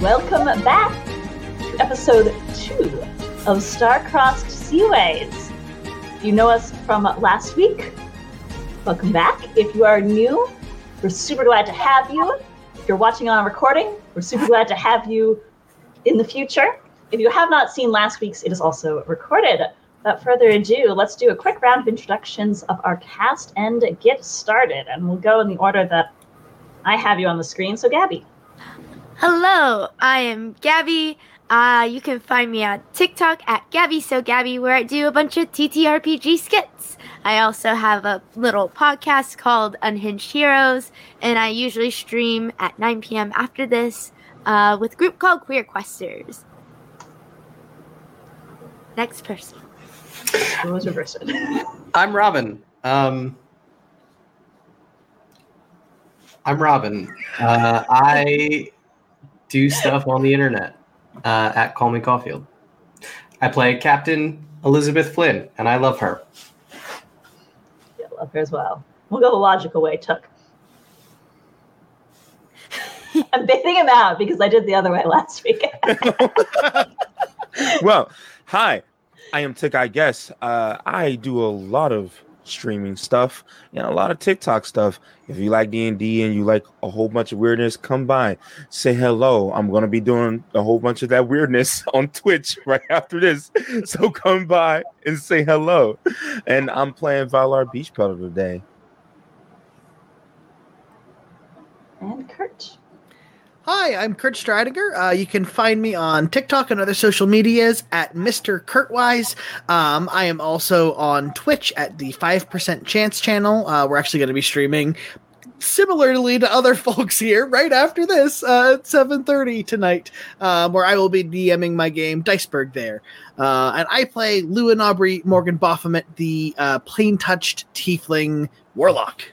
Welcome back to episode two of Star-Crossed Seaways. You know us from last week, welcome back. If you are new, we're super glad to have you. If you're watching on a recording, we're super glad to have you in the future. If you have not seen last week's, it is also recorded. Without further ado, let's do a quick round of introductions of our cast and get started. And we'll go in the order that I have you on the screen. So, Gabby. Hello, I am Gabby. Uh, you can find me on TikTok at Gabby So Gabby, where I do a bunch of TTRPG skits. I also have a little podcast called Unhinged Heroes, and I usually stream at 9 p.m. after this uh, with a group called Queer Questers. Next person. Who was your person? I'm Robin. Um, I'm Robin. Uh, I do stuff on the internet uh, at Call Me Caulfield. I play Captain Elizabeth Flynn, and I love her. Yeah, love her as well. We'll go the logical way, Took. I'm baiting him out because I did the other way last week. well, hi, I am Tick. I guess uh, I do a lot of streaming stuff and a lot of TikTok stuff. If you like D and you like a whole bunch of weirdness, come by, say hello. I'm gonna be doing a whole bunch of that weirdness on Twitch right after this, so come by and say hello. And I'm playing Valar Beechpetal today. and Kurt. Hi, I'm Kurt Stridinger. Uh, you can find me on TikTok and other social medias at Mr. Kurtwise. Um, I am also on Twitch at the 5% Chance channel. Uh, we're actually going to be streaming similarly to other folks here right after this uh, at 7.30 tonight um, where i will be dming my game diceberg there uh, and i play Llewyn Awbrey morgan baphomet the uh, plane touched tiefling warlock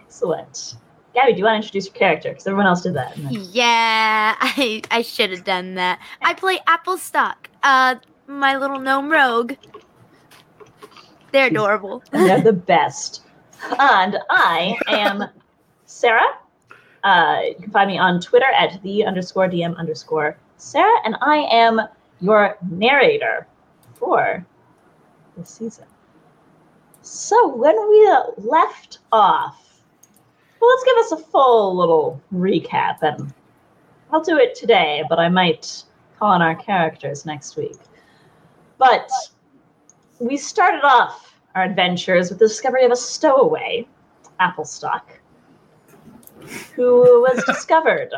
Excellent. Gabby, do you want to introduce your character? Because everyone else did that. Yeah, I, I should have done that. I play Applestock, uh, my little gnome rogue. They're adorable. they're the best. And I am Sarah. Uh, you can find me on Twitter at the underscore DM underscore Sarah, and I am your narrator for this season. So when we left off, well, let's give us a full little recap, and I'll do it today, but I might call on our characters next week. But we started off our adventures with the discovery of a stowaway, Applestock, who was discovered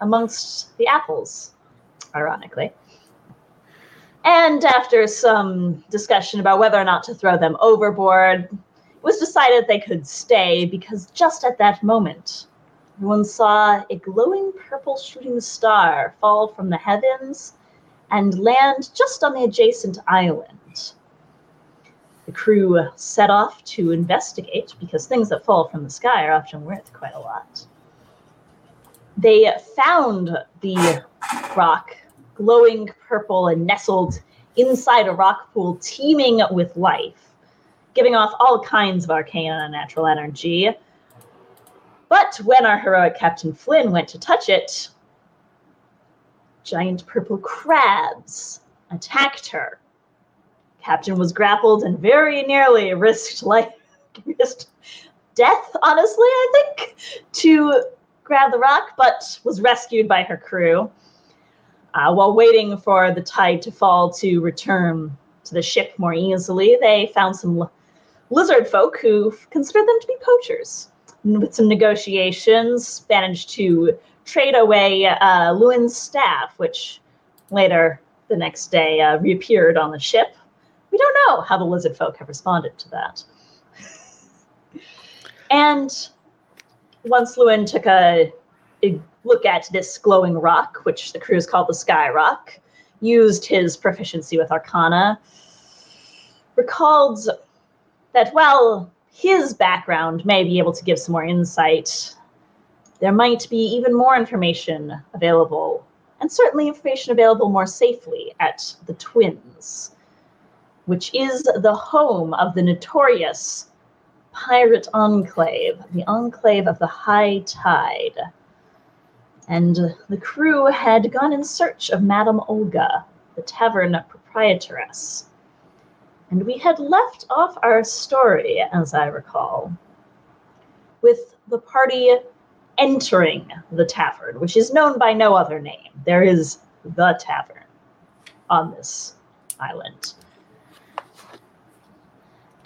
amongst the apples, ironically. And after some discussion about whether or not to throw them overboard, was decided they could stay because just at that moment, one saw a glowing purple shooting star fall from the heavens and land just on the adjacent island. The crew set off to investigate because things that fall from the sky are often worth quite a lot. They found the rock glowing purple and nestled inside a rock pool teeming with life, giving off all kinds of arcane and unnatural energy. But when our heroic Captain Flynn went to touch it, giant purple crabs attacked her. Captain was grappled and very nearly risked life, risked death, honestly, I think, to grab the rock, but was rescued by her crew. Uh, while waiting for the tide to fall to return to the ship more easily, they found some lizard folk who considered them to be poachers. With some negotiations, managed to trade away uh, Llewyn's staff, which later the next day uh, reappeared on the ship. We don't know how the lizard folk have responded to that. and once Llewyn took a, a look at this glowing rock, which the crew crews called the Sky Rock, used his proficiency with Arcana, recalled that while his background may be able to give some more insight, there might be even more information available, and certainly information available more safely at the Twins, which is the home of the notorious pirate enclave, the enclave of the High Tide. and the crew had gone in search of Madame Olga, the tavern proprietress. And we had left off our story, as I recall, with the party entering the tavern, which is known by no other name. There is the tavern on this island.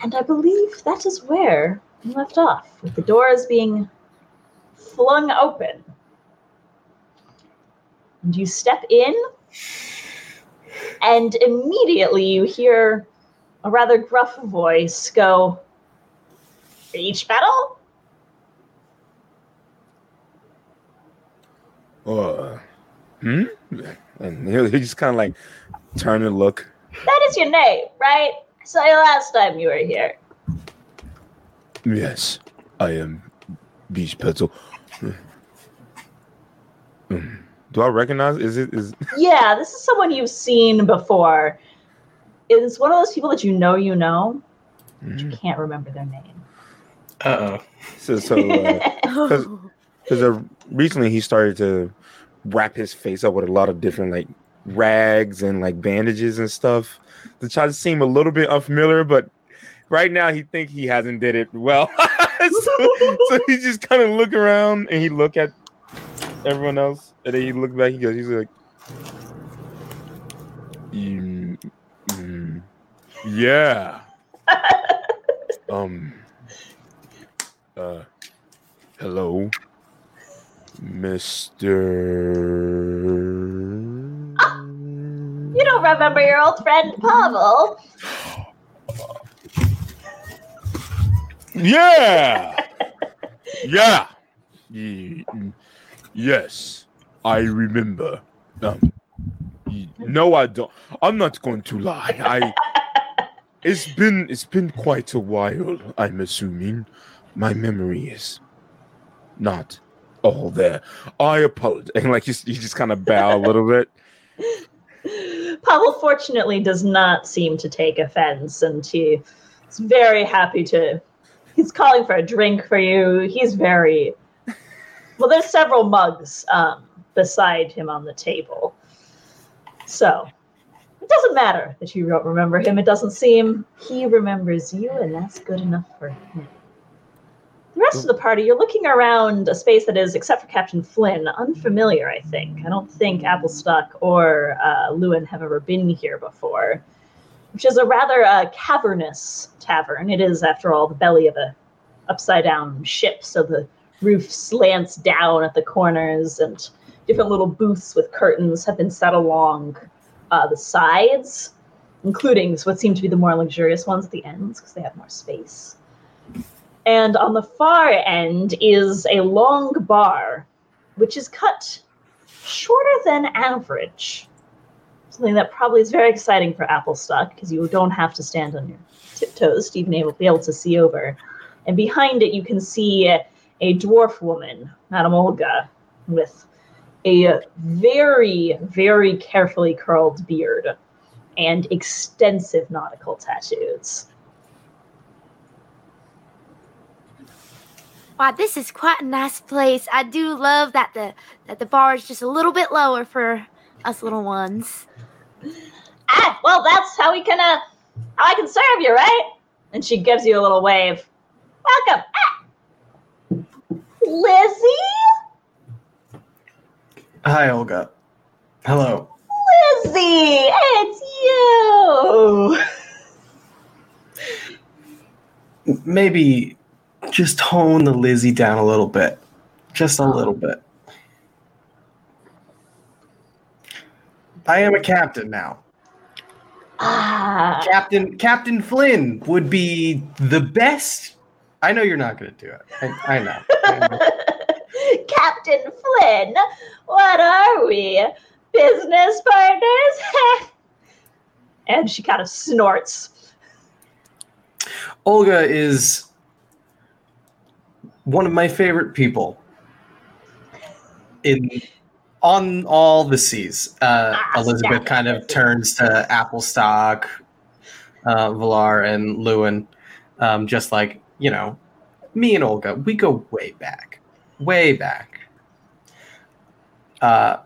And I believe that is where we left off, with the doors being flung open. And you step in, and immediately you hear a rather gruff voice go, Beechpetal? Uh, hmm? And he, he just kind of like turn and look. That is your name, right? I saw you last time you were here. Yes, I am Beechpetal. Hmm. Do I recognize? Is it is? Yeah, this is someone you've seen before. It's one of those people that you know you know, but you can't remember their name. Uh oh. So so because because uh, recently he started to wrap his face up with a lot of different like rags and like bandages and stuff to try to seem a little bit unfamiliar, but right now he think he hasn't did it well. so, so he just kind of look around and he look at everyone else and then he look back. He goes, he's like, "Mm, mm, yeah, um, uh, hello, Mister. You don't remember your old friend Pavel? Yeah. yeah. Yes, I remember. Um, no, I don't. I'm not going to lie. I. It's been it's been quite a while. I'm assuming my memory is not all there. I apologize. And like you, you just kind of bow a little bit. Pavel fortunately does not seem to take offense, and he is very happy to. He's calling for a drink for you. He's very well. There's several mugs um, beside him on the table, so it doesn't matter that you don't remember him. It doesn't seem he remembers you, and that's good enough for him. The rest of the party, you're looking around a space that is, except for Captain Flynn, unfamiliar, I think. I don't think Applestock or uh, Llewyn have ever been here before, which is a rather uh, cavernous tavern. It is, after all, the belly of a upside down ship, so the roof slants down at the corners, and different little booths with curtains have been set along uh, the sides, including what seem to be the more luxurious ones at the ends because they have more space. And on the far end is a long bar, which is cut shorter than average. Something that probably is very exciting for Apple Applestock because you don't have to stand on your tiptoes to even able, be able to see over. And behind it, you can see a dwarf woman, Madame Olga, with a very, very carefully curled beard and extensive nautical tattoos. Wow, this is quite a nice place. I do love that the that the bar is just a little bit lower for us little ones. Ah, well, that's how we can, uh, how I can serve you, right? And she gives you a little wave. Welcome. Ah. Lizzie? Hi, Olga. Hello. Lizzie, it's you. Maybe just tone the Lizzie down a little bit. Just a little bit. I am a captain now. Ah, Captain Captain Flynn would be the best. I know you're not going to do it. I, I know. I know. Captain Flynn, what are we? Business partners? and she kind of snorts. Olga is one of my favorite people in on all the seas. Uh, Ah, Elizabeth kind of turns to Applestock, uh, Valar, and Llewyn, um, just like you know, me and Olga. We go way back, way back. Uh,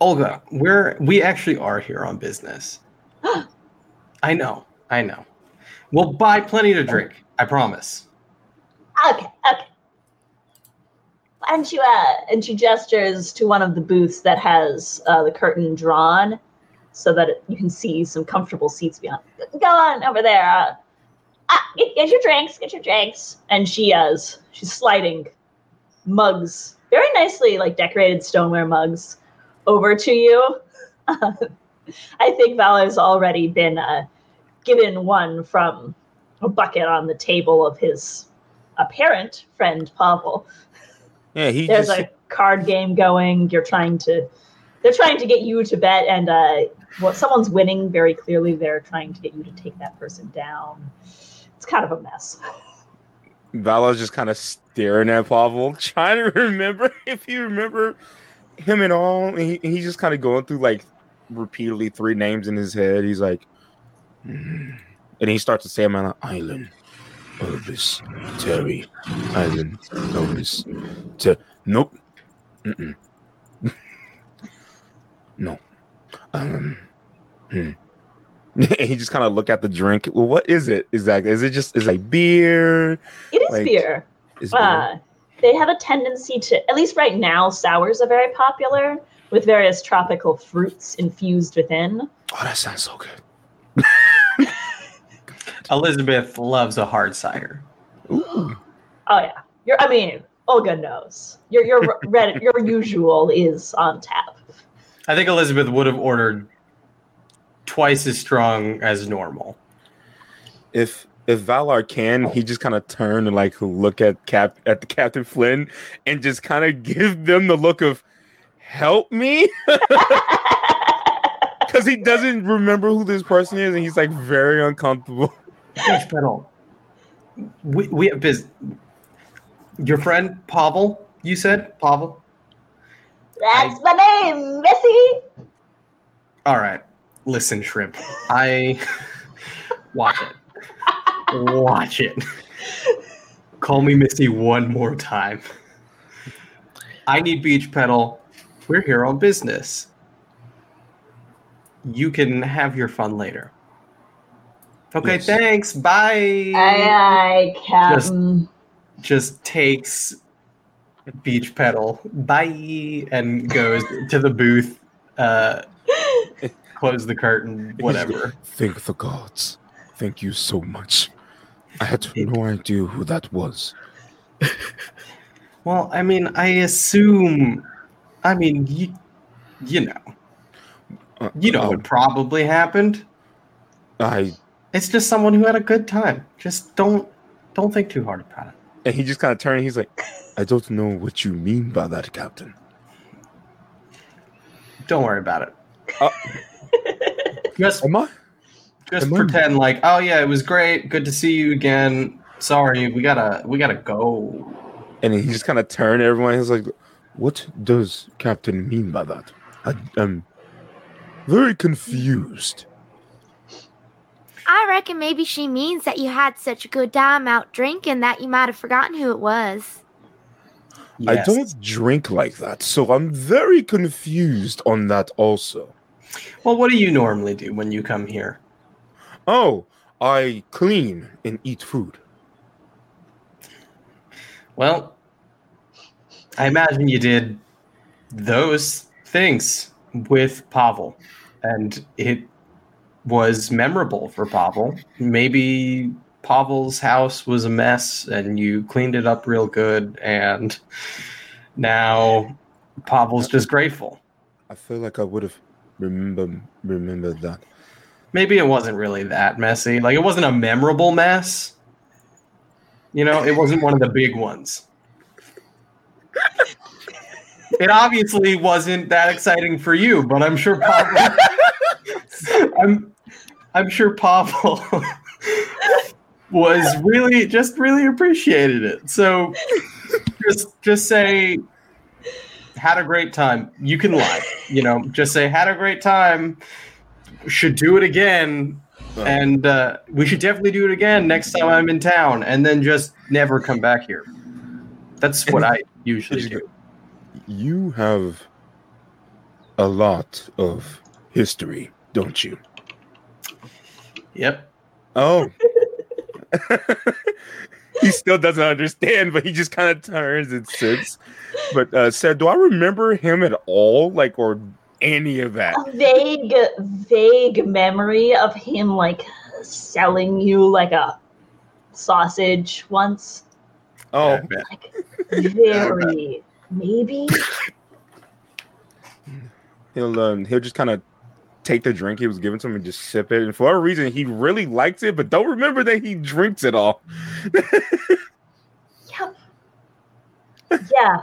Olga, we're we actually are here on business. I know, I know. We'll buy plenty to drink. I promise. Okay, okay. And she uh, and she gestures to one of the booths that has uh, the curtain drawn, so that it, you can see some comfortable seats behind. Go on over there. Uh, ah, get, get your drinks. Get your drinks. And she uh, she's sliding mugs, very nicely like decorated stoneware mugs, over to you. I think Valar's already been uh, given one from a bucket on the table of his apparent friend Pavel. Yeah, he There's just a card game going. You're trying to, they're trying to get you to bet, and uh, well, someone's winning very clearly. They're trying to get you to take that person down. It's kind of a mess. Valar's just kind of staring at Pavel, trying to remember if you remember him at all. He, he's just kind of going through like repeatedly three names in his head. He's like, "Hmm." and he starts to say them on an island. Elvis, Terry, Island, Elvis, Ter- Nope. No. Um. hmm. and he just kind of look at the drink. Well, what is it exactly? Is it just is it like beer? It is Like, beer. Is beer? Uh, they have a tendency to, at least right now, sours are very popular with various tropical fruits infused within. Oh, that sounds so good. Elizabeth loves a hard cider. Ooh. Oh yeah, you're. I mean, Olga knows. Your your red, your usual is on tap. I think Elizabeth would have ordered twice as strong as normal. If if Valar can, he just kind of turn and like look at Cap at the Captain Flynn and just kind of give them the look of help me because he doesn't remember who this person is and he's like very uncomfortable. Peach pedal. We we have biz- Your friend Pavel, you said Pavel. That's my name, Missy. All right, listen, shrimp. I watch it. Watch it. Call me Misty one more time. I need Beechpetal. We're here on business. You can have your fun later. Okay, Yes. thanks. Bye. Aye, aye, Captain. just takes Beechpetal bye and goes to the booth uh close the curtain whatever Thank the gods. Thank you so much. I had no idea who that was. well i mean i assume i mean you, you know Uh, you know uh, what probably happened I it's just someone who had a good time just don't don't think too hard about it and he just kind of turned. He's like, I don't know what you mean by that, Captain. don't worry about it Uh, just Am I? just am I- pretend like oh yeah it was great good to see you again sorry we gotta we gotta go And he just kind of turned everyone. He's like, "What does Captain mean by that? I, I'm very confused." I reckon maybe she means that you had such a good time out drinking that you might have forgotten who it was. I don't drink like that, so I'm very confused on that also. Well, what do you normally do when you come here? Oh, I clean and eat food. Well, I imagine you did those things with Pavel, and it was memorable for Pavel. Maybe Pavel's house was a mess, and you cleaned it up real good, and now Pavel's just grateful. I feel like I would have remember remembered that. Maybe it wasn't really that messy. Like it wasn't a memorable mess. You know, it wasn't one of the big ones. It obviously wasn't that exciting for you, but I'm sure Pavel I'm I'm sure Pavel was really just really appreciated it. So just just say had a great time. You can lie. You know, just say had a great time. Should do it again and uh, we should definitely do it again next time I'm in town, and then just never come back here. That's what I usually do. you have a lot of history, don't you? Yep. Oh. he still doesn't understand, but he just kind of turns and sits. But uh said, do I remember him at all? Like or any of that? A vague, vague memory of him like selling you like a sausage once. Oh, I. Like very maybe. he'll um he'll just kind of take the drink he was given to him and just sip it. And for whatever reason, he really likes it, but don't remember that he drinks it all. Yeah. Yeah.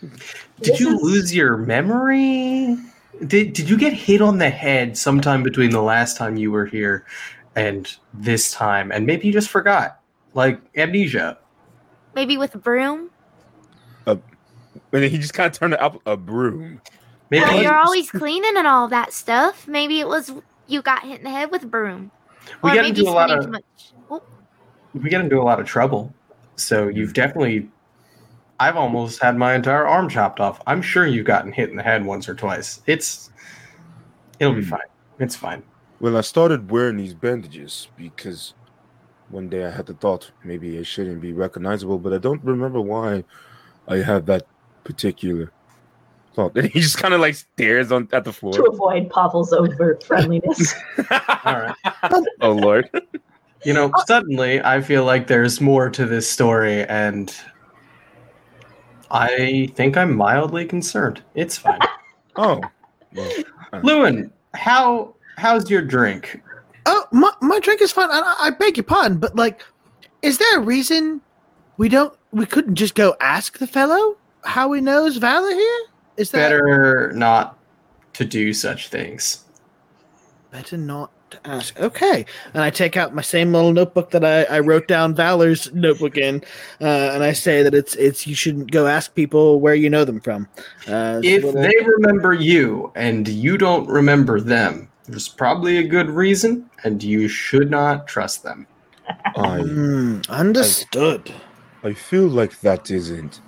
Did This you is- lose your memory? Did Did you get hit on the head sometime between the last time you were here and this time, and maybe you just forgot, like amnesia? Maybe with a broom. And then he just kind of turned it up a broom. Maybe Well, you- you're always cleaning and all that stuff. Maybe it was you got hit in the head with a broom. we or get into a lot of. Oh, we get into a lot of trouble. So you've definitely. I've almost had my entire arm chopped off. I'm sure you've gotten hit in the head once or twice. It's. It'll be Hmm. fine. It's fine. Well, I started wearing these bandages because one day I had the thought maybe it shouldn't be recognizable, but I don't remember why I had that particular thought. And he just kind of like stares on at the floor to avoid Pavel's overt friendliness. All right. oh Lord. You know, suddenly I feel like there's more to this story, and I think I'm mildly concerned. It's fine. Oh. Well, Llewyn, how how's your drink? Oh, my, my drink is fine. I, I beg your pardon, but like, is there a reason we don't we couldn't just go ask the fellow how he knows Valar here? Is that Better not to do such things. better not to ask? Okay, and I take out my same little notebook that I, I wrote down Valar's notebook in, uh, and I say that it's it's you shouldn't go ask people where you know them from. Uh, If little- they remember you and you don't remember them, there's probably a good reason, and you should not trust them. I Hmm, understood. I feel like that isn't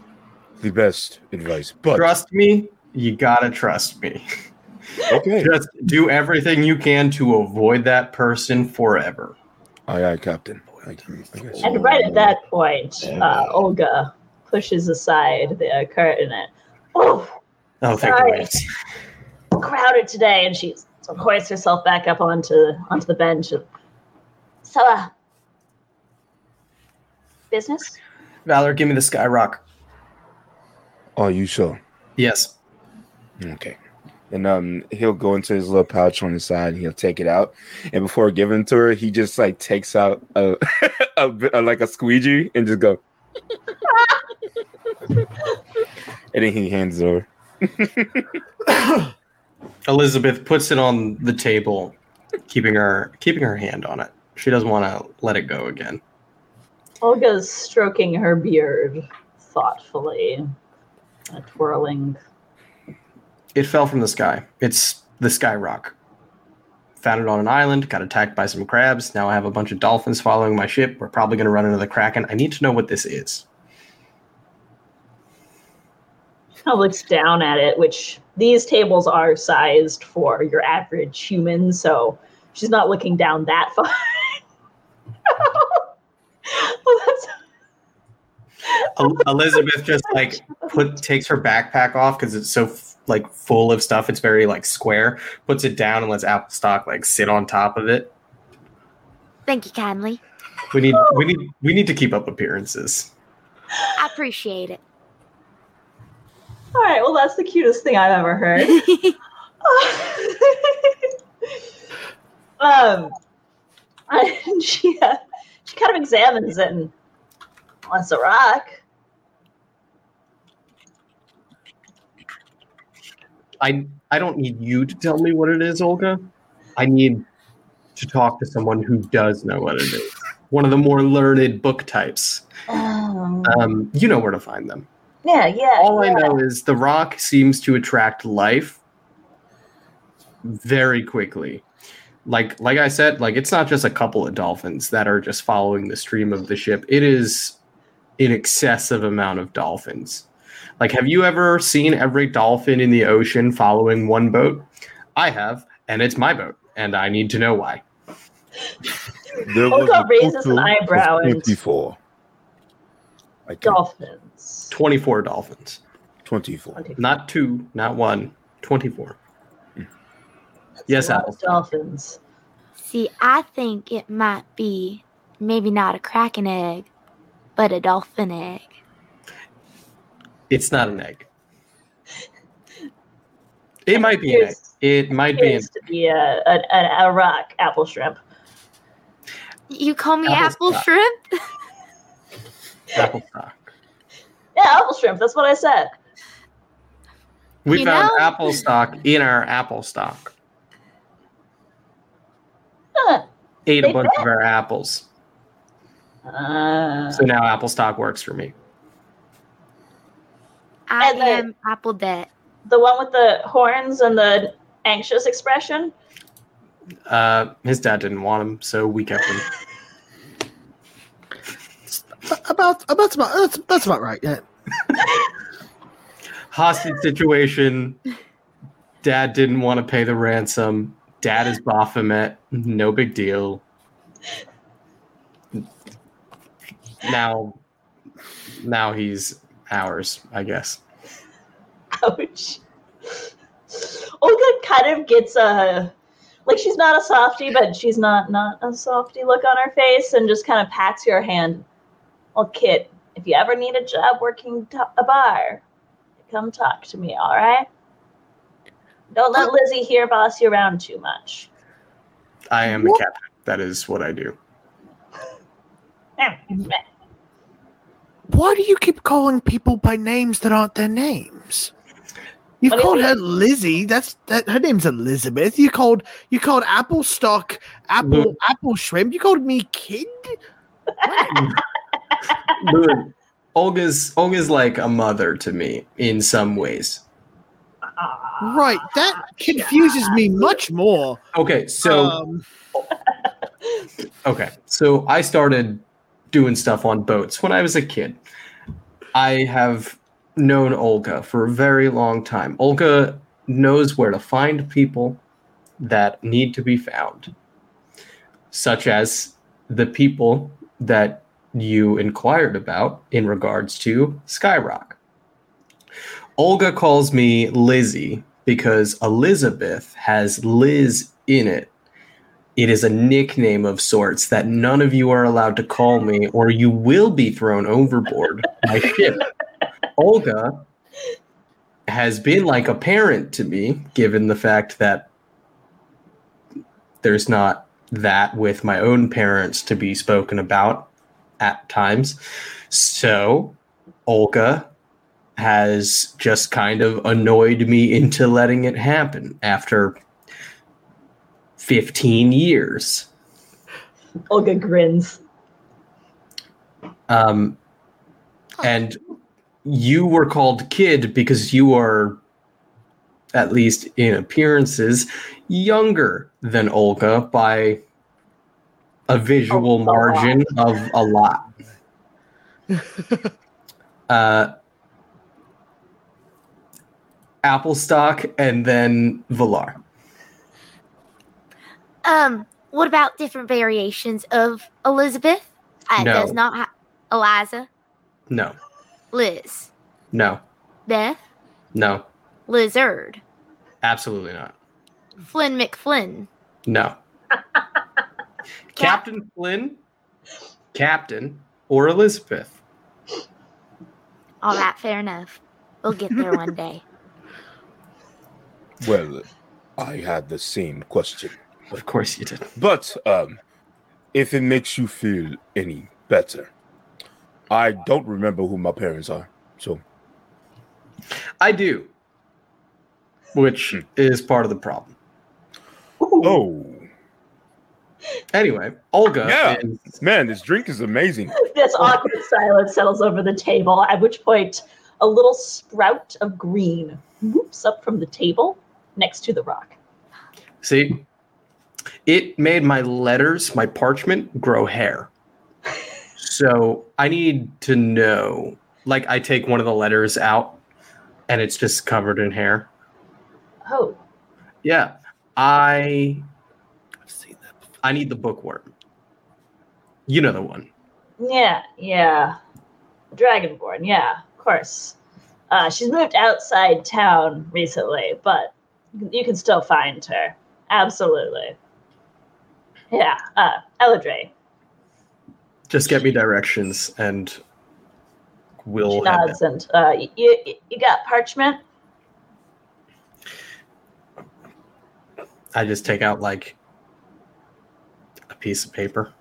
the best advice, but Trust me, you gotta trust me. okay. Just do everything you can to avoid that person forever. Aye, aye, Captain. I, I guess. and right at that point, uh, Olga pushes aside the curtain and oh, Oh, thank Sorry. goodness. crowded today, and she sort hoists herself back up onto onto the bench. So, uh, business? Valar, give me the sky rock. Are you sure? Yes. Okay. And um, he'll go into his little pouch on the side. And he'll take it out, and before giving it to her, he just like takes out a, a, bit like a squeegee and just go. and then he hands it over. Elizabeth puts it on the table, keeping her keeping her hand on it. She doesn't want to let it go again. Olga's stroking her beard thoughtfully, uh, twirling. It fell from the sky. It's the sky rock. Found it on an island, got attacked by some crabs. Now I have a bunch of dolphins following my ship. We're probably going to run into the Kraken. I need to know what this is. Of looks down at it, which these tables are sized for your average human, so she's not looking down that far. well, that's El- Elizabeth just like put takes her backpack off because it's so f- like full of stuff. It's very like square. Puts it down and lets Applestock like sit on top of it. thank you kindly. We need we need we need to keep up appearances. I appreciate it. all right. Well, that's the cutest thing I've ever heard. um, and she uh, she kind of examines it and wants a rock. I I don't need you to tell me what it is, Olga. I need to talk to someone who does know what it is. One of the more learned book types. Um, Um, you know where to find them. yeah, yeah. All I know is the rock seems to attract life very quickly. Like like I said, like it's not just a couple of dolphins that are just following the stream of the ship. It is an excessive amount of dolphins. Like, have you ever seen every dolphin in the ocean following one boat? I have, and it's my boat, and I need to know why. There Olga a raises an eyebrow and- 24. I think Dolphins. 24 dolphins. 24. Not two, not one, 24. Yes, A Apples. Dolphins. See, I think it might be maybe not a kraken egg, but a dolphin egg. It's not an egg. It might be an egg. It might be an Appears to be a, a, a, a rock apple shrimp. You call me Apple apple shrimp? Applestock. Yeah, apple shrimp. That's what I said. We You found know- apple stock in our apple stock. Huh. Ate a They bunch of our apples. Uh, So now Applestock works for me. I And then- am apple debt. the one with the horns and the anxious expression. Uh, his dad didn't want him, so we kept him. About about about that's, that's about right. Yeah. Hostage situation. Dad didn't want to pay the ransom. Dad is Baphomet. No big deal. Now, now he's ours, I guess. Ouch. Oh, Olga kind of gets a like she's not a softie, but she's not not a softie look on her face, and just kind of pats your hand. Well, Kit, if you ever need a job working to- a bar, come talk to me. All right. Don't let Lizzie here boss you around too much. I am the captain. That is what I do. Why do you keep calling people by names that aren't their names? You What do called her Lizzie. That's that. Her name's Elizabeth. You called you called Applestock apple Look. apple shrimp. You called me kid. Look, Olga's Olga's like a mother to me in some ways. Right. That confuses me much more. Okay, so Um, Okay, so I started doing stuff on boats when I was a kid. I have known Olga for a very long time. Olga knows where to find people that need to be found, such as the people that you inquired about in regards to Skyrock. Olga calls me Lizzie because Elizabeth has Liz in it it is a nickname of sorts that none of you are allowed to call me, or you will be thrown overboard by ship. Olga has been like a parent to me, given the fact that there's not that with my own parents to be spoken about at times. So, Olga has just kind of annoyed me into letting it happen after 15 years. Olga grins. Um, and you were called kid because you are, at least in appearances, younger than Olga by a visual Oh, a margin of a lot. uh, Applestock and then Valar. Um, what about different variations of Elizabeth? Uh, No. does not ha- Eliza, No, Liz, no, Beth, no, Lizard, absolutely not. Flynn McFlynn. No. Captain Flynn, Captain, or Elizabeth. All right, fair enough. We'll get there one day. Well, I had the same question. Of course you did. But um, if it makes you feel any better, I don't remember who my parents are. So I do. Which is part of the problem. oh Anyway, Olga Yeah. is man, this drink is amazing. This awkward silence settles over the table, at which point a little sprout of green whoops up from the table next to the rock. see, it made my letters, my parchment, grow hair. So I need to know like I take one of the letters out, and it's just covered in hair. Oh, Yeah, I I've seen that before. I need the bookworm. You know the one. yeah, yeah. Dragonborn, yeah, of course. Uh, she's moved outside town recently, but you can still find her. Absolutely. Yeah, uh, Eladre. Just get me directions, and we'll. head nods and uh, you, you, got parchment? I just take out like a piece of paper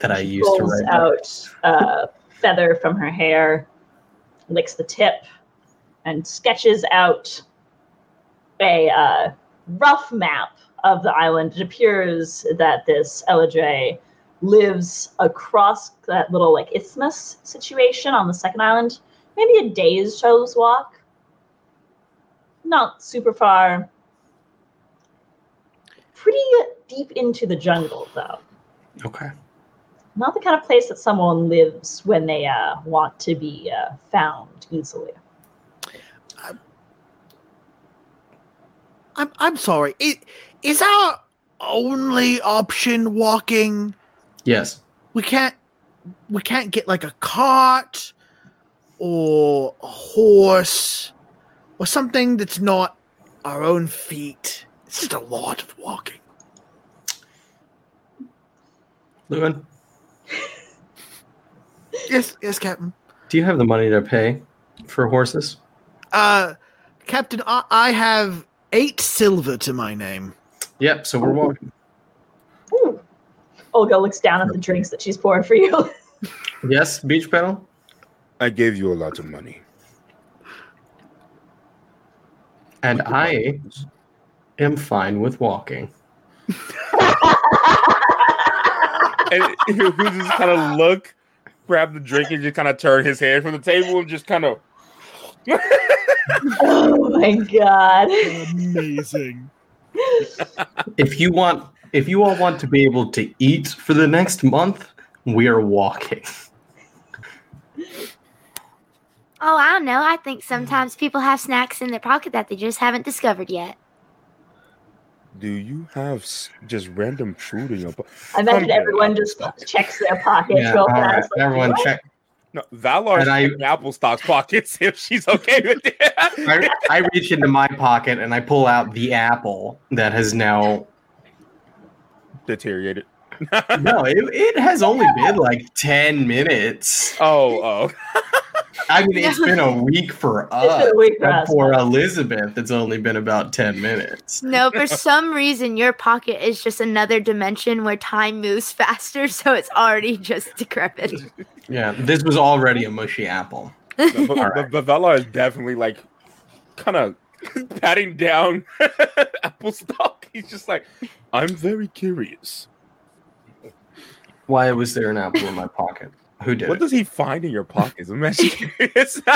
that I She used to write. out uh, feather from her hair, licks the tip, and sketches out a uh, rough map of the island. It appears that this Eladre lives across that little like isthmus situation on the second island, maybe a day's show's walk. Not super far. Pretty deep into the jungle, though Okay. not the kind of place that someone lives when they uh, want to be uh, found easily. I'm I'm sorry. It is our only option walking. Yes. We can't we can't get like a cart or a horse or something that's not our own feet. It's just a lot of walking. Llewyn, Yes, yes, Captain. do you have the money to pay for horses? Uh Captain, I, I have eight silver to my name. Yep. So we're oh. walking. Ooh. Olga looks down at the drinks that she's pouring for you. Yes, Beechpetal. I gave you a lot of money. And I am fine with walking. And he just kind of look, grab the drink, and just kind of turn his head from the table and just kind of. oh my god. Amazing. If you want, if you all want to be able to eat for the next month, we are walking. Oh, I don't know. I think sometimes people have snacks in their pocket that they just haven't discovered yet. Do you have s- just random food in your pocket? I imagine everyone just checks their pockets Yeah, real all right. fast. like, Everyone "What?" check. No, Valar's I- in Apple Stock's pockets if she's okay with it. I, I reach into my pocket and I pull out the apple that has now. Deteriorated. No, it, it has only been like 10 minutes. Oh, oh. I mean, it's been a week for us. a week for us. for Elizabeth, it's only been about 10 minutes. No, for some reason, your pocket is just another dimension where time moves faster, so it's already just decrepit. Yeah, this was already a mushy apple. No, but, All but, but Valar is definitely like kind of patting down Applestock. He's just like, I'm very curious. Why was there an apple in my pocket? Who did What it? does he find in your pockets? I'm actually curious.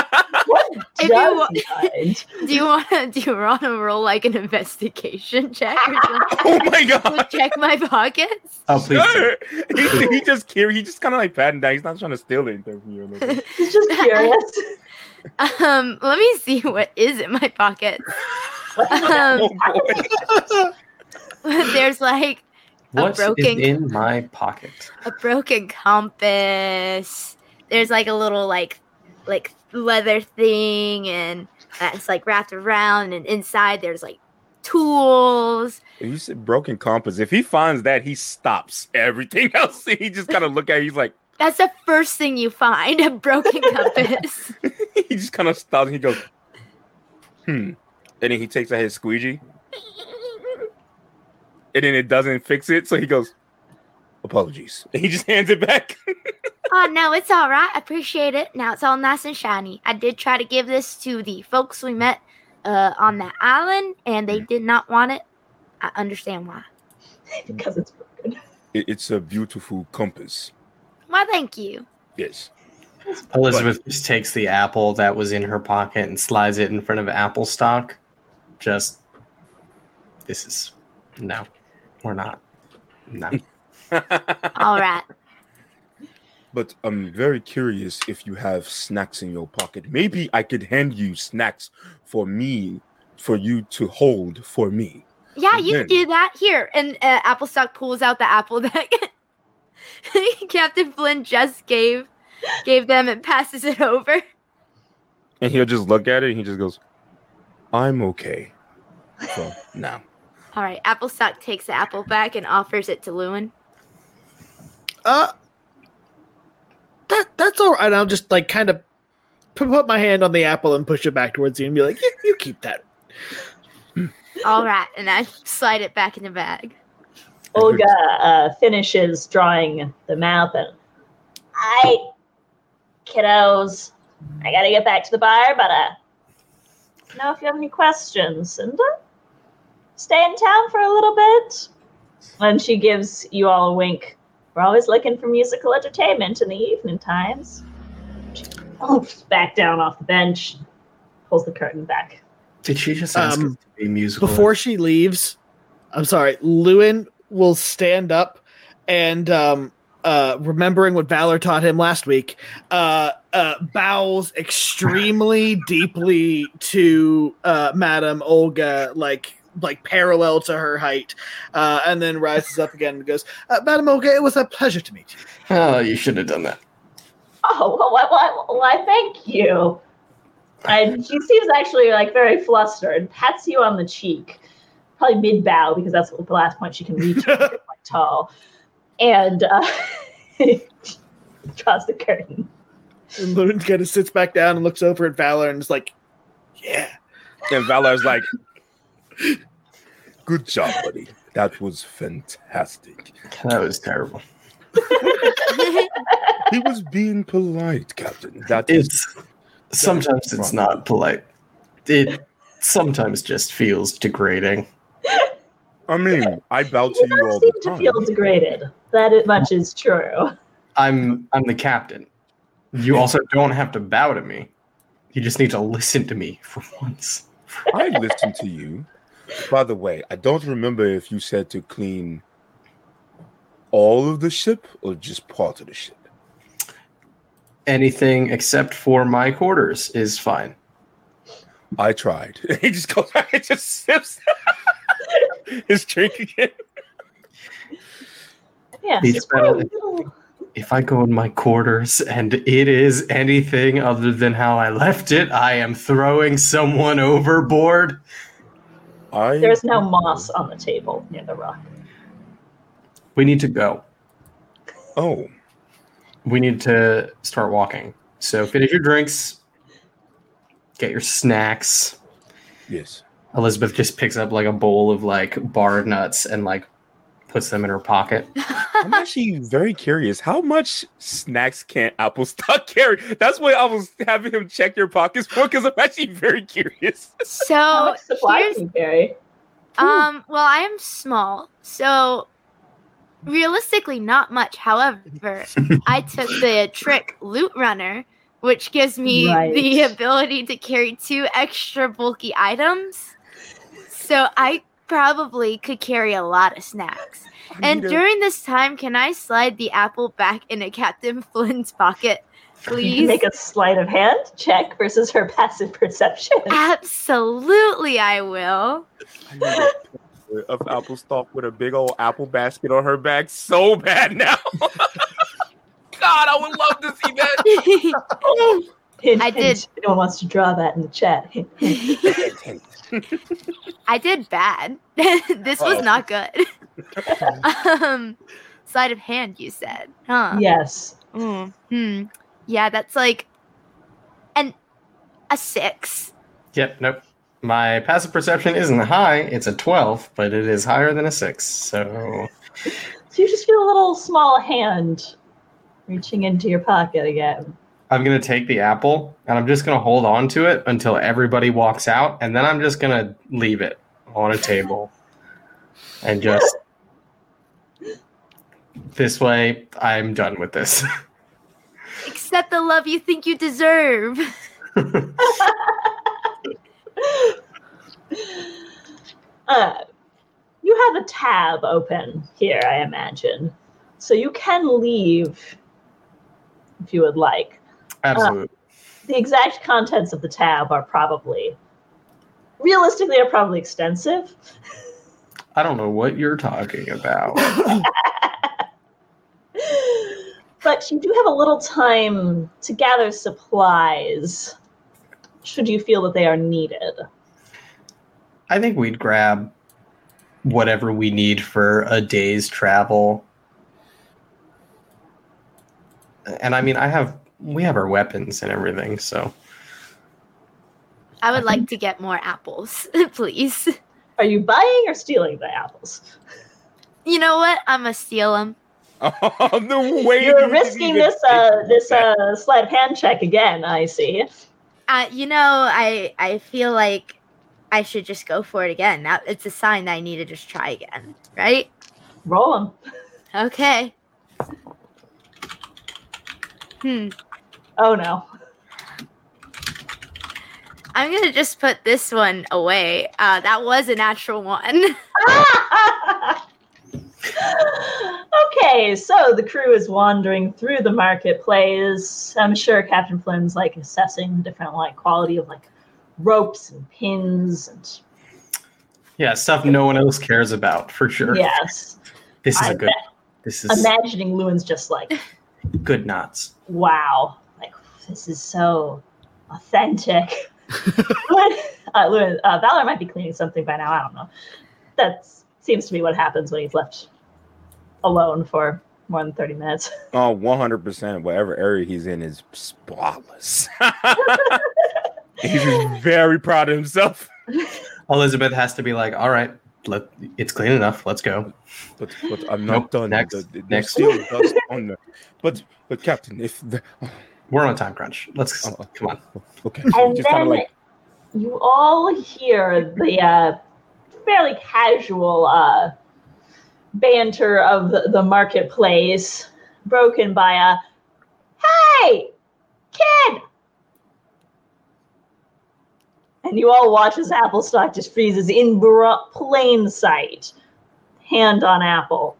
What If you does wa- he find? Do you want to? Do you want to roll like an investigation check or oh my to god. check my pockets? Oh, please. do. Sure. he, he just curious. He just kind of like patting down. He's not trying to steal anything from you. He's just curious. Um, let me see what is in my pocket. Um, oh boy. there's like What is broken- in my pocket? a broken compass. There's like a little like like leather thing and that's like wrapped around and inside there's like tools. If you said broken compass, if he finds that, he stops everything else. He just kind of look at it. He's like, That's the first thing you find, a broken compass. he just kind of stops and he goes, hmm. And then he takes out his squeegee. And then it doesn't fix it. So he goes, apologies. And he just hands it back. oh no, it's all right. I appreciate it. Now it's all nice and shiny. I did try to give this to the folks we met uh, on that island, and they did not want it. I understand why. because it's broken. It- it's a beautiful compass. Why, thank you. Yes. Elizabeth just takes the apple that was in her pocket and slides it in front of Applestock. Just, this is, no, we're not. No. All right. But I'm very curious if you have snacks in your pocket. Maybe I could hand you snacks for me, for you to hold for me. Yeah, you Then- can do that. Here. And uh, Applestock pulls out the apple that Captain Flynn just gave gave them and passes it over. And he'll just look at it and he just goes, I'm okay. So now. All right, Applestock takes the apple back and offers it to Llewyn. Uh, that that's all right. I'll just like kind of put put my hand on the apple and push it back towards you and be like, you, you keep that. All right, and I slide it back in the bag. Olga uh, finishes drawing the map and I, kiddos, I gotta get back to the bar, but uh, know if you have any questions and uh, stay in town for a little bit. And she gives you all a wink. We're always looking for musical entertainment in the evening times. She pulls back down off the bench, pulls the curtain back. Did she just ask Um, to be musical? Before she leaves, I'm sorry, Llewyn will stand up and um uh remembering what Valar taught him last week, uh uh bows extremely deeply to uh Madam Olga like like parallel to her height, uh, and then rises up again and goes, uh, "Madam Olga, it was a pleasure to meet you." Oh, you should have done that. Oh, well, why, why, why thank you. And she seems actually like very flustered, pats you on the cheek, probably mid bow because that's the last point she can reach. She's quite tall, and uh, draws the curtain. And Llewyn kind of sits back down and looks over at Valar and is like, "Yeah." And Valar's like, Good job, buddy. That was fantastic. That was terrible. He was being polite, Captain. That is It's sometimes it's not polite. It sometimes just feels degrading. I mean, I bow You to you don't all seem the to time. feel degraded. That much is true. I'm I'm the captain. You also don't have to bow to me. You just need to listen to me for once. I listen to you. By the way, I don't remember if you said to clean all of the ship or just part of the ship. Anything except for my quarters is fine. I tried. he just goes back and just sips his drink again. Yeah, It's it's probably better- If I go in my quarters and it is anything other than how I left it, I am throwing someone overboard. I There's no moss on the table near the rock. We need to go. Oh, We need to start walking. So finish your drinks, get your snacks. yes. Elizabeth just picks up like a bowl of like bar nuts and like puts them in her pocket. I'm actually very curious. How much snacks can Applestock carry? That's what I was having him check your pockets for because I'm actually very curious. How So much supply here's can carry? um well I am small, so realistically not much. However, I took the trick loot runner, which gives me Right. the ability to carry two extra bulky items. So I probably could carry a lot of snacks. And during this time, can I slide the apple back into Captain Flynn's pocket, please? make a sleight of hand check versus her passive perception. Absolutely, I will. I need a picture of Applestock with a big old apple basket on her back so bad now. God, I would love to see that. Hint, I hint. did. No one wants to draw that in the chat. Hint, hint. I did bad. this was Oh. not good. um, sleight of hand, you said, huh? yes. Mm, hmm. Yeah, that's like an a six. Yep, nope. My passive perception isn't high, it's a 12, but it is higher than a 6. So So you just feel a little small hand reaching into your pocket again. I'm going to take the apple and I'm just going to hold on to it until everybody walks out, and then I'm just going to leave it on a table. And just this way, I'm done with this. Accept the love you think you deserve. Uh, you have a tab open here, I imagine. So you can leave if you would like. Absolutely. Uh, the exact contents of the tab are probably, realistically, are probably extensive. I don't know what you're talking about. but you do have a little time to gather supplies should you feel that they are needed. I think we'd grab whatever we need for a day's travel. And I mean, I have we have our weapons and everything, so I would like to get more apples, please. Are you buying or stealing the apples? You know what? I'm gonna steal them. Oh, the way You're you risking this uh, this uh, sleight of hand check again. I see. Uh, you know, I I feel like I should just go for it again. That it's a sign that I need to just try again, right? Roll them. Okay. Hmm. Oh no. I'm gonna just put this one away. Uh, that was a natural one. okay, so the crew is wandering through the marketplace. I'm sure Captain Flynn's like assessing the different like quality of like ropes and pins and yeah, stuff no one else cares about for sure. yes. This is I a good. This is Imagining Llewyn's just like, good knots. wow, like this is so authentic. Llewyn, uh, Llewyn, uh, Valar might be cleaning something by now. I don't know. That seems to be what happens when he's left alone for more than 30 minutes. Oh, 100%. Whatever area he's in is spotless. he's just very proud of himself. Elizabeth has to be like, all right, let it's clean enough. Let's go. But, but I'm not Nope, done. next, The- the- next. still dust on the. But, but Captain, if the. We're on a time crunch. Let's Oh, come on. Okay. And just kind then of like. you all hear the uh, fairly casual uh, banter of the, the marketplace, broken by a "Hey, kid!" And you all watch as Applestock just freezes in bro- plain sight, hand on apple.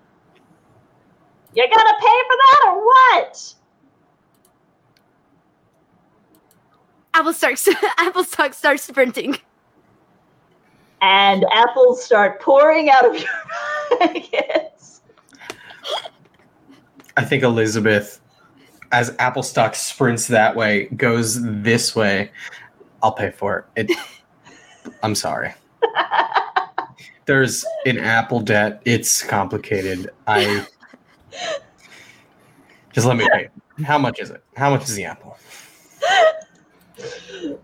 You gotta pay for that or what? Applestock, Applestock starts sprinting. And apples start pouring out of your pockets. I think Elizabeth, as Applestock sprints that way, goes this way. I'll pay for it. it I'm sorry. There's an Apple debt. It's complicated. I just let me pay. How much is it? How much is the apple?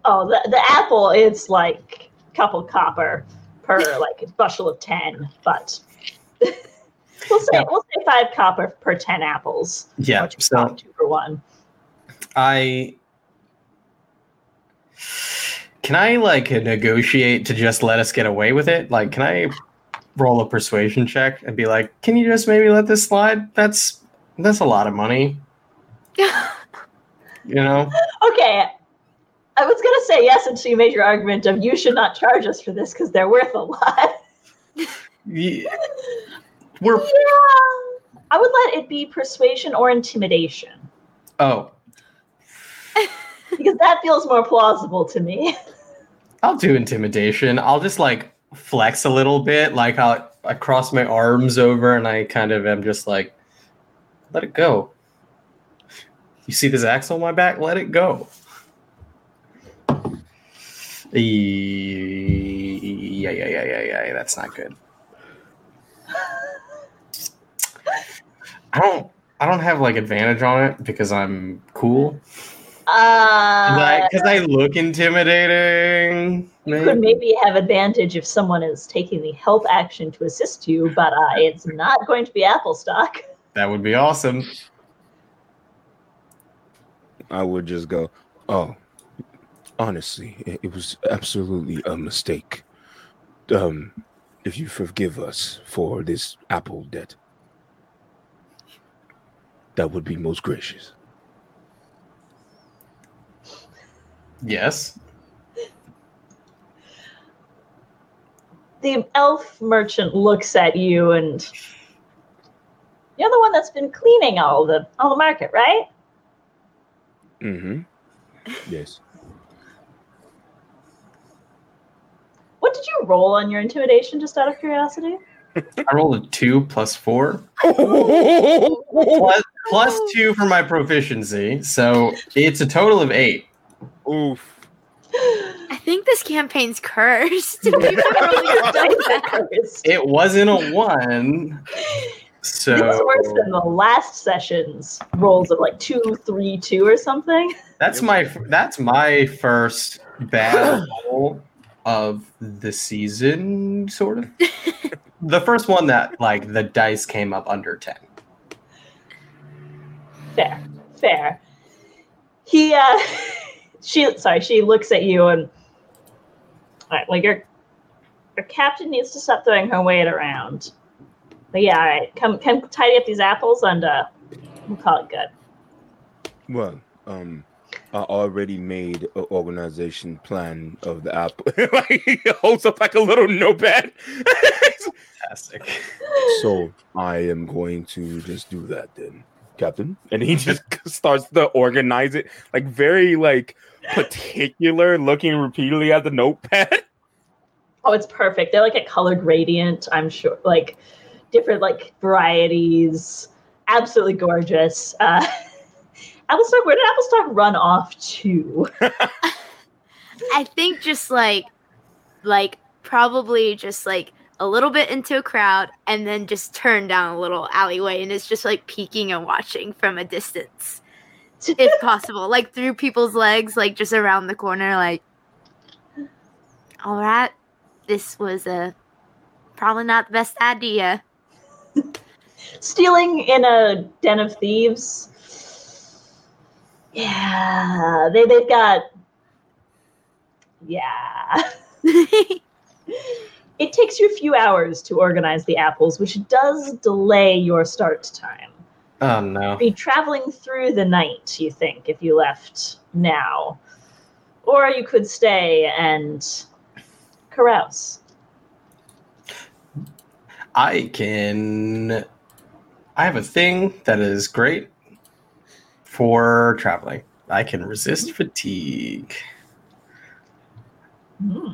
Oh, the, the apple it's like a couple copper per like a bushel of ten, but we'll say Yeah. we'll say five copper per ten apples. Yeah. So two for one. I can I like negotiate to just let us get away with it? Like, can I roll a persuasion check and be like, "Can you just maybe let this slide? That's that's a lot of money." You know? Okay. I was gonna say yes until you made your argument of you should not charge us for this because they're worth a lot. Ye- We're Yeah. I would let it be persuasion or intimidation oh, because that feels more plausible to me. I'll do intimidation. I'll just like flex a little bit, like I'll I cross my arms over and I kind of am just like, let it go. You see this axe on my back? Let it go. Yeah, yeah, yeah, yeah, yeah. That's not good. I don't. I don't have like advantage on it because I'm cool. Uh, Because I, look intimidating. You could maybe have advantage if someone is taking the help action to assist you, but uh, it's not going to be Applestock. That would be awesome. I would just go, oh, honestly, it, it was absolutely a mistake. Um, if you forgive us for this apple debt, that would be most gracious. Yes. The elf merchant looks at you, and you're the one that's been cleaning all the all the market, right? Mm-hmm. Yes. What did you roll on your intimidation, just out of curiosity? I rolled a two plus four, plus, plus two for my proficiency, so it's a total of eight. Oof. I think this campaign's cursed. People are really done that. It wasn't a one, so This is worse than the last session's rolls of like two, three, two, or something. that's my that's my first bad roll of the season, sort of. the first one that like the dice came up under ten. Fair, fair. He, uh, she, sorry, she looks at you and, all right, like your, your captain needs to stop throwing her weight around. But yeah, all right, come, come tidy up these apples and uh, we'll call it good. Well, um, I already made an organization plan of the app. like he holds up like a little notepad. Fantastic. so I am going to just do that then, Captain. And he just starts to organize it, like very like particular, looking repeatedly at the notepad. Oh, it's perfect. They're like a color gradient, I'm sure, like different like varieties. Absolutely gorgeous. Uh, Applestock, where did Applestock run off to? I think just like, like probably just like a little bit into a crowd and then just turn down a little alleyway and it's just like peeking and watching from a distance, if possible, like through people's legs, like just around the corner, like. All right, this was a probably not the best idea. Stealing in a den of thieves. Yeah, they they've got. Yeah, it takes you a few hours to organize the apples, which does delay your start time. Oh no. Be traveling through the night, you think, if you left now, or you could stay and carouse. I can. I have a thing that is great for traveling. I can resist fatigue. Hmm.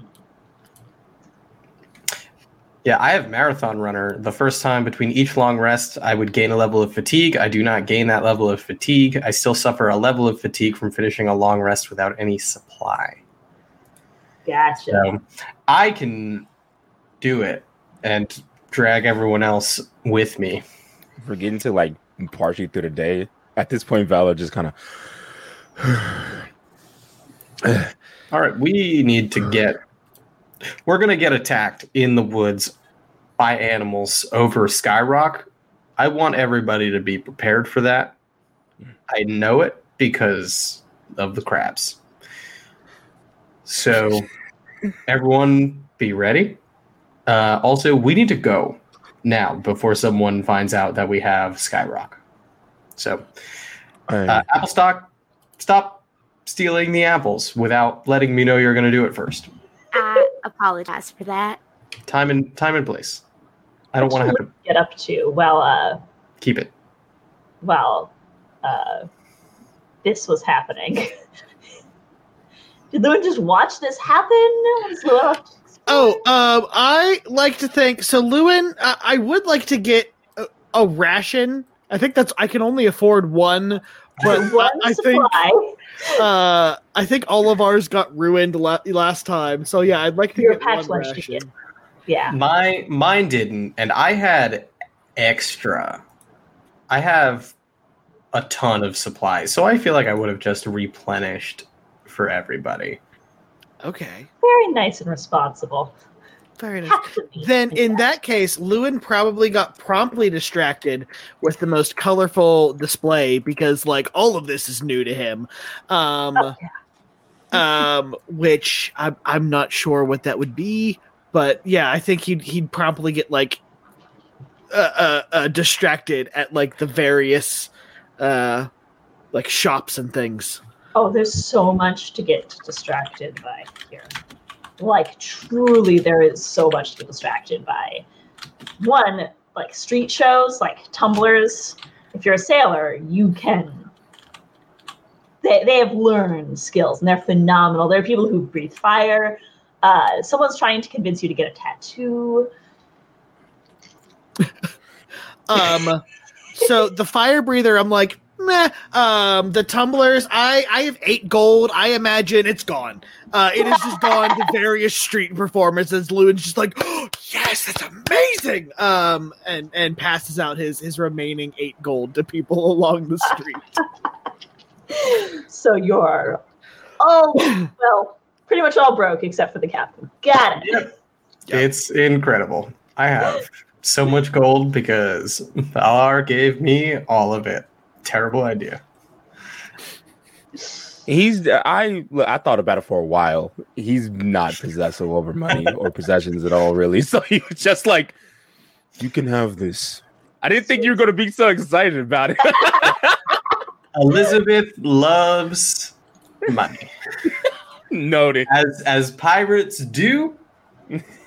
Yeah, I have marathon runner. The first time between each long rest, I would gain a level of fatigue. I do not gain that level of fatigue. I still suffer a level of fatigue from finishing a long rest without any supply. Gotcha. So I can do it and drag everyone else with me. We're getting to like partially through the day. At this point, Valar just kind of. All right, we need to get. We're gonna get attacked in the woods by animals over Skyrock. I want everybody to be prepared for that. I know it because of the crabs. So, everyone, be ready. Uh, also, we need to go now before someone finds out that we have Skyrock. So, uh, Applestock, stop stealing the apples without letting me know you're going to do it first. I apologize for that. Time and time and place. I don't want to have to get up to well, uh, keep it. well, uh, this was happening. Did Llewyn just watch this happen? Oh, um, I like to think so. Llewyn, I, I would like to get a, a ration. I think that's I can only afford one, but one I, I think uh, I think all of ours got ruined la- last time. So yeah, I'd like to Your get patch one lunch ration. ticket. Yeah. My mine didn't, and I had extra. I have a ton of supplies, so I feel like I would have just replenished for everybody. Okay, Very nice and responsible. Very nice. Have to be. Then in that case, Llewyn probably got promptly distracted with the most colorful display because like all of this is new to him. Um Oh, yeah. um which I'm I'm not sure what that would be, but yeah, I think he'd he'd promptly get like uh, uh, uh distracted at like the various uh like shops and things. Oh, there's so much to get distracted by here. Like, truly, there is so much to be distracted by. One, like street shows, like tumblers. If you're a sailor, you can they, they have learned skills and they're phenomenal. There are people who breathe fire. Uh, someone's trying to convince you to get a tattoo. Um, so the fire breather, I'm like, meh. Um, the tumblers, I I have eight gold. I imagine it's gone. Uh, it has just gone to various street performances. Llewyn's just like, oh, yes, that's amazing. Um, and and passes out his his remaining eight gold to people along the street. So you're all, well, pretty much all broke except for the captain. Got it. Yep. Yeah. It's incredible. I have so much gold because Valar gave me all of it. Terrible idea. He's I I thought about it for a while. He's not possessive over money or possessions at all, really. So he was just like, "You can have this." I didn't think you were going to be so excited about it. Elizabeth loves money. Noted. As as pirates do,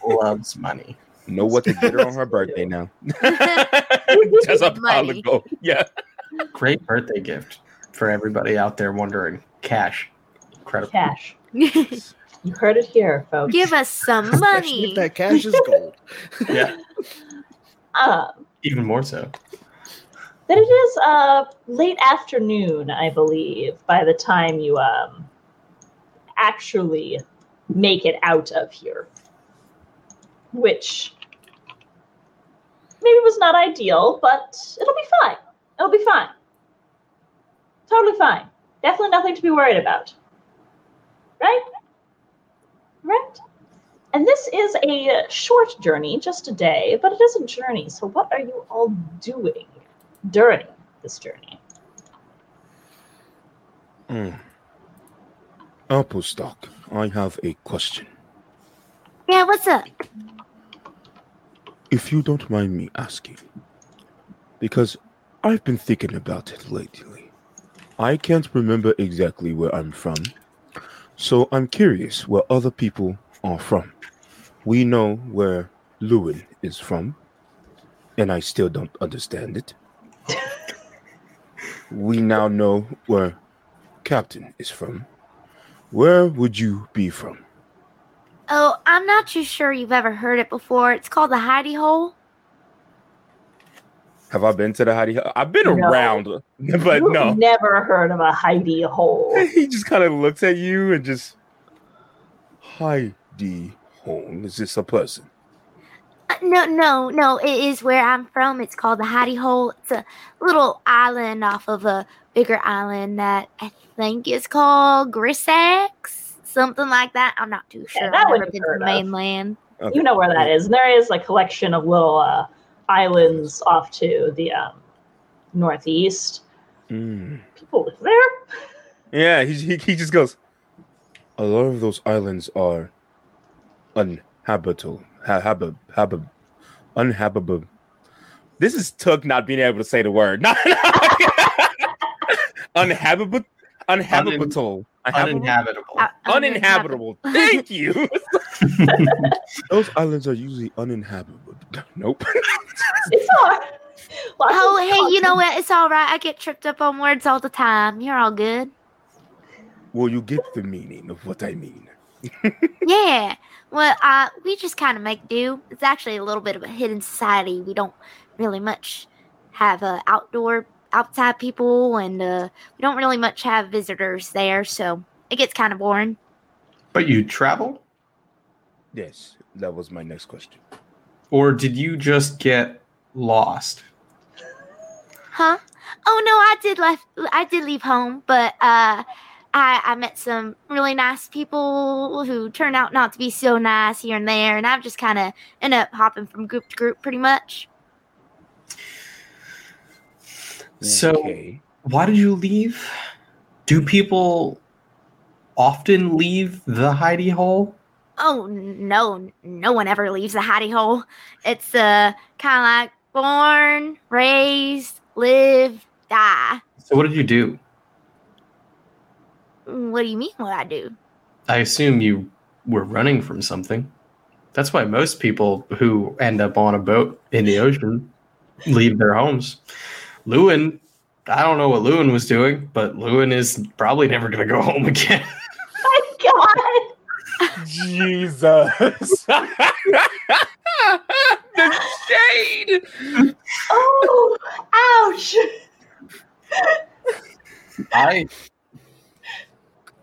loves money. Know what to get her on her birthday now. just a pile Money. of gold. Yeah. Great birthday gift for everybody out there wondering. Cash. Incredible. Cash. You heard it here, folks. Give us some money. if that cash is gold. Yeah. Um, Even more so. then it is uh, late afternoon, I believe, by the time you um, actually make it out of here. Which maybe was not ideal, but it'll be fine. It'll be fine. Totally fine. Definitely nothing to be worried about. Right? Right? And this is a short journey, just a day, but it is a journey. So, what are you all doing during this journey? Mm. Applestock, I have a question. yeah, what's up? If you don't mind me asking, because I've been thinking about it lately. I can't remember exactly where I'm from, so I'm curious where other people are from. We know where Llewyn is from, and I still don't understand it. we now know where Captain is from. Where would you be from? Oh, I'm not too sure you've ever heard it before. It's called the hidey hole. Have I been to the Heidi? I've been No. around, but You've no. never heard of a Heidi hole. he just kind of looks at you and just Heidi hole. Is this a person? Uh, No, no, no. It is where I'm from. It's called the Hidey Hole. It's a little island off of a bigger island that I think is called Grissax, something like that. I'm not too sure. that I've one never been to the mainland. Okay. You know where that is. And there is a collection of little uh, islands off to the um, northeast. Mm. People live there. Yeah, he, he he just goes. A lot of those islands are uninhabitable. Ha- habib, habib, uninhabitable. This is Took not being able to say the word. uninhabitable. Uninhabitable. Uninhabitable. Uninhabitable. Uh, Uninhabitable. Thank you. Those islands are usually uninhabitable. Nope. It's hard. Lots Oh, hey, you know what? It's all right. I get tripped up on words all the time. You're all good. Well, you get the meaning of what I mean. Yeah. Well, uh, we just kind of make do. It's actually a little bit of a hidden society. We don't really much have uh, outdoor, outside people, and uh, we don't really much have visitors there, so it gets kind of boring. But you travel? Yes, that was my next question. Or did you just get lost? Huh? Oh no, I did left. I did leave home, but uh, I I met some really nice people who turned out not to be so nice here and there, and I've just kind of ended up hopping from group to group pretty much. So Okay. why did you leave? Do people often leave the hidey hole? Oh no, no one ever leaves the hidey hole. It's uh kind of like born, raised, live, die. So what did you do? Mm, What do you mean? What I do? I assume you were running from something. That's why most people who end up on a boat in the ocean leave their homes. Llewyn I don't know what Llewyn was doing, but Llewyn is probably never going to go home again. My God. Jesus. the shade. Oh, ouch. I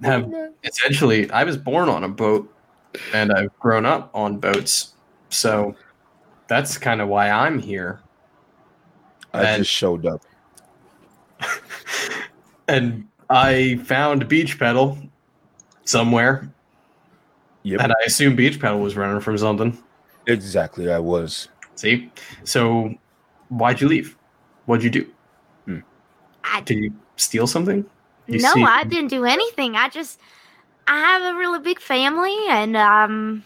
have essentially, I was born on a boat and I've grown up on boats. So that's kind of why I'm here. I And- just showed up. and I found Beechpetal somewhere. Yep. And I assume Beechpetal was running from something. Exactly, I was. See? So why'd you leave? What'd you do? I, Did you steal something? You no, see- I didn't do anything. I just I have a really big family and um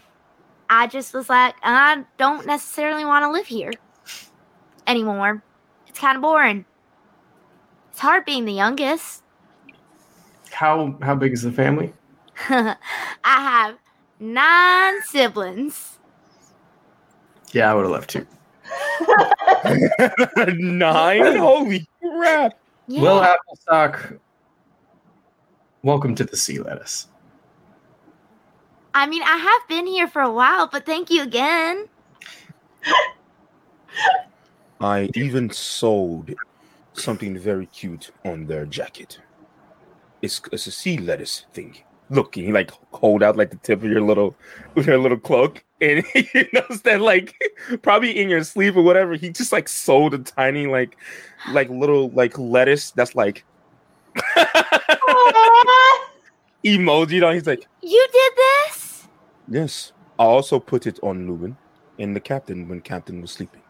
I just was like I don't necessarily want to live here anymore. It's kind of boring. It's hard being the youngest. How how big is the family? I have nine siblings. Yeah, I would have left too. Nine? Holy crap. Yeah. Will Applestock, welcome to the sea lettuce. I mean, I have been here for a while, but thank you again. I even sold something very cute on their jacket. It's it's a sea lettuce thing. Look, and you like hold out like the tip of your little your little cloak, and he knows that like probably in your sleep or whatever, he just like sold a tiny like like little like lettuce that's like emoji on. He's like, You did this? yes. I also put it on Lubin and the captain when captain was sleeping.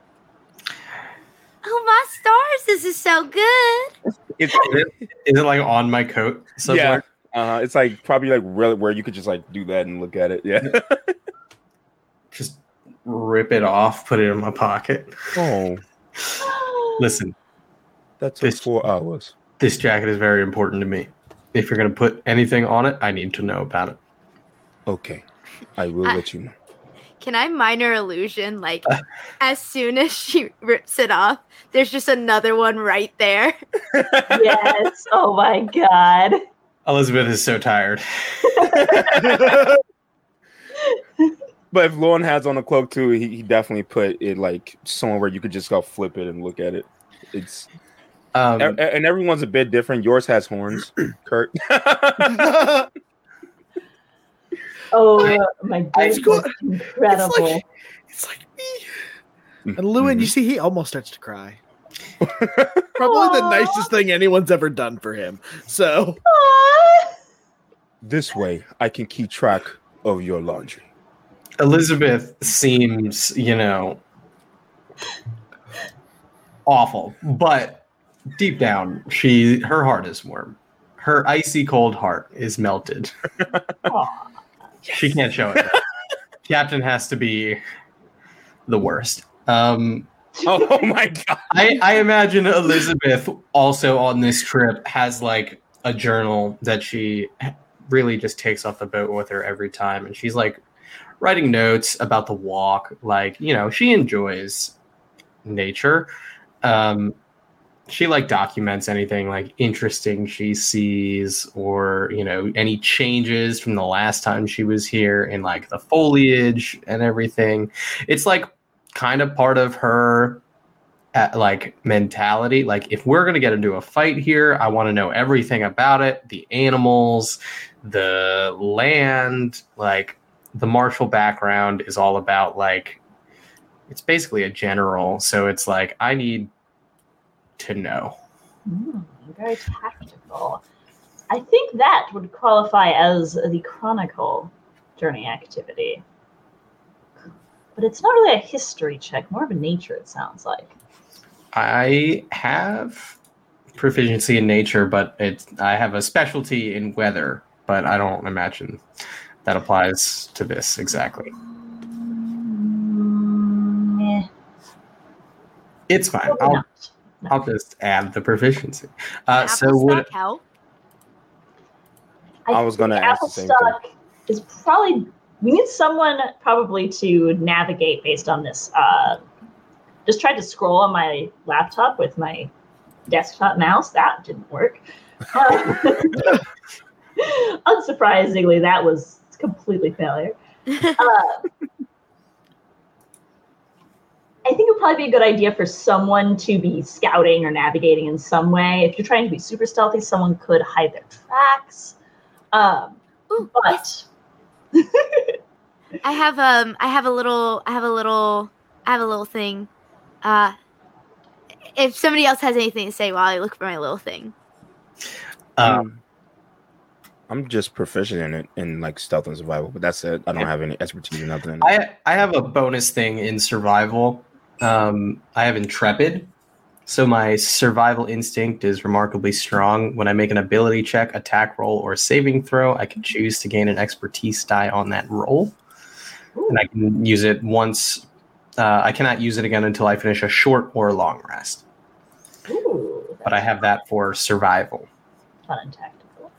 My stars, this is so good. It's Is it like on my coat somewhere? Uh, it's like probably like really where you could just like do that and look at it. Yeah. Just rip it off, put it in my pocket. oh, Listen, That's This- four hours. this jacket is very important to me. If you're going to put anything on it, I need to know about it. Okay, I will I- let you know. Can I minor illusion? Like, as soon as she rips it off, there's just another one right there. yes. Oh my God. Elizabeth is so tired. But if Lauren has on a cloak too, he, he definitely put it like somewhere where you could just go flip it and look at it. It's Um, and everyone's a bit different. Yours has horns, Kurt. Oh my It's goodness. cool. Incredible. It's like, it's like me. Mm-hmm. And Llewyn, you see, he almost starts to cry. Probably the nicest thing anyone's ever done for him. So, Aw. this way, I can keep track of your laundry. Elizabeth seems, you know, awful, but deep down, she her heart is warm. Her icy cold heart is melted. She can't show it. Captain has to be the worst. Um, Oh, oh my god! I, I imagine Elizabeth also on this trip has like a journal that she really just takes off the boat with her every time, and she's like writing notes about the walk. Like you know, she enjoys nature. Um, she like documents anything like interesting she sees, or you know, any changes from the last time she was here in like the foliage and everything. It's like kind of part of her uh, like mentality. Like if we're going to get into a fight here i want to know everything about it. The animals the land like the martial background is all about like it's basically a general. So it's like i need to know Hmm, very tactical. I think that would qualify as the chronicle journey activity. But it's not really a history check, more of a nature, it sounds like. i have proficiency in nature but it's i have a specialty in weather but i don't imagine that applies to this exactly Mm, eh, it's fine i'll not. I'll just add the proficiency. Uh, so Apple would stock help? I was gonna think ask the same thing. Is probably we need someone probably to navigate based on this. Uh, just tried to scroll on my laptop with my desktop mouse. That didn't work. Uh, unsurprisingly, that was completely failure. Uh, I think it would probably be a good idea for someone to be scouting or navigating in some way. If you're trying to be super stealthy, someone could hide their tracks. Um, Ooh, but I have um I have a little I have a little I have a little thing. Uh if somebody else has anything to say while I look for my little thing. Um, I'm just proficient in it in like stealth and survival, but that's it. I don't have any expertise or nothing. I I have a bonus thing in survival. Um, I have intrepid, so my survival instinct is remarkably strong. When I make an ability check, attack roll, or saving throw, I can choose to gain an expertise die on that roll, and I can use it once. Uh, I cannot use it again until I finish a short or long rest. ooh, But I have that for survival. fun and tactical.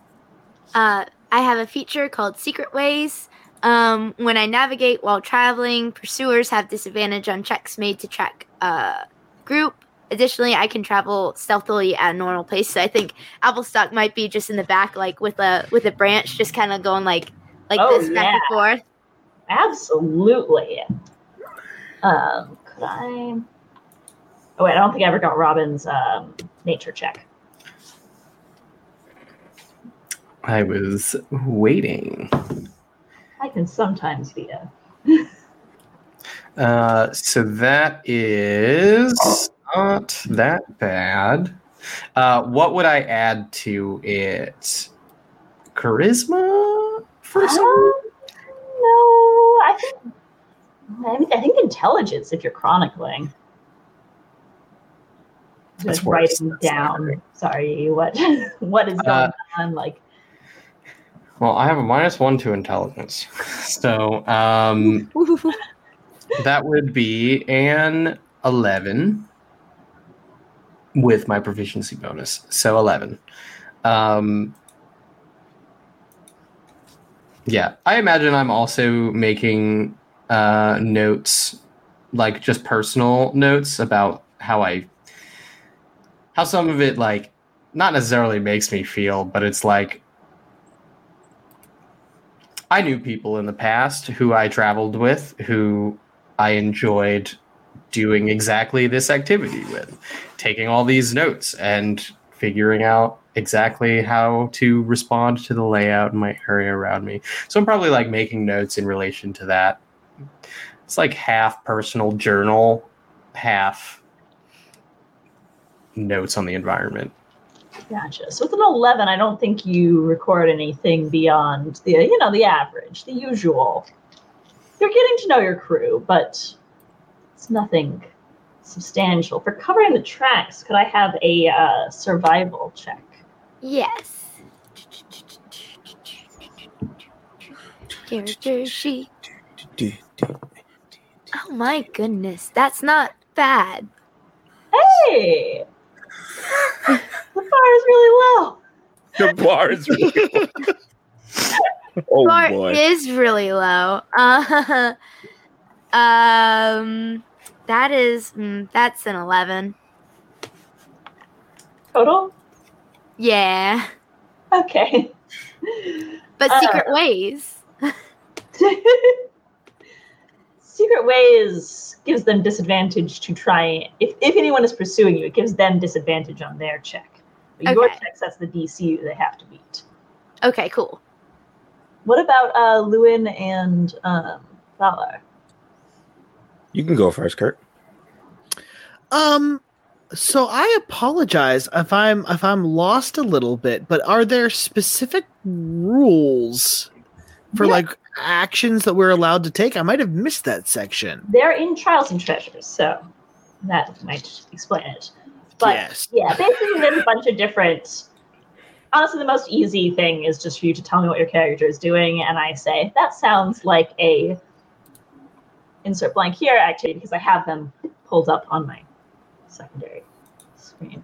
Uh I have a feature called Secret Ways. Um, when I navigate while traveling, pursuers have disadvantage on checks made to track uh, group. Additionally, I can travel stealthily at a normal pace. So I think Applestock might be just in the back, like with a with a branch, just kind of going like like Oh, this back and forth. Absolutely. Um, could I? Oh wait, I don't think I ever got Robin's um, nature check. I was waiting. I can sometimes be a. Uh, so that is not that bad. Uh, what would I add to it? Charisma for some? no, I think. I, mean, I think intelligence if you're chronicling. Just writing down. Sorry, what what is going Uh, on? Like, Well, I have a minus one to intelligence, so um, that would be an eleven with my proficiency bonus. So eleven. Um, yeah, I imagine I'm also making uh, notes, like just personal notes about how I, how some of it like, not necessarily makes me feel, but it's like I knew people in the past who I traveled with who I enjoyed doing exactly this activity with, taking all these notes and figuring out exactly how to respond to the layout in my area around me. So I'm probably like making notes in relation to that. It's like half personal journal, half notes on the environment. Gotcha. So with an eleven, I don't think you record anything beyond the you know the average, the usual. You're getting to know your crew, but it's nothing substantial. For covering the tracks, could I have a uh, survival check? Yes. Character sheet. Oh my goodness, that's not bad. Hey, the bar is really low. The bar is really low. Oh Bar boy. is really low. Uh, um, that is mm, that's an eleven. Total. Yeah, Okay. but Uh. secret ways. Secret ways gives them disadvantage to try if, if anyone is pursuing you, it gives them disadvantage on their check. But Your Okay. check sets the DC they have to beat. Okay, cool. What about uh Llewyn and um Valar? You can go first, Kurt. Um so I apologize if I'm if I'm lost a little bit, but are there specific rules for Yeah. like actions that we're allowed to take? I might have missed that section. They're in Trials and Treasures, so that might explain it. But yes. yeah, basically there's a bunch of different honestly the most easy thing is just for you to tell me what your character is doing and I say that sounds like a insert blank here activity because I have them pulled up on my secondary screen.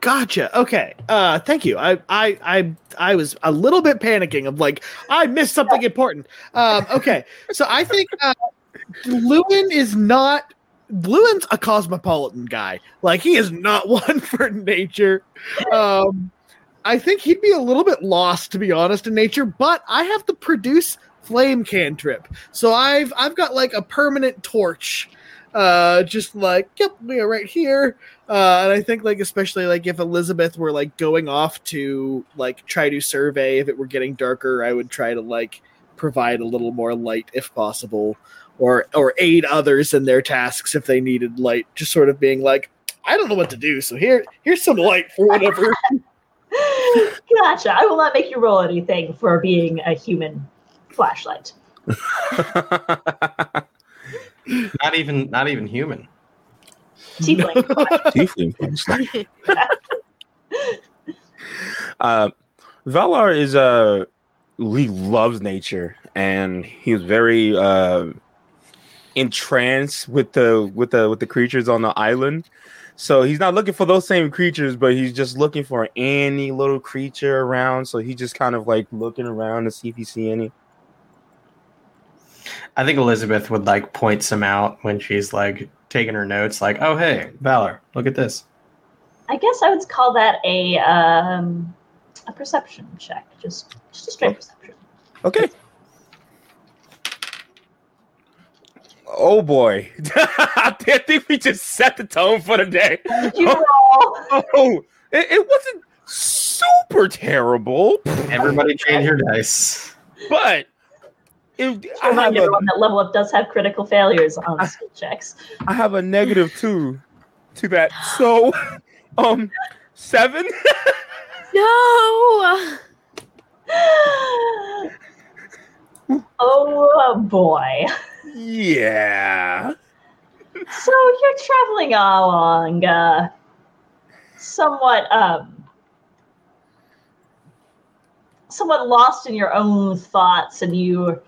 Gotcha. Okay. Uh thank you. I I I I was a little bit panicking of like I missed something important. Um okay. So I think uh Llewyn is not Llewyn's a cosmopolitan guy. Like he is not one for nature. Um, I think he'd be a little bit lost, to be honest, in nature. But I have to produce flame cantrip, so I've I've got like a permanent torch, uh, just like yep, we are right here. Uh, and I think like especially like if Elizabeth were like going off to like try to survey if it were getting darker, I would try to like provide a little more light if possible or or aid others in their tasks if they needed light just sort of being like i don't know what to do so here here's some light for whatever gotcha. I will not make you roll anything for being a human flashlight. Not even not even human. Tiefling. Tiefling flashlight. uh, Valar is uh, he loves nature, and he's very uh, entranced with the with the with the creatures on the island. So he's not looking for those same creatures, but he's just looking for any little creature around. So he's just kind of like looking around to see if he see any. I think Elizabeth would like point some out when she's like taking her notes, like, "Oh hey, Valar, look at this." I guess I would call that a um, a perception check. Just just a straight perception. Okay. Oh boy. I think we just set the tone for the day. Did you roll? Oh, it, it wasn't super terrible, Everybody change your dice. but it, I, Remind have a, everyone that level up does have critical failures on skill checks. I have a negative two to that. So, um, seven. No. oh boy. Yeah. So you're traveling along, uh, somewhat, um, somewhat lost in your own thoughts, and you.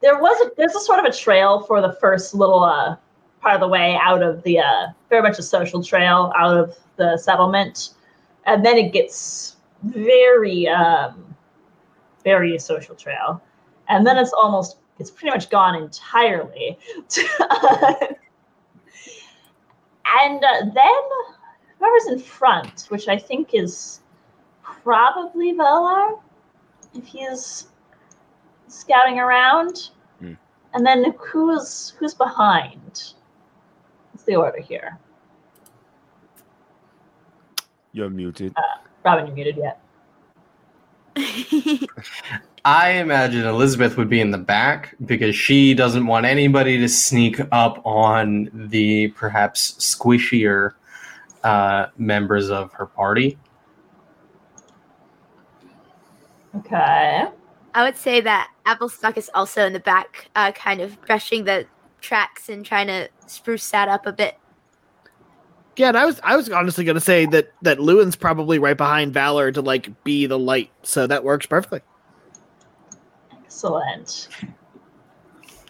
There was a, there's a sort of a trail for the first little uh, part of the way out of the uh, very much a social trail out of the settlement, and then it gets very um, very social trail, and then it's almost it's pretty much gone entirely. And uh, then whoever's in front, which I think is probably Valar, if he's scouting around. Hmm. And then who's who's behind? What's the order here? You're muted. Robin, you're muted yet. I imagine Elizabeth would be in the back because she doesn't want anybody to sneak up on the perhaps squishier uh, members of her party. Okay. I would say that Applestock is also in the back, uh, kind of brushing the tracks and trying to spruce that up a bit. yeah and i was i was honestly going to say that that Llewyn's probably right behind Valar to like be the light so that works perfectly Excellent.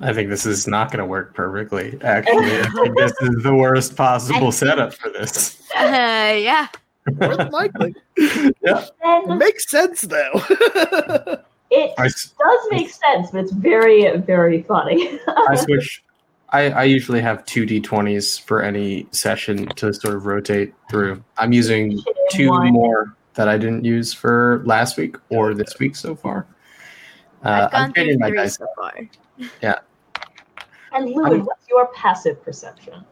I think this is not going to work perfectly. Actually, I think this is the worst possible setup for this. Uh, yeah. more than likely Yeah, Then makes sense though it I, s- does make sense, but it's very, very funny. I switch. I, I usually have two d20s for any session to sort of rotate through. I'm using two more that I didn't use for last week or this week so far. Uh, I've gone I'm through my three dice. so far. Yeah. And Llewyn, what's your passive perception?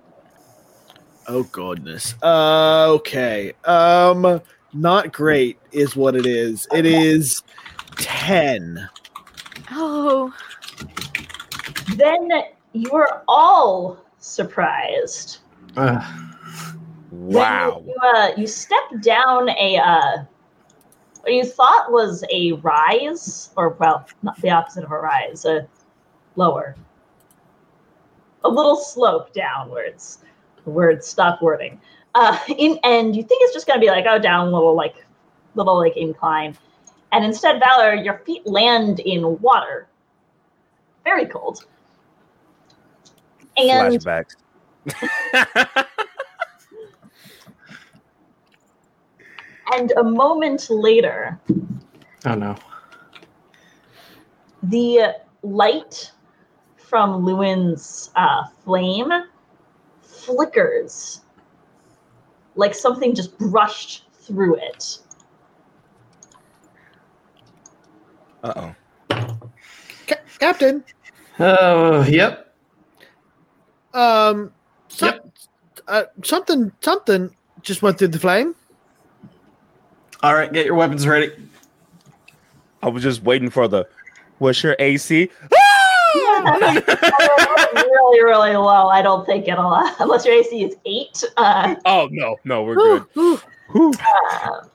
oh goodness uh, okay um not great is what it is it is 10 Oh. Then you're all surprised. Ugh. when Wow. You, uh, you step down a uh, what you thought was a rise, or well, not the opposite of a rise, a lower, a little slope downwards. The word stop wording. Uh, in and you think it's just gonna be like oh down a little like little like incline, and instead Valar, your feet land in water, very cold. And Flashbacks. and a moment later, Oh no. the light from Llewyn's uh, flame flickers like something just brushed through it. Uh oh. Ca- Captain, Oh, yep. um, some, Yep. uh, something, something just went through the flame. All right, get your weapons ready. I was just waiting for the. What's your AC? really, really low. I don't think it'll, uh, unless your AC is eight. Uh, oh no, no, we're Whew, good. whew. Whew.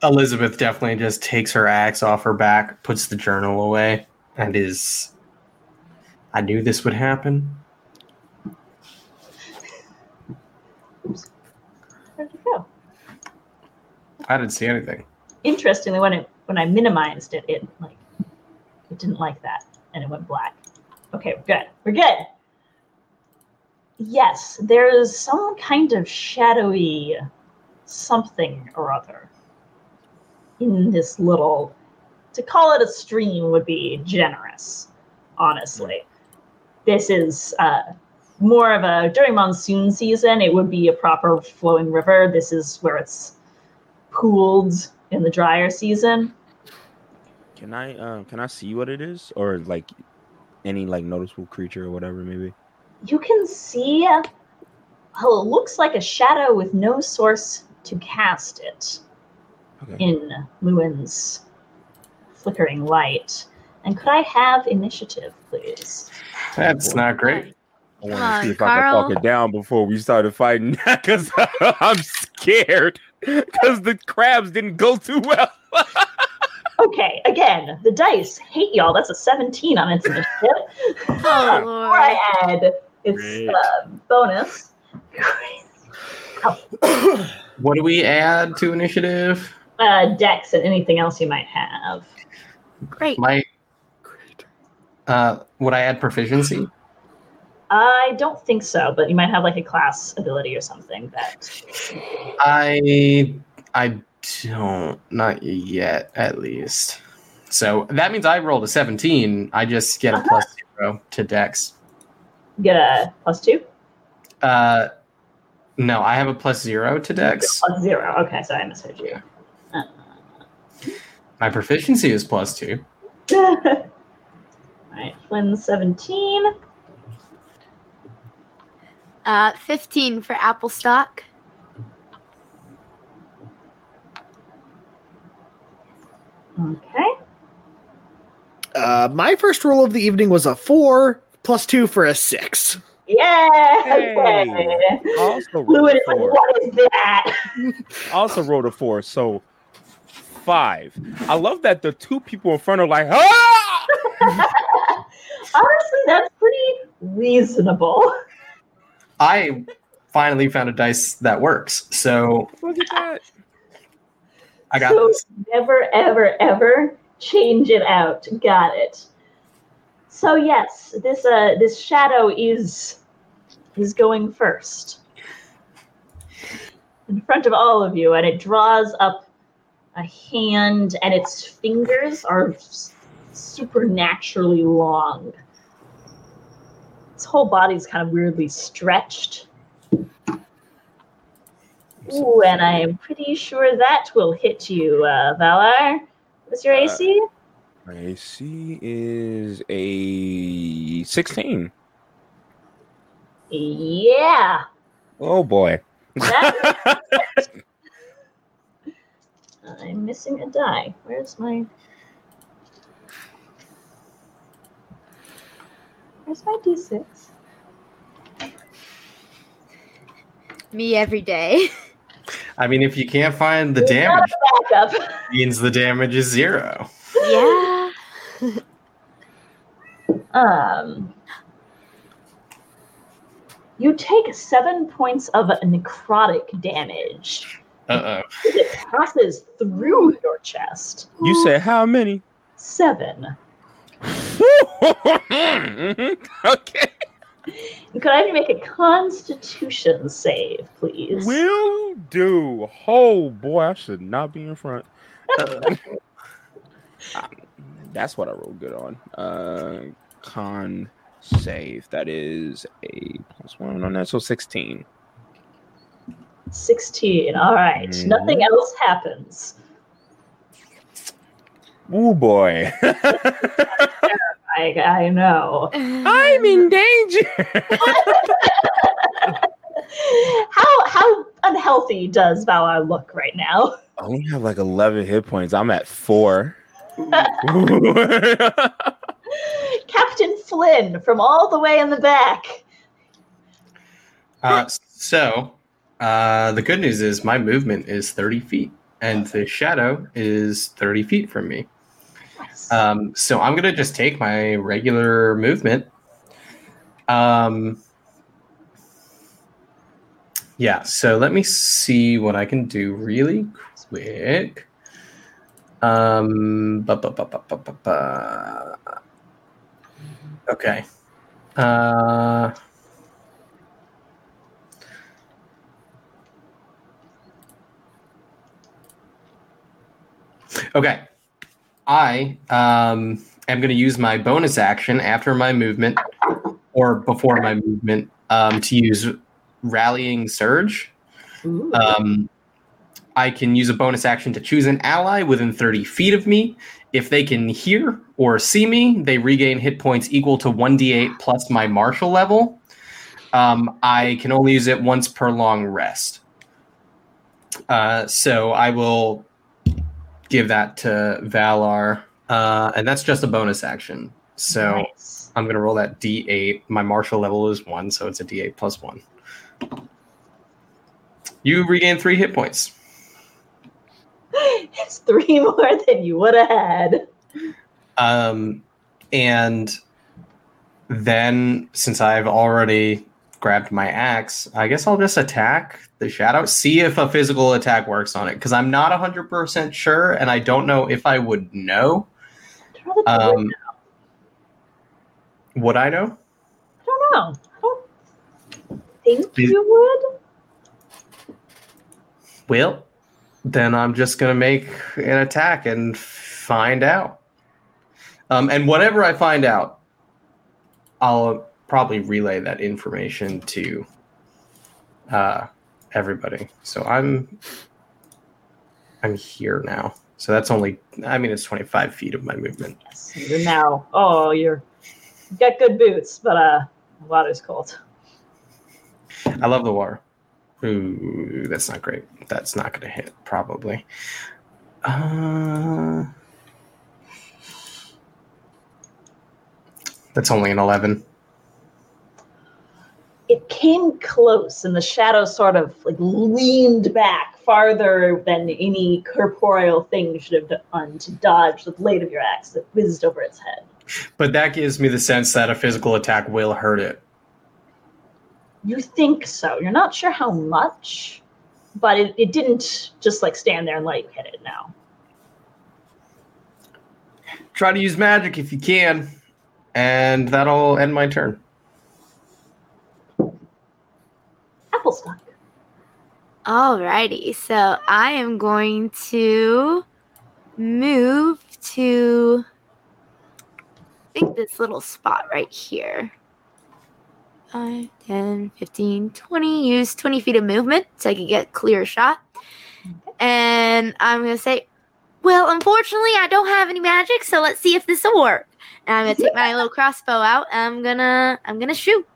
Elizabeth definitely just takes her axe off her back, puts the journal away, and is. I knew this would happen. where'd it go? I didn't see anything. Interestingly, when it when I minimized it, it like it didn't like that, and it went black. Okay, we're good. We're good. Yes, there's some kind of shadowy something or other in this little. To call it a stream would be generous, honestly. This is uh, more of a during monsoon season. It would be a proper flowing river. This is where it's pooled in the drier season. Can I um can I see what it is or like any like noticeable creature or whatever maybe? You can see well, it looks like a shadow with no source to cast it Okay. in Llewyn's flickering light. And could I have initiative, please? That's not great. I want to see if I can talk it down before we started fighting because I'm scared because the crabs didn't go too well. Okay, again, the dice hate y'all. That's a 17 on its initiative. Oh, Before I add its Great. uh, bonus. What do we add to initiative? Uh, dex and anything else you might have. Great. My. Uh, would I add proficiency? I don't think so, but you might have like a class ability or something that. I I don't not yet at least. So that means I rolled a 17. I just get a plus zero to Dex. Get a plus two? Uh, no, I have a plus zero to Dex. Plus zero. Okay, so I misheard you. My proficiency is plus two. Alright, Flynn 17. Uh, 15 for Applestock. Okay. Uh, my first roll of the evening was a four plus two for a six. Yeah! Hey. Also rolled a is like, four. what is that? Also rolled a four, so five. I love that the two people in front are like, ah! Honestly, that's pretty reasonable. I finally found a dice that works. So Look at that. I got so this. never, ever, ever change it out. Got it. So yes, this uh this shadow is is going first. In front of all of you, and it draws up a hand, and its fingers are supernaturally long. Its whole body's kind of weirdly stretched. Ooh, and I am pretty sure that will hit you, uh, Valar. What's your Uh, AC? My AC is a 16. Yeah. Oh boy. I'm missing a die. Where's my. Where's my d6? Me every day. I mean, if you can't find the damage, it means the damage is zero. yeah. Um, you take seven points of necrotic damage. Uh It passes through your chest. You said how many? Seven. Okay. Could I make a Constitution save, please? Will do. Oh boy, I should not be in front. Uh, that's what I rolled good on. Uh, con save. That is a plus one on that, so sixteen. 16. All right. Mhm. Nothing else happens. Oh boy. I, I know. I'm in danger. How how unhealthy does Valar look right now? I only have like 11 hit points. I'm at four. Captain Flynn from all the way in the back. Uh, so, uh, the good news is my movement is 30 feet, and the shadow is 30 feet from me. Um, so I'm gonna just take my regular movement. Um, yeah. So let me see what I can do really quick. Um, ba, ba, ba. okay. Uh, okay. I um, am going to use my bonus action after my movement or before my movement um, to use rallying surge. Um, I can use a bonus action to choose an ally within 30 feet of me. If they can hear or see me, they regain hit points equal to 1d8 plus my martial level. Um, I can only use it once per long rest. Uh, so I will give that to Valar. Uh, and that's just a bonus action. So Nice. I'm going to roll that d8. My martial level is 1, so it's a d8 plus 1. You regain 3 hit points. It's three more than you would have had. Um, and then, since I've already grabbed my axe, I guess I'll just attack the shadow. See if a physical attack works on it, because I'm not 100% sure, and I don't know if I would know. I'd rather do it Um, would I know? I don't know. I don't think Is- you would. Well, then I'm just going to make an attack and find out. Um, and whatever I find out, I'll probably relay that information to uh, everybody. So I'm I'm here now. So that's only I mean it's 25 feet of my movement. Yes, you're now. Oh, you're you've got good boots, but uh, the water's cold. I love the water. Ooh, that's not great. That's not going to hit probably. Uh, that's only an 11. It came close, and the shadow sort of like leaned back farther than any corporeal thing should have done to dodge the blade of your axe that whizzed over its head. But that gives me the sense that a physical attack will hurt it. You think so. You're not sure how much, but it, it didn't just like stand there and let you hit it now. Try to use magic if you can, and that'll end my turn. Applestock. Alrighty, so I am going to move to I think this little spot right here. 5, 10, 15, 20. Use 20 feet of movement so I can get a clear shot. And I'm going to say, well, unfortunately, I don't have any magic, so let's see if this will work. And I'm going to take my little crossbow out I'm going to I'm going to shoot.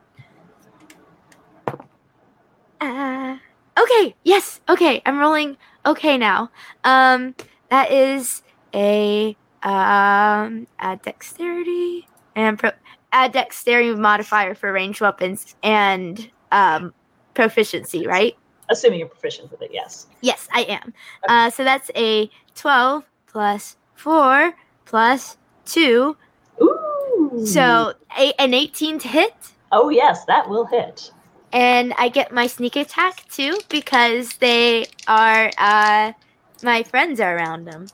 Uh, okay, yes, okay. I'm rolling okay now. Um that is a um add dexterity and pro- add dexterity modifier for ranged weapons and um proficiency, right? Assuming you're proficient with it, yes. Yes, I am. Uh so that's a 12 plus 4 plus 2. Ooh. So a- an 18 to hit. Oh yes, that will hit. And I get my sneak attack too because they are uh my friends are around them.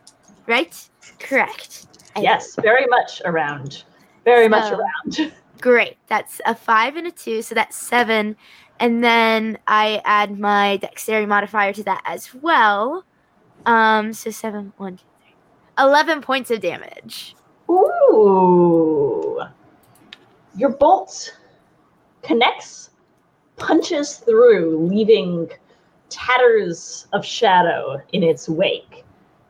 Right? Correct. I- Yes, very much around. Very much around. Great. That's a 5 and a 2, so that's 7. And then I add my dexterity modifier to that as well. Um so 7 1 2 3 11 points of damage. Ooh. Your bolt connects, punches through, leaving tatters of shadow in its wake.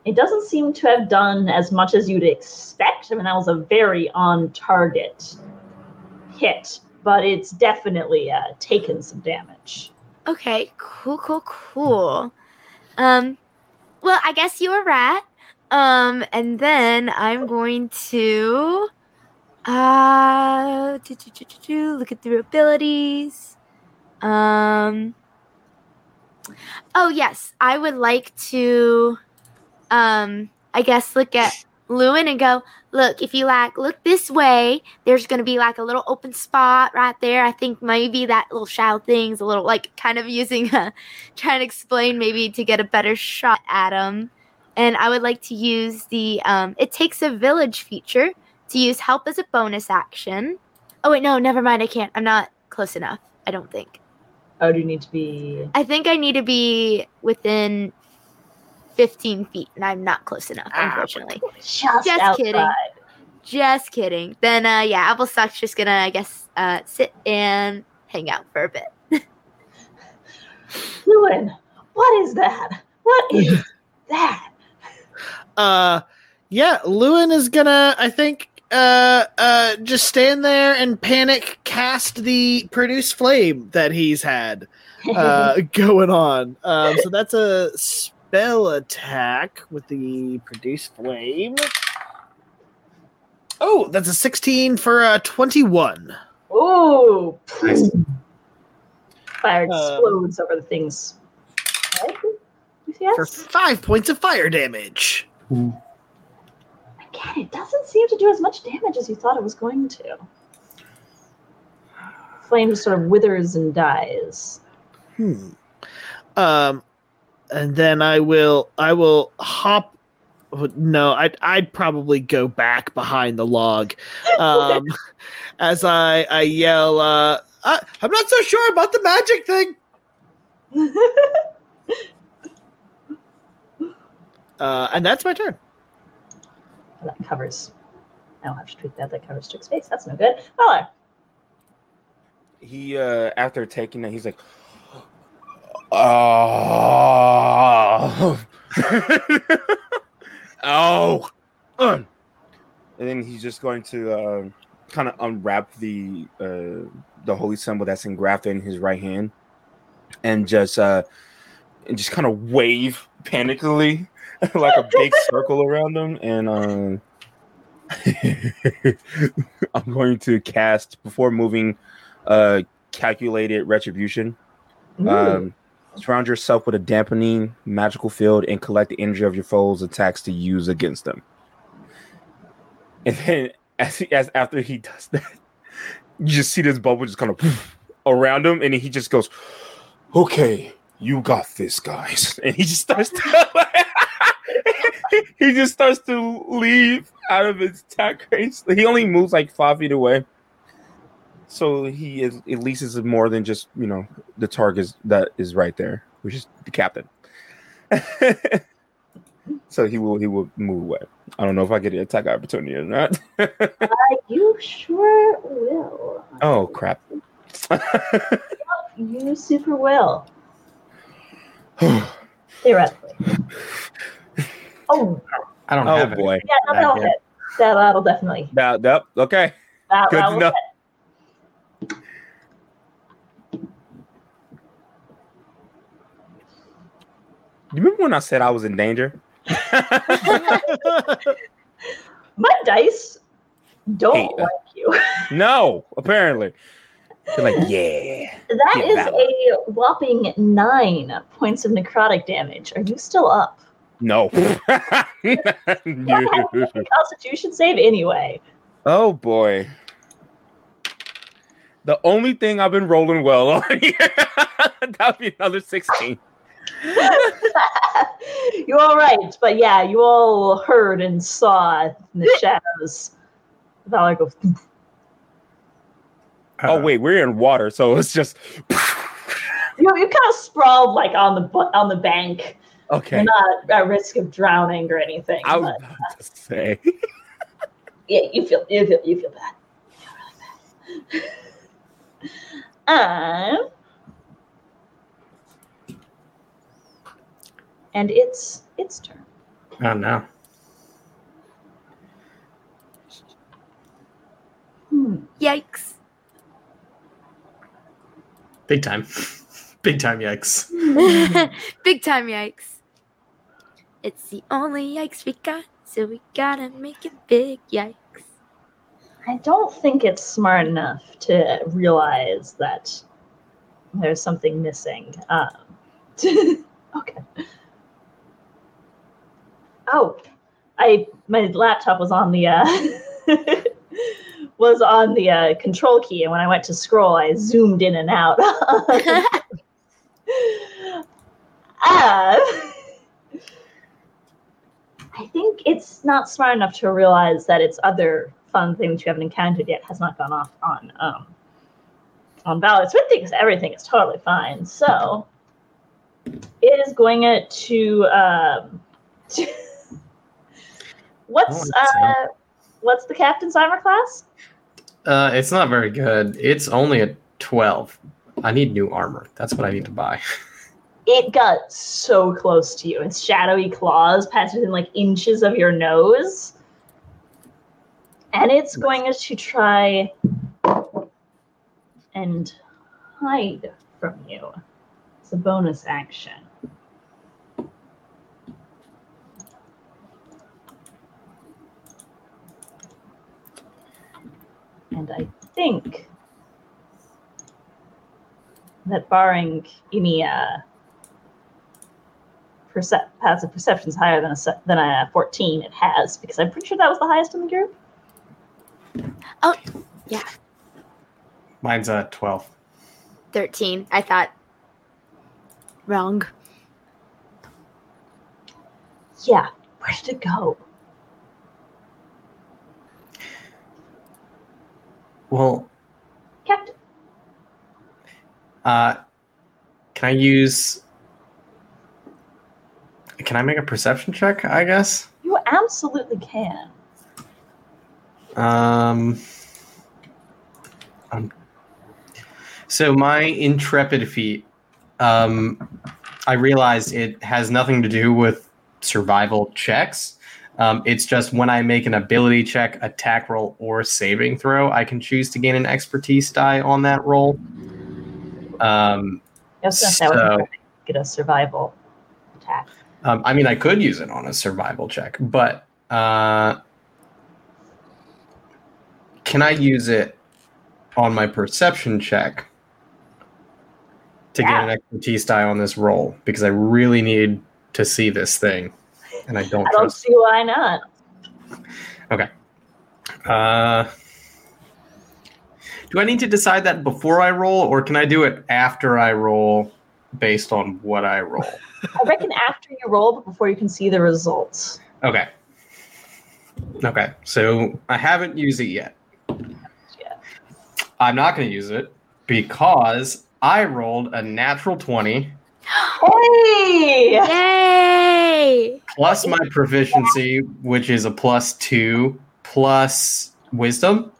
It doesn't seem to have done as much as you'd expect. I mean, that was a very on target hit, but it's definitely uh, taken some damage. Okay, cool, cool, cool. Um, well, I guess you were rat. Um, and then I'm going to uh look at their abilities. Um Oh yes, I would like to um I guess look at Llewyn and go, look, if you like look this way, there's gonna be like a little open spot right there. I think maybe that little shadow thing's a little like kind of using a trying to explain maybe to get a better shot at him. And I would like to use the um it takes a village feature to use help as a bonus action. Oh wait, no, never mind, I can't. I'm not close enough, I don't think. Oh, do you need to be? I think I need to be within 15 feet, and I'm not close enough, Ah, unfortunately. Just, Just kidding. Just kidding. Then, uh, yeah, Applestock's just gonna, I guess, uh, sit and hang out for a bit. Llewyn, what is that? What is that? Uh, yeah, Llewyn is gonna, I think, uh, uh, just stand there and panic cast the produce flame that he's had uh, going on. Um, so that's a spell attack with the produce flame. Oh, that's a 16 for a 21. Ooh, Nice. fire Um, explodes over the things. Right? Yes. For five points of fire damage. Again, it doesn't seem to do as much damage as you thought it was going to. Flame just sort of withers and dies. Hmm. Um, and then I will I will hop. No, I'd I'd probably go back behind the log, um, as I I yell. Uh, I, I'm not so sure about the magic thing. Uh, and that's my turn. That covers. I don't have to tweak that. That covers Trick's face. That's no good. Valar. He uh after taking that, he's like, oh, oh, and then he's just going to uh, kind of unwrap the uh, the holy symbol that's engrafted in his right hand, and just uh, and just kind of wave panically like a big circle around them, and um. I'm going to cast before moving uh calculated retribution. Ooh. Um surround yourself with a dampening magical field and collect the energy of your foes' attacks to use against them. And then as, he, as after he does that, you just see this bubble just kind of around him, and he just goes, Okay, you got this, guys. And he just starts to he just starts to leave out of his attack range. He only moves like five feet away. So he is at least is more than just you know the target that is right there, which is the captain. so he will he will move away. I don't know if I get an attack opportunity or not. you sure will. oh crap! You super will. Theoretically. Oh, I don't oh have it. boy! yeah, no, that'll hit. That, that'll definitely. That, that okay. That, Good that to will know. hit. You remember when I said I was in danger? My dice don't Hey, uh, like you. no, apparently. They're like, yeah. That is yeah, a whopping nine points of necrotic damage. Are you still up? No. No. Constitution save anyway. Oh boy. The only thing I've been rolling well on here. That'd be another 16. You're all right, but yeah, you all heard and saw in the shadows. Valar go. Uh, Oh wait, we're in water, so it's just You, you kind of sprawled like on the on the bank. Okay. You're not at risk of drowning or anything. I was but about to say. yeah, you feel you feel you feel bad. You feel really bad. um, and it's its turn. Oh no. Hmm. Yikes. Big time. Big time yikes. Big time yikes. It's the only yikes we got, so we gotta make it big yikes. I don't think it's smart enough to realize that there's something missing. Um, okay. Oh, I my laptop was on the uh, was on the uh, control key, and when I went to scroll, I zoomed in and out. uh, I think it's not smart enough to realize that its other fun thing that you haven't encountered yet has not gone off on um, on Valar. So it thinks everything is totally fine. So it is going to um, what's Oh, uh, what's the captain's armor class? Uh, it's not very good. It's only a 12. I need new armor. That's what I need to buy. It got so close to you. Its shadowy claws passed within like inches of your nose. And it's going to try and hide from you. It's a bonus action. And I think that barring any uh, percep- passive perceptions higher than a se- than a 14 it has because i'm pretty sure that was the highest in the group Oh, yeah. Mine's a 12. 13. I thought. Wrong. yeah where did it go Well, captain uh, can I use. Can I make a perception check, I guess? you absolutely can Um, um, so my intrepid feat, um, I realized it has nothing to do with survival checks. Um, it's just when I make an ability check, attack roll, or saving throw, I can choose to gain an expertise die on that roll. Um, I was gonna say, I wasn't So- trying to get a survival attack um, I mean, I could use it on a survival check, but uh, can I use it on my perception check to Yeah. get an expertise die on this roll? Because I really need to see this thing, and I don't i don't see why not Uh, do I need to decide that before I roll, or can I do it after I roll, based on what I roll? I reckon after you roll but before you can see the results Okay. Okay. So I haven't used it yet. Yeah. I'm not going to use it because I rolled a natural 20 hey Yay! plus my proficiency, which is a plus two, plus wisdom,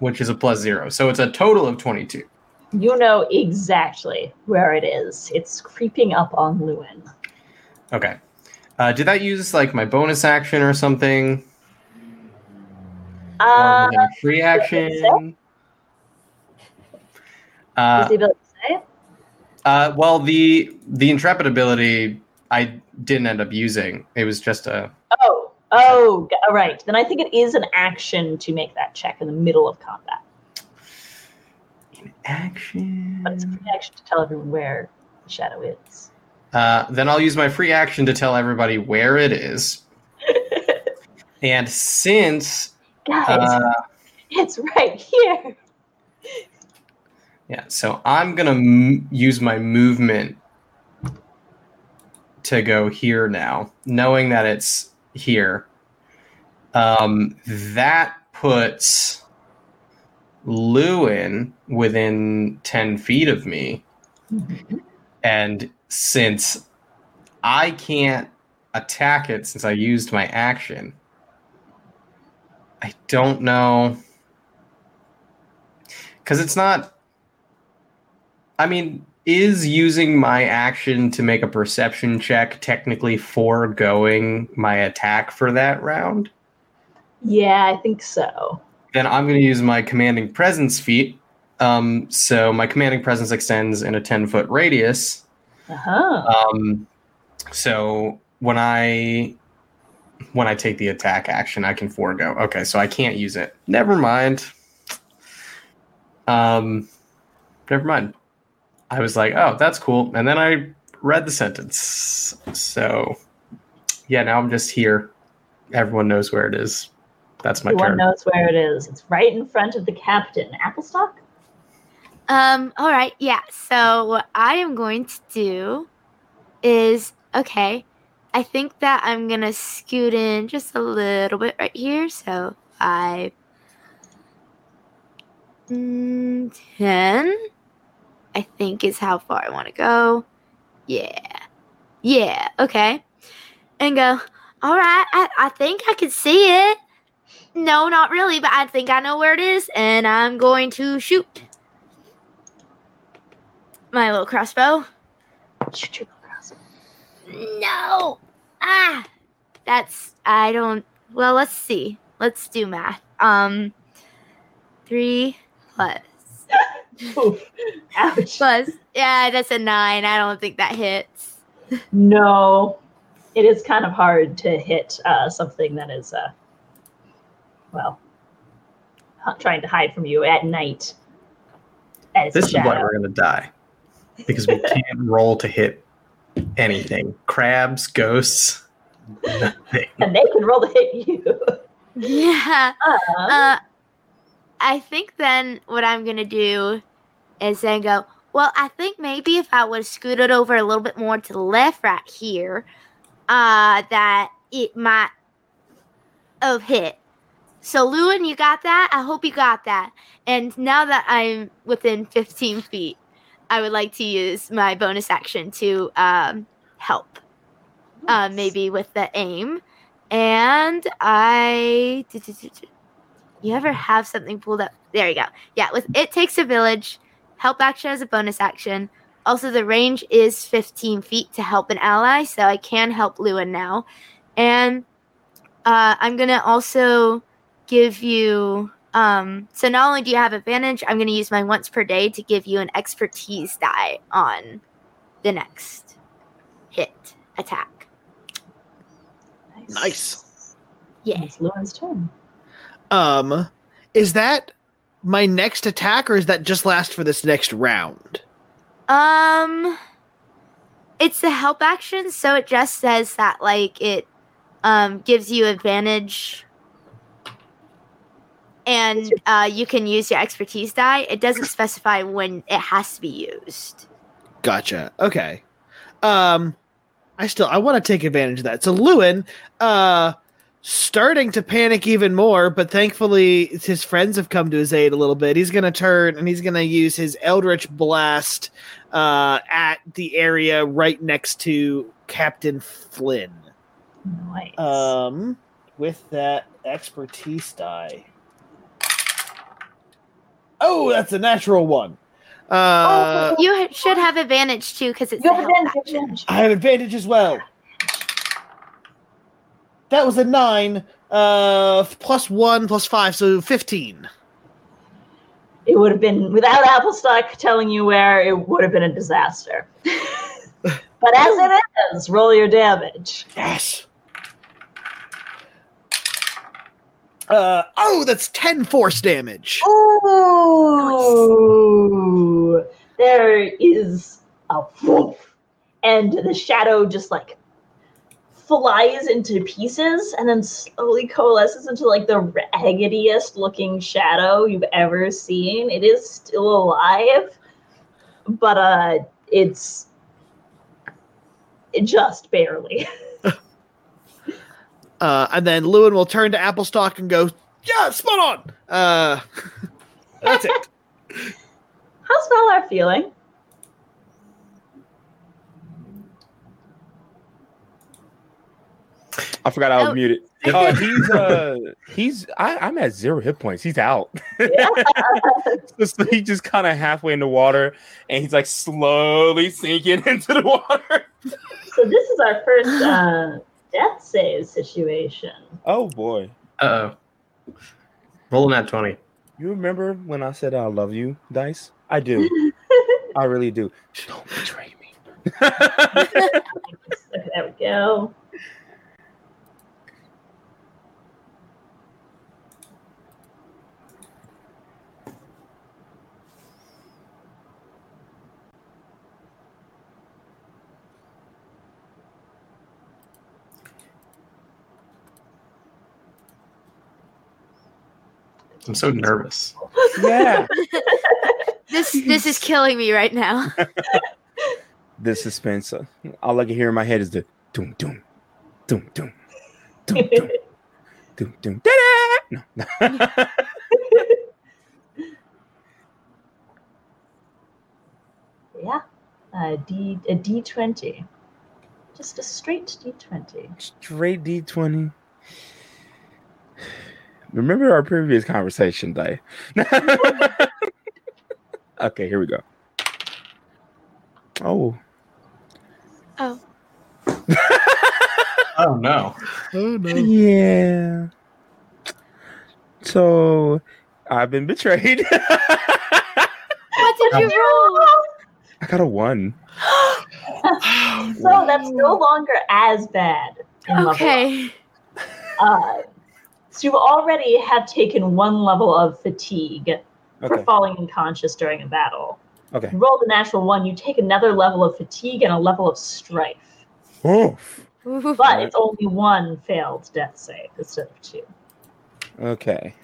which is a plus zero. So it's a total of 22. You know exactly where it is it's creeping up on Llewyn Okay. Uh, did that use like my bonus action or something? Uh was free action? Uh, the ability to say Uh, well, the the intrepid ability I didn't end up using. It was just a Oh, oh, all right. Then I think it is an action to make that check in the middle of combat. In action. But it's a free action to tell everyone where the shadow is. Uh, then I'll use my free action to tell everybody where it is. And since Guys, uh, it's right here. yeah, so I'm gonna m- use my movement to go here now, knowing that it's here. Um, that puts Llewyn within ten feet of me. Mm-hmm. And since I can't attack it since I used my action, I don't know. Because it's not. I mean, is using my action to make a perception check technically foregoing my attack for that round? Yeah, I think so. Then I'm going to use my commanding presence feat. Um, so my commanding presence extends in a 10 foot radius. Uh huh. Um, so when I when I take the attack action, I can forego. Okay, so I can't use it. Never mind. Um, never mind. I was like, oh, that's cool, and then I read the sentence. So, yeah, now I'm just here. Everyone knows where it is. That's my Everyone turn. knows where it is. It's right in front of the captain. Applestock? Um, all right, yeah. So what I am going to do is okay. I think that I'm gonna scoot in just a little bit right here. So five, mm, ten. I think is how far I want to go. Yeah, yeah. Okay, and go. All right. I, I think I can see it. No, not really, but I think I know where it is, and I'm going to shoot my little crossbow. Shoot your crossbow. No. Ah. That's I don't well, let's see. Let's do math. Um 3 plus Ouch. plus yeah, that's a 9. I don't think that hits. No, it is kind of hard to hit uh, something that is, uh, well, trying to hide from you at night. As This is why we're going to die because we can't roll to hit anything. Crabs, ghosts, nothing. and they can roll to hit you. Yeah. Uh, Uh I think then what I'm going to do is then go, well, I think maybe if I would have scooted over a little bit more to the left right here, uh, that it might have hit. So, Llewyn, you got that? I hope you got that. And now that I'm within 15 feet, I would like to use my bonus action to um, help, uh, maybe with the aim. And I. You ever have something pulled up? There you go. Yeah, with it takes a village. Help action as a bonus action. Also, the range is 15 feet to help an ally, so I can help Llewyn now. And uh, I'm gonna also give you. Um, so not only do you have advantage, I'm gonna use my once per day to give you an expertise die on the next hit attack. Nice. Yeah. It's Llewyn's turn. Um, is that my next attack, or is that just last for this next round? Um, it's the help action, so it just says that like it um gives you advantage, and uh, you can use your expertise die. It doesn't specify when it has to be used. Gotcha. Okay. Um, I still I want to take advantage of that. So Llewyn, uh, starting to panic even more, but thankfully his friends have come to his aid a little bit. He's gonna turn and he's gonna use his Eldritch Blast uh, at the area right next to Captain Flynn. Nice. Um, with that expertise die. Oh, that's a natural one. Uh, You should have advantage too because it's you have advantage. action. I have advantage as well. That was a nine. Uh, plus one, plus five, so fifteen. It would have been without Applestock telling you where. It would have been a disaster. but as it is, roll your damage. Yes. Uh oh, that's ten force damage. Ooh, there is a woof, and the shadow just like flies into pieces and then slowly coalesces into like the raggediest looking shadow you've ever seen. It is still alive, but uh, it's just barely. Uh, and then Llewyn will turn to Applestock and go, "Yeah, spot on." Uh, that's it. How's Valar feeling? I forgot I was Oh. muted. Uh, he's uh he's I, I'm at zero hit points. He's out. so he just kind of halfway in the water, and he's like slowly sinking into the water. So this is our first uh, death save situation. Oh boy, Uh oh. Rolling that 20. you remember when I said I love you, Dice? I do. I really do. Don't betray me. There we go. I'm so nervous. yeah. This this is killing me right now. The suspense. uh, All I can hear in my head is the doom doom doom doom doom doom doom doom. da-da! No. Yeah. A D a D twenty. Just a straight D twenty. Straight D twenty. Remember our previous conversation, Day. okay, here we go. Oh, Oh. Oh no. Oh no. yeah. So I've been betrayed. What did you roll? I got a one. So that's no longer as bad. in level up. Okay. Uh, so you already have taken one level of fatigue for Okay. falling unconscious during a battle. Okay. You rolled a natural one, you take another level of fatigue and a level of strife. Ooh. But it's only one failed death save instead of two. Okay.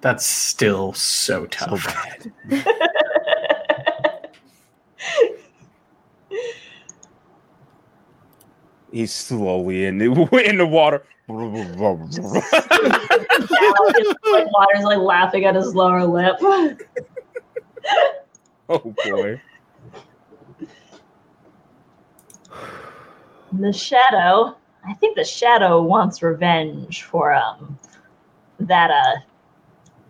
That's still so So tough. bad. He's slowly in the in the water. Like water's like laughing at his lower lip. oh boy. The shadow, I think the shadow wants revenge for um that uh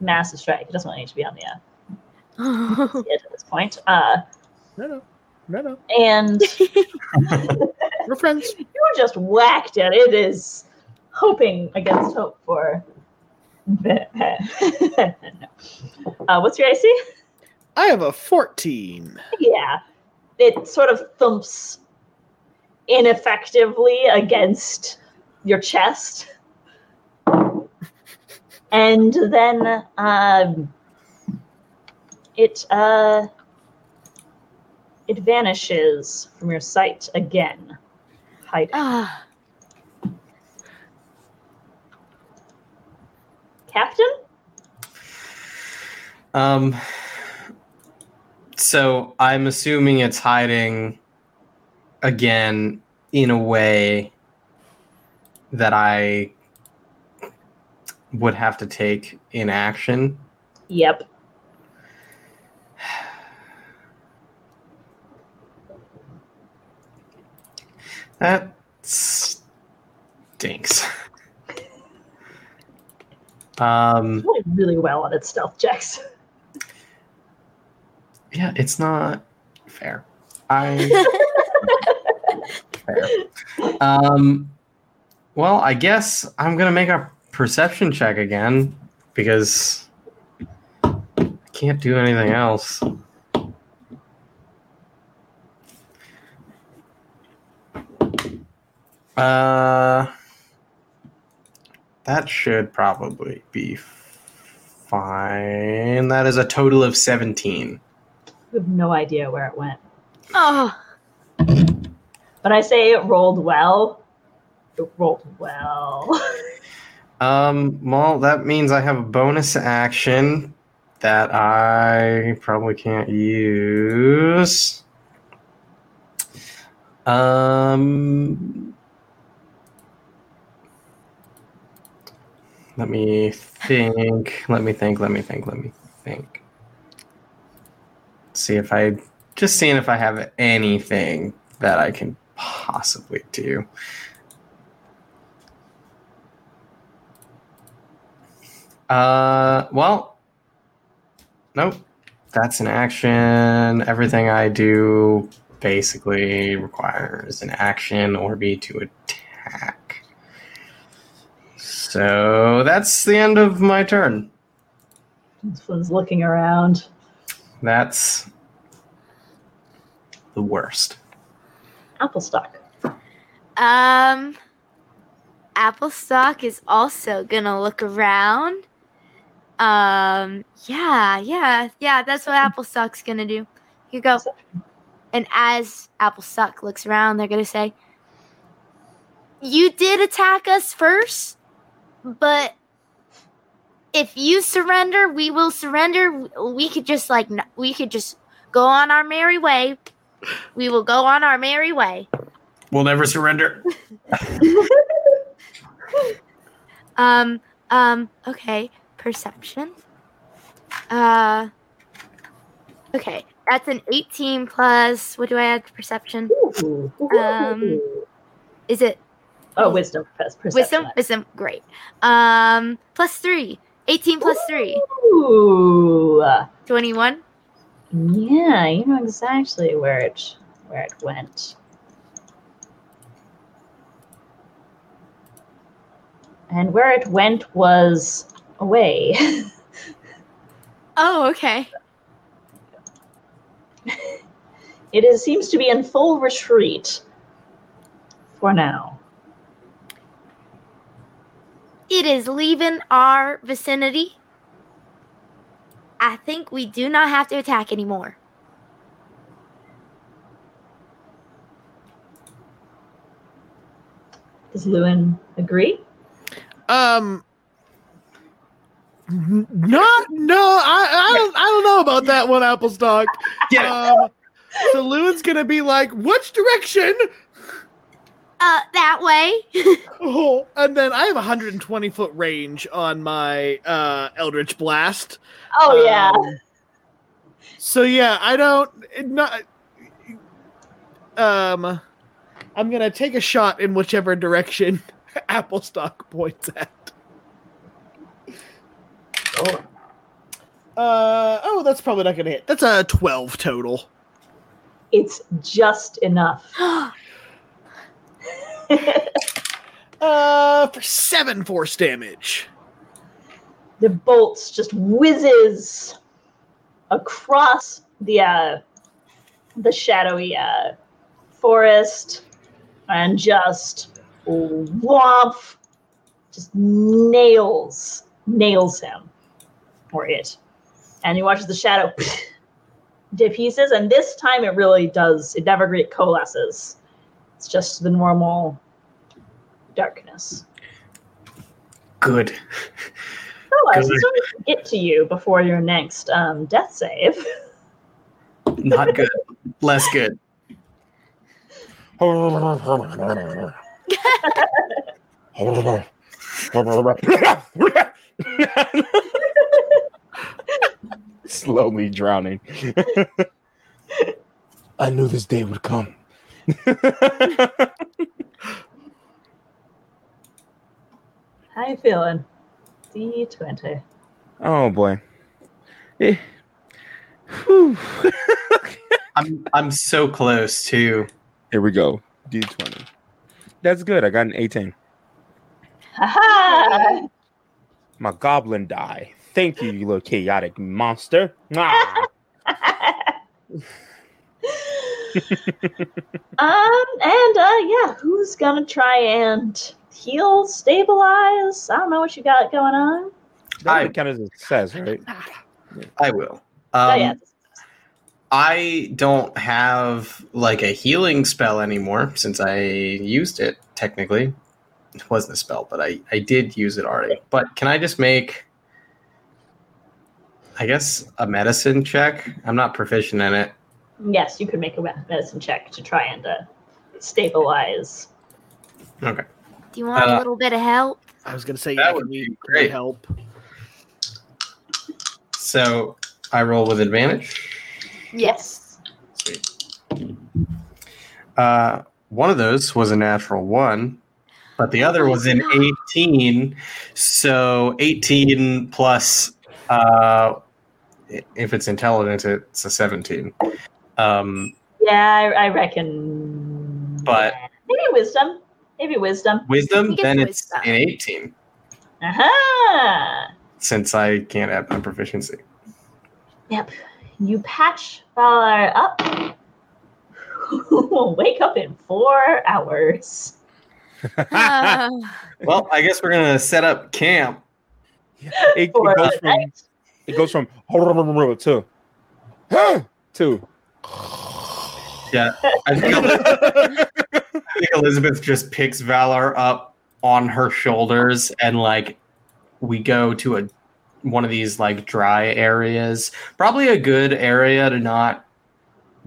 massive strike. He doesn't want need to be on the uh, edge at this point. Uh, No, no, no, no. and We're friends. you just whacked it. It is hoping against hope for. uh, what's your AC? I have a 14. Yeah, it sort of thumps ineffectively against your chest, and then um, it uh, it vanishes from your sight again, hiding. Ah. Captain, Um so I'm assuming it's hiding again in a way that I would have to take in action. yep. That stinks. um really well on its stealth checks. yeah, it's not fair. I fair. Um well, I guess I'm gonna make a perception check again because I can't do anything else. Uh, that should probably be fine. That is a total of 17. We have no idea where it went. Oh. But I say it rolled well. It rolled well. Um, well, that means I have a bonus action that I probably can't use. Um, let me think. Let me think. Let me think. Let me think. See if I just seeing if I have anything that I can possibly do. Uh, well, nope. That's an action. Everything I do basically requires an action or be to attack. So that's the end of my turn. This one's looking around. That's the worst. Applestock. Um, Applestock is also gonna look around. Um, yeah, yeah, yeah. That's what Applestock's gonna do. You go. And as Applestock looks around, they're gonna say, "You did attack us first, but if you surrender, we will surrender. We could just like we could just go on our merry way. We will go on our merry way." We'll never surrender. Um, um, okay. Perception. Uh, okay. That's an 18 plus, what do I add to perception? Ooh. Um, Is it oh, wisdom. Perception. wisdom? Wisdom, great. Um, plus three. 18 plus three. Ooh. 21. Yeah, you know exactly where it where it went. And where it went was away. Oh, okay. it is, seems to be in full retreat for now. It is leaving our vicinity. I think we do not have to attack anymore. Does Llewyn agree? Um, not no. I I don't, I don't know about that one, Applestock. Yeah. Um, so Llewyn's gonna be like, "Which direction?" Uh, that way. Oh, and then I have 120 foot range on my uh, Eldritch Blast. Oh yeah. Um, so yeah, I don't it not. Um, I'm gonna take a shot in whichever direction Applestock points at. Oh. Uh oh, that's probably not gonna hit. That's a 12 total. It's just enough. Uh, for seven force damage. the bolts just whizzes across the uh, the shadowy uh, forest and just whomp, just nails nails him or it, and he watches the shadow to pieces. And this time, it really does. It never coalesces. It's just the normal darkness. Good. Oh, I was Good. going to get to you before your next um, death save. Not good. Less good. Slowly drowning. I knew this day would come. How you feeling? D20. oh boy. Eh. I'm I'm so close too. Here we go. D20. That's good. I got an 18. Ha My goblin die. Thank you, you little chaotic monster. Ah. um, and uh, yeah, who's gonna try and heal, stabilize? I don't know what you got going on. I- would count as a success, right? I will. oh Um, yeah, I don't have like a healing spell anymore since I used it. Technically, it wasn't a spell, but I I did use it already. But can I just make? I guess a medicine check. I'm not proficient in it. Yes, you could make a medicine check to try and uh, stabilize. Okay. Do you want Uh, a little bit of help? I was gonna say That yeah, would be great. help. So I roll with advantage. Yes. Sweet. Uh, one of those was a natural one. but the other was an 18. So 18 plus, uh, if it's intelligent, it's a 17. Um, Yeah, I, I reckon. But- maybe wisdom. Maybe wisdom. wisdom, then it's it's wisdom. an 18 Aha! since I can't add my proficiency. Yep. You patch Valar up. Wake up in four hours. Uh, Well, I guess we're gonna set up camp. It, it For goes from it goes from to to. Yeah, I think, I think Elizabeth just picks Valar up on her shoulders and like we go to a one of these like dry areas. Probably a good area to not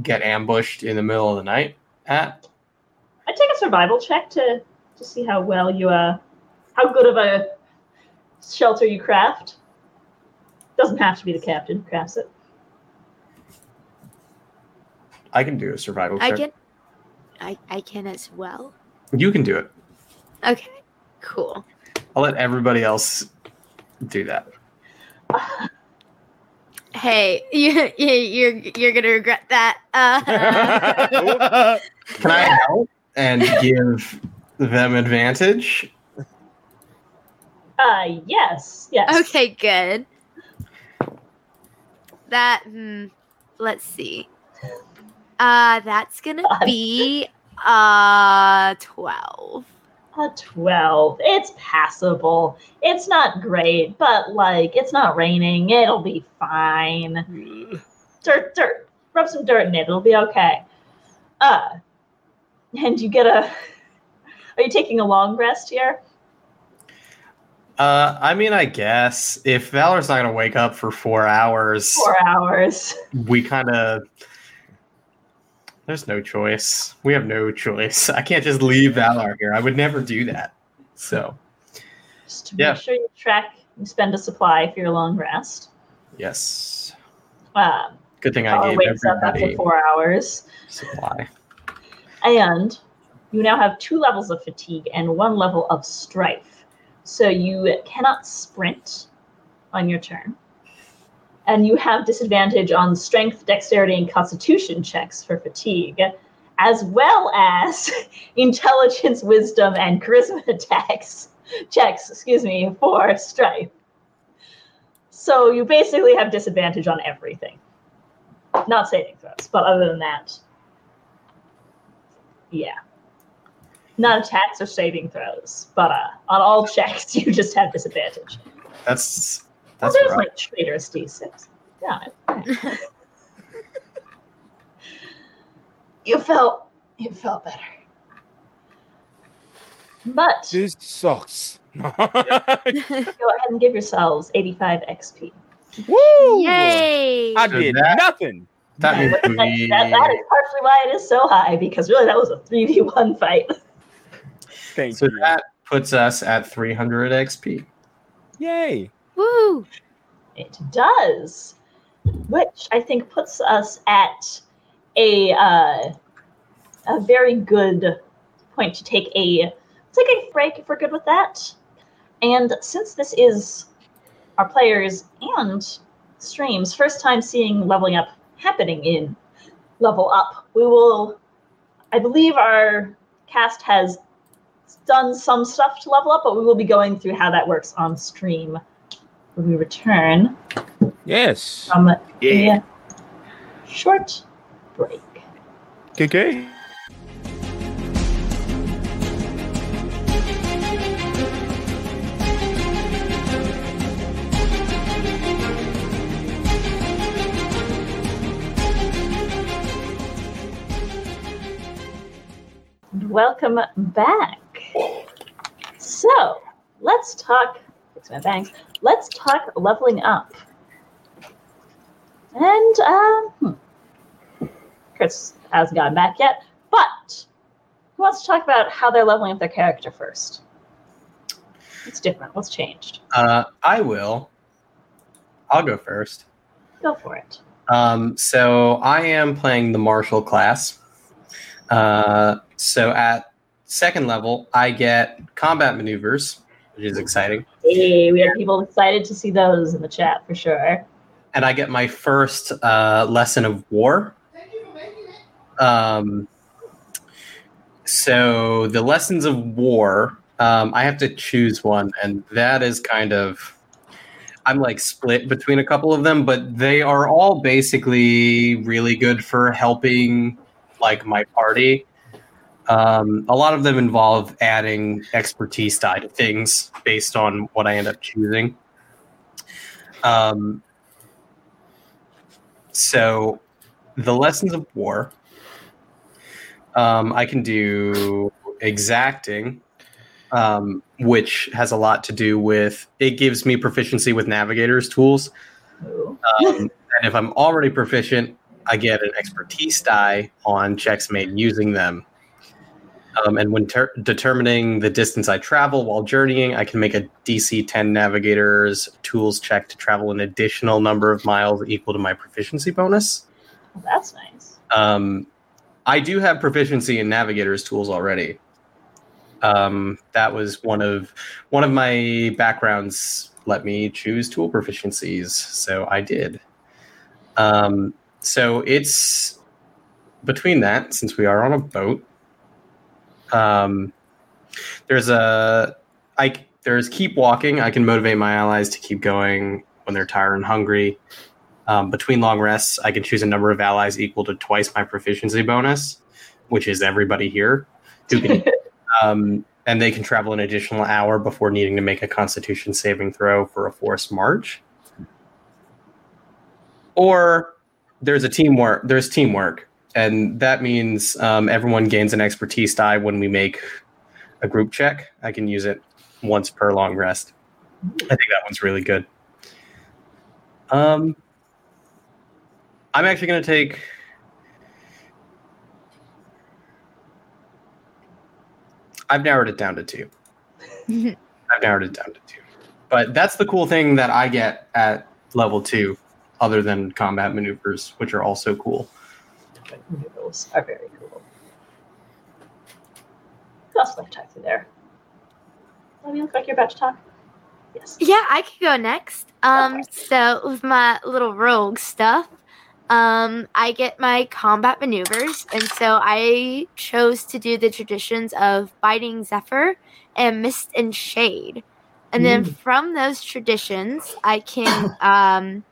get ambushed in the middle of the night at. I take a survival check to to see how well you uh how good of a shelter you craft. Doesn't have to be the captain crafts it. I can do a survival check. I can. I I can as well. You can do it. Okay. Cool. I'll let everybody else do that. Hey, you, you you're you're gonna regret that. Uh, Can I help and give them advantage? Uh yes, yes. okay, good. That hmm, let's see. Uh that's gonna God. be uh twelve. A 12. It's passable. It's not great, but like, it's not raining. It'll be fine. Dirt, dirt. Rub some dirt in it. It'll be okay. Uh, and you get a. Are you taking a long rest here? Uh, I mean, I guess if Valar's not going to wake up for four hours, Four hours. we kind of. There's no choice. We have no choice. I can't just leave Valar here. I would never do that. So, Just to Yeah. make sure you track, you spend a supply for your long rest. yes. Um, Good thing I gave wakes up after four hours. supply. And you now have two levels of fatigue and one level of strife. So you cannot sprint on your turn. And you have disadvantage on strength, dexterity, and constitution checks for fatigue, as well as intelligence, wisdom, and charisma attacks checks, excuse me, for strife. So you basically have disadvantage on everything. Not saving throws, but other than that, yeah. Not attacks or saving throws, but uh, on all checks you just have disadvantage. That's Well, that's there's rough. like traitorous d6. Yeah. you felt you felt better. But This sucks. go ahead and give yourselves 85 XP. Woo! Yay! I So did that- nothing. That means That, we, that- that is partially why it is so high, because really that was a 3v1 fight. Thank so you. that puts us at 300 XP. Yay. Woo! It does, which I think puts us at a uh, a very good point to take a take a break if we're good with that. And since this is our players and streams first time seeing leveling up happening in level up, we will. I believe our cast has done some stuff to level up, but we will be going through how that works on stream we return Yes. from a short break. KK. Welcome back. So let's talk. Fix my bangs. Let's talk leveling up. And um, hmm. Chris hasn't gotten back yet, but who wants to talk about how they're leveling up their character first? It's different. What's changed? Uh, I will. I'll go first. Go for it. Um, so I am playing the martial class. Uh, so at second level, I get combat maneuvers, which is exciting. Hey, we have people excited to see those in the chat for sure. And I get my first uh, lesson of war. Um, so the lessons of war, um, I have to choose one, and that is kind of. I'm like split between a couple of them, but they are all basically really good for helping like my party. Um, a lot of them involve adding expertise die to things based on what I end up choosing. Um, so, the lessons of war, um, I can do exacting, um, which has a lot to do with it gives me proficiency with navigators tools. Um, and if I'm already proficient, I get an expertise die on checks made using them. Um, and when ter- determining the distance I travel while journeying, I can make a DC 10 navigators tools check to travel an additional number of miles equal to my proficiency bonus. Well, that's nice. Um, I do have proficiency in navigators tools already. Um, that was one of one of my backgrounds. Let me choose tool proficiencies, so I did. Um, so it's between that, since we are on a boat. Um, there's a I there's keep walking. I can motivate my allies to keep going when they're tired and hungry. Um, between long rests, I can choose a number of allies equal to twice my proficiency bonus, which is everybody here who can um, and they can travel an additional hour before needing to make a Constitution saving throw for a forced march. Or there's a teamwork. There's teamwork, and that means um, everyone gains an expertise die when we make a group check. I can use it once per long rest. I think that one's really good. Um, I'm actually going to take. I've narrowed it down to two. I've narrowed it down to two. But that's the cool thing that I get at level two, other than combat maneuvers, which are also cool. Noodles are very cool. Who else would like to talk through there? Well, you look like you're about to talk. Yes. Yeah, I could go next. Um, Okay. so with my little rogue stuff, um, I get my combat maneuvers, and so I chose to do the traditions of biting Zephyr and mist and shade, and then from those traditions, I can um,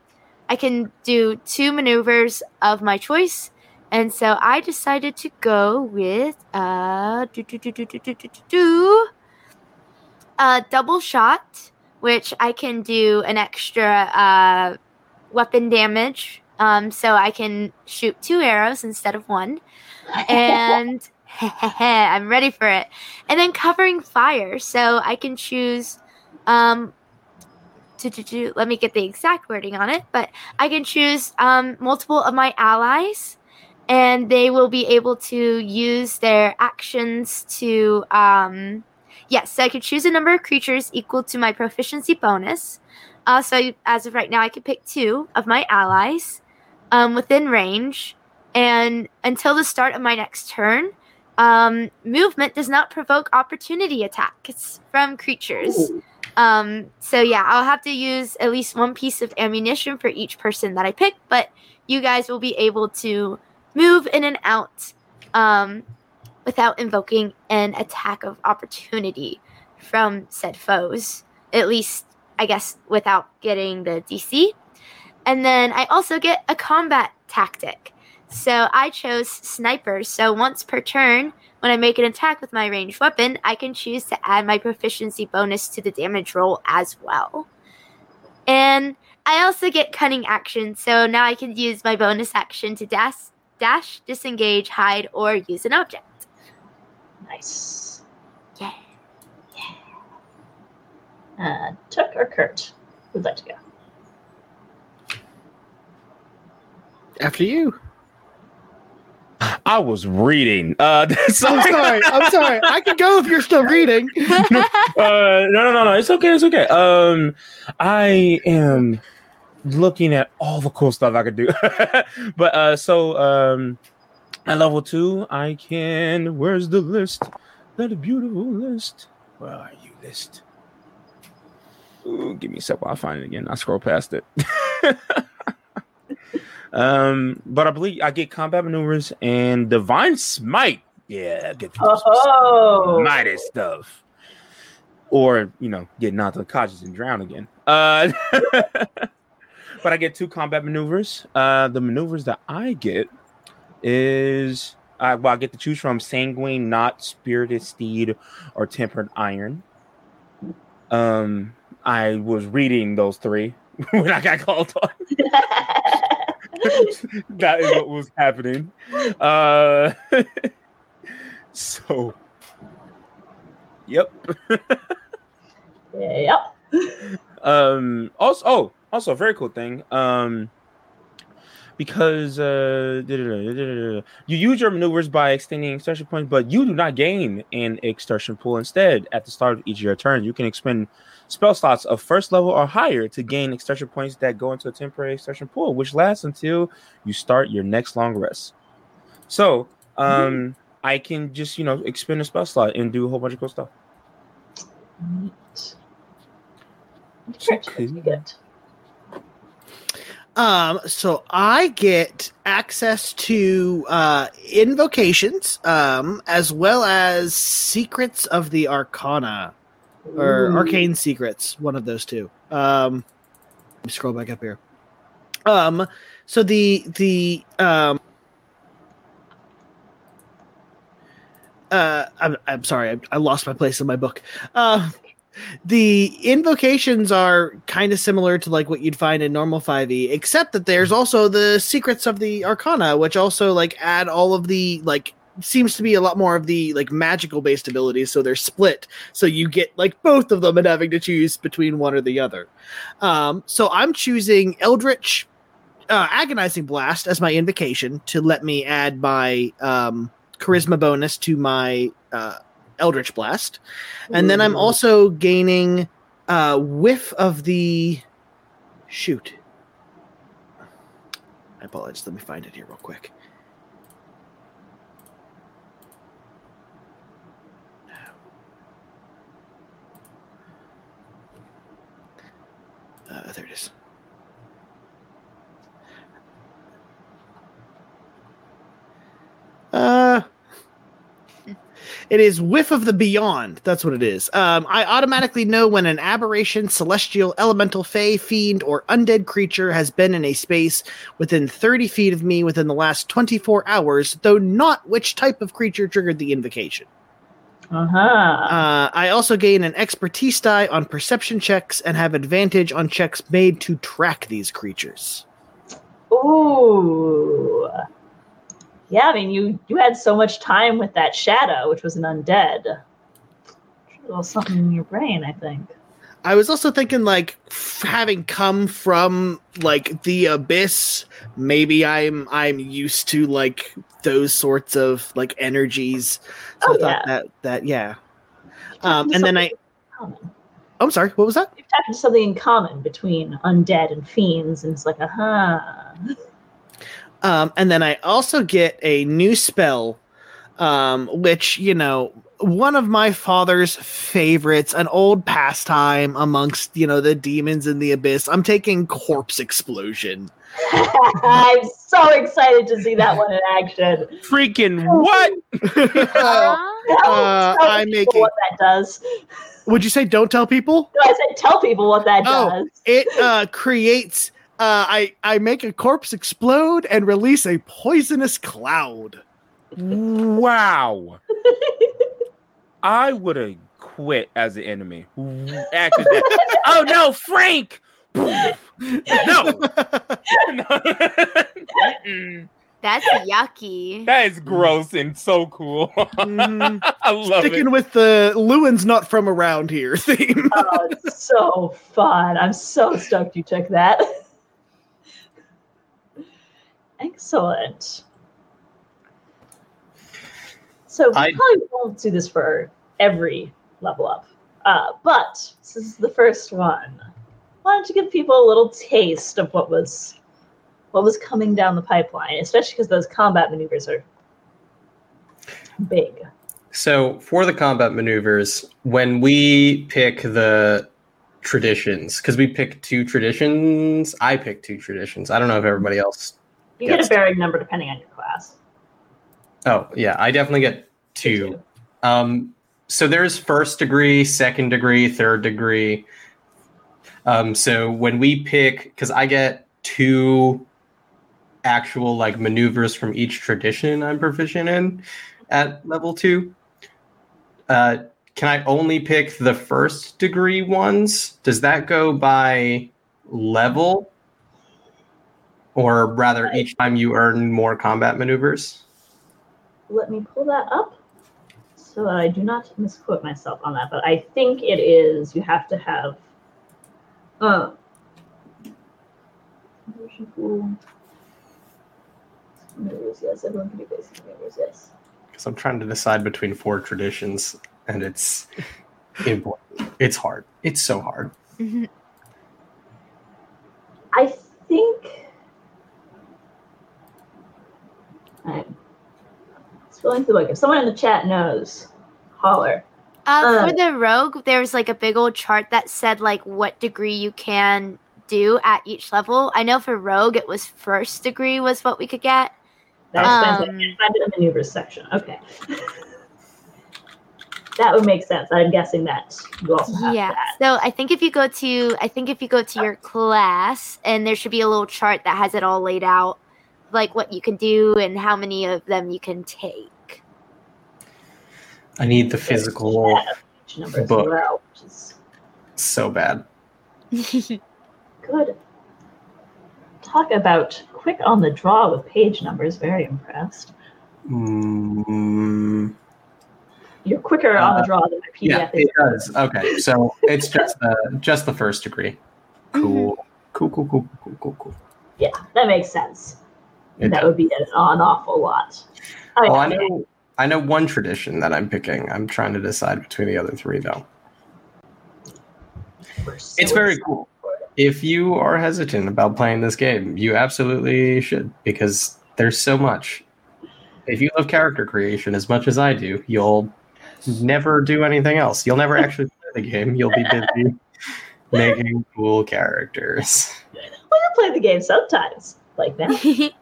I can do two maneuvers of my choice, and so I decided to go with uh, do, do, do, do, do, do, do, do, do, uh, double shot which I can do an extra uh, weapon damage. Um, so I can shoot two arrows instead of one. And I'm ready for it. And then covering fire. So I can choose. Um, let me get the exact wording on it, but I can choose um, multiple of my allies, and they will be able to use their actions to um, Yes, so I could choose a number of creatures equal to my proficiency bonus. Uh, so as of right now, I could pick two of my allies um, within range, and until the start of my next turn, um, movement does not provoke opportunity attacks from creatures. Um, so yeah, I'll have to use at least one piece of ammunition for each person that I pick, but you guys will be able to move in and out um, without invoking an attack of opportunity from said foes. At least, I guess, without getting the DC. And then I also get a combat tactic. So I chose sniper. So once per turn, when I make an attack with my ranged weapon, I can choose to add my proficiency bonus to the damage roll as well. And I also get cunning action. So now I can use my bonus action to dash, dash, disengage, hide, or use an object. Nice. Yeah. Yeah. Uh, Took or Kurt? Who'd like to go? After you. I was reading. Uh, I'm sorry. I'm sorry. I can go if you're still reading. uh, no, no, no, no. It's okay. It's okay. Um, I am looking at all the cool stuff I could do. but uh, so um, at level two, I can. Where's the list? That a beautiful list. Where are you, list? Ooh, give me a sec while I find it again. I scroll past it. um, but I believe I get combat maneuvers and divine smite. Yeah, I get Oh, stuff. Or, you know, get knocked unconscious and drown again. Uh but I get two combat maneuvers. Uh the maneuvers that I get is I well, I get to choose from sanguine, knot spirited steed, or tempered iron. Um I was reading those three when I got called on. that is what was happening. Uh, so, yep. yep. Um. Also, oh, also a very cool thing. Um, because uh, you use your maneuvers by extending exertion points, but you do not gain an exertion pool. Instead, at the start of each of your turn, you can expend spell slots of first level or higher to gain exertion points that go into a temporary exertion pool, which lasts until you start your next long rest. So, um, I can just you know expend a spell slot and do a whole bunch of cool stuff. Neat. You get? Um, so I get access to uh, invocations, um, as well as secrets of the Arcana or Ooh. arcane secrets. One of those two. Um, scroll back up here. Um, so the the um. Uh, I'm, I'm sorry, I, I lost my place in my book. Uh, the invocations are kind of similar to like what you'd find in normal 5e except that there's also the secrets of the arcana which also like add all of the like seems to be a lot more of the like magical based abilities so they're split. So you get like both of them and having to choose between one or the other. Um so i'm choosing eldritch uh, agonizing blast as my invocation to let me add my um charisma bonus to my uh eldritch blast and then I'm also gaining uh whiff of the shoot. I apologize. Let me find it here real quick. Uh, there it is. Uh, it is Whiff of the Beyond. That's what it is. Um, I automatically know when an aberration, celestial, elemental, fey, fiend, or undead creature has been in a space within 30 feet of me within the last 24 hours, though not which type of creature triggered the invocation. Uh-huh. Uh, I also gain an expertise die on perception checks and have advantage on checks made to track these creatures. Ooh. Yeah, I mean, you you had so much time with that shadow, which was an undead. A little something in your brain, I think. I was also thinking, like, f- having come from like the abyss, maybe I'm I'm used to like those sorts of like energies. So Oh, I thought yeah. that that yeah. Um, and then I, Common. oh, I'm sorry, what was that? You've tapped into something in common between undead and fiends, and it's like, aha. Um, and then I also get a new spell, um, which, you know, one of my father's favorites, an old pastime amongst, you know, the demons in the abyss. I'm taking Corpse Explosion. I'm so excited to see that one in action. Freaking what? Uh, Uh, I people make it- what that does. would you say don't tell people? No, I said tell people what that Oh. does. It uh, creates. Uh, I I make a corpse explode and release a poisonous cloud. Wow. I would have quit as an enemy. After that. oh no, Frank! no. That's yucky. that is gross and so cool. Mhm. I love Sticking it. with the Llewyn's not from around here theme. Oh, it's so fun. I'm so stoked you took that. Excellent. So we I- probably won't do this for every level up. Uh, but this is the first one. Why don't you give people a little taste of what was what was coming down the pipeline, especially because those combat maneuvers are big. So for the combat maneuvers, when we pick the traditions, because we pick two traditions, I pick two traditions. I don't know if everybody else. You get a varying number depending on your class. Oh yeah, I definitely get two. Um, so there's first degree, second degree, third degree. Um, so when we pick, because I get two actual like maneuvers from each tradition I'm proficient in at level two. Uh, can I only pick the first degree ones? Does that go by level? Or rather, each time you earn more combat maneuvers? Let me pull that up so that I do not misquote myself on that. But I think it is you have to have. Uh. Maneuvers, yes. Everyone can do basic maneuvers, yes. because I'm trying to decide between four traditions, and it's important. It's hard. It's so hard. I think. I'm scrolling through. Like, if someone in the chat knows, holler. Uh, Uh. for the rogue, there was like a big old chart that said like what degree you can do at each level. I know for rogue, it was first degree was what we could get. That explains it. I Um, find it in the maneuvers section. Okay. that would make sense. I'm guessing that you also have Yeah. that. So I think if you go to I think if you go to your class and there should be a little chart that has it all laid out, like what you can do and how many of them you can take. I need the physical Yeah, page number as book. well, is so bad. good. Talk about quick on the draw with page numbers. Very impressed. Mm, You're quicker on the Uh, draw than my PDF is. it does. Okay, so it's just the just the first degree. Cool. Cool. Cool. Cool. Cool. Cool. Cool. Yeah, that makes sense. It that does. would be an, an awful lot. Oh, Well, I know. I know one tradition that I'm picking. I'm trying to decide between the other three, though. so It's very excited cool. If you are hesitant about playing this game, you absolutely should because there's so much. If you love character creation as much as I do, you'll never do anything else. You'll never actually play the game. You'll be busy making cool characters. Well, you play the game sometimes, like that.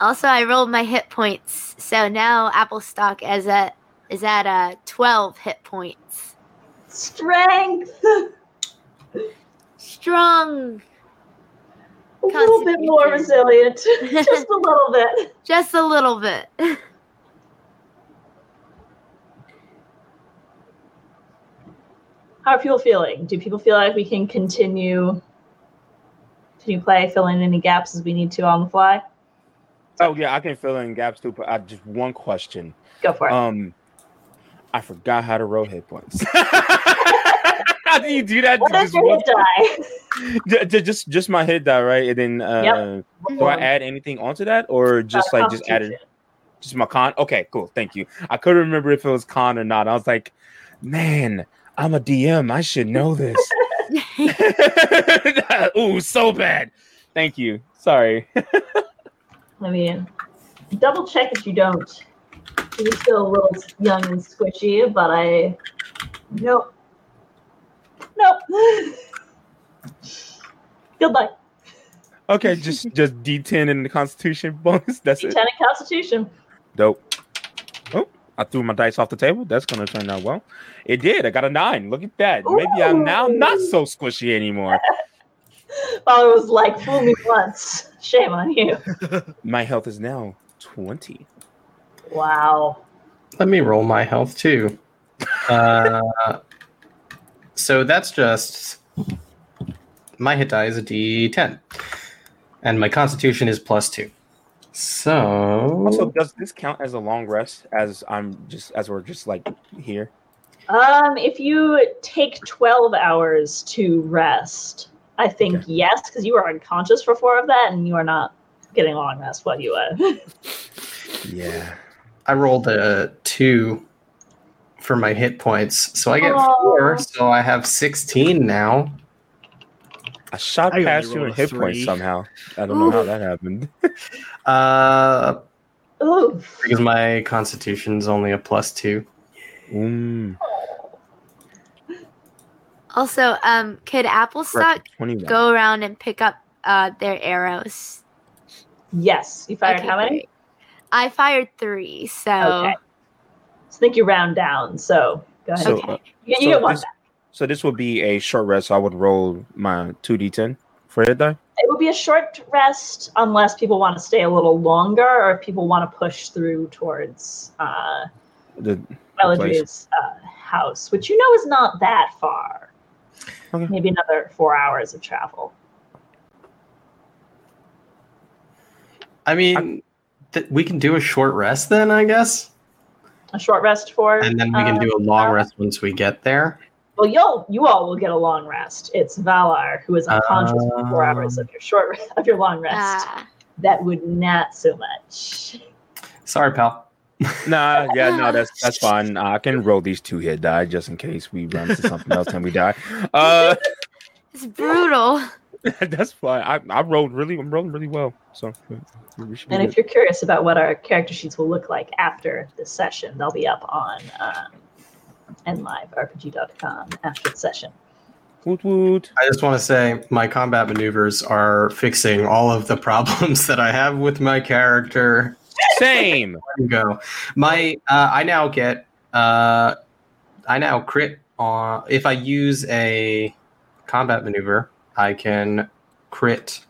also, I rolled my hit points, so now Applestock is at is at uh, twelve hit points. Strength, Strong, a little bit more resilient, just a little bit. just a little bit. How are people feeling? Do people feel like we can continue? Can you play, fill in any gaps as we need to on the fly? Oh yeah, I can fill in gaps too. But I just one question. Go for it. Um, I forgot how to roll hit points. how do you do that? what does Just your hit die? Ju- ju- just just my hit die, right? And then uh, do I add anything onto that, or just Uh, like just add it, just my con? Okay, cool. Thank you. I couldn't remember if it was con or not. I was like, man, I'm a DM. I should know this. Ooh, so bad. Thank you. Sorry. Let me double check if you don't. You're still a little young and squishy, but I. Nope. Nope. Goodbye. Okay, just just D10 in the Constitution bonus. That's it. Lieutenant Constitution. Dope. Oh, I threw my dice off the table. That's gonna turn out well. It did. I got a nine. Look at that. Maybe I'm now not so squishy anymore. Father was like, fool me once. Shame on you. My health is now 20. Wow. Let me roll my health too. Uh, so that's just my hit die is a D10, and my Constitution is plus two. So Also, does this count as a long rest as I'm just as we're just like here? Um, if you take 12 hours to rest, I think yes, because you were unconscious for four of that and you are not getting long rest while you uh Yeah. I rolled a two for my hit points, so I get Aw. four. So I have sixteen now. I shot I past you in a hit points somehow. I don't know how that happened. Uh, Ooh. because my constitution's only a plus two. Mm, Also, um, could Applestock 21. go around and pick up uh their arrows? Yes. You fired Okay, how many? great. I fired three, so Okay. So I think you round down. So go ahead. So, Okay. uh, you, you so get one this- back. so this would be a short rest. So I would roll my 2d10 for hit die. It would be a short rest unless people want to stay a little longer or if people want to push through towards uh, The, Meladry's uh, house, which you know is not that far. Okay. Maybe another four hours of travel. I mean, th- we can do a short rest then, I guess, A short rest for. and then we can uh, do a long uh, rest once we get there. Well, you'll you all will get a long rest. It's Valar who is unconscious for four hours of your short of your long rest. ah, That would not so much. Sorry, pal. Nah, yeah, no, that's that's fine. I can roll these two hit die just in case we run into something else and we die. Uh, it's brutal. that's fine. I, I rolled really, I'm rolling really well. So we And if you're curious about what our character sheets will look like after this session, they'll be up on um, enliverpg.com after the session. woot woot. I just want to say my combat maneuvers are fixing all of the problems that I have with my character. Same. There you go. My uh, I now get uh, I now crit on if I use a combat maneuver, I can crit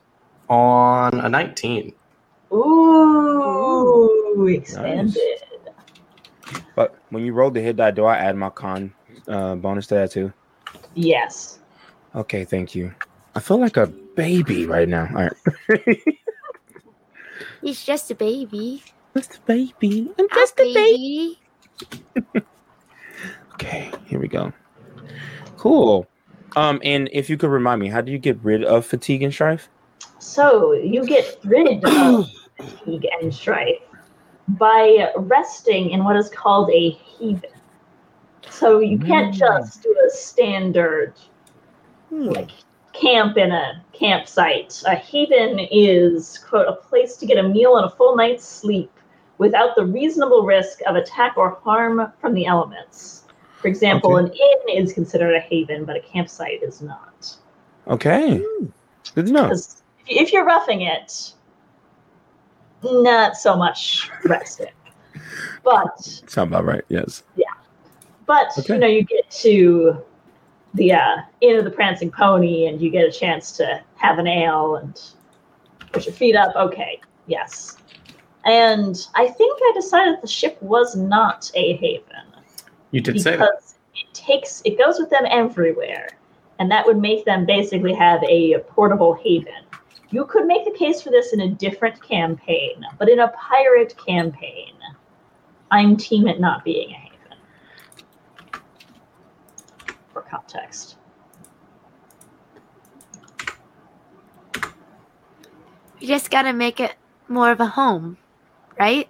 on a 19. Ooh, expanded. But when you roll the hit die, do I add my con uh, bonus to that too? Yes. Okay, thank you. I feel like a baby right now. All right. He's just a baby. Just a baby. I'm Just a baby. Okay, here we go. Cool. Um, and if you could remind me, how do you get rid of fatigue and strife? So you get rid of fatigue and strife by resting in what is called a haven. So you can't Mm. just do a standard like camp in a campsite. A haven is quote a place to get a meal and a full night's sleep without the reasonable risk of attack or harm from the elements. For example, Okay. an inn is considered a haven, but a campsite is not. Okay. Hmm. Good to know. Because if you're roughing it, not so much resting. But Sound about right. Yes. Yeah. But Okay. you know, you get to the uh, inn of the prancing pony, and you get a chance to have an ale and put your feet up. Okay, yes. And I think I decided the ship was not a haven You did say that. it takes it goes with them everywhere, and that would make them basically have a portable haven. You could make the case for this in a different campaign, but in a pirate campaign, I'm team at not being a haven. For context. You just gotta make it more of a home, right?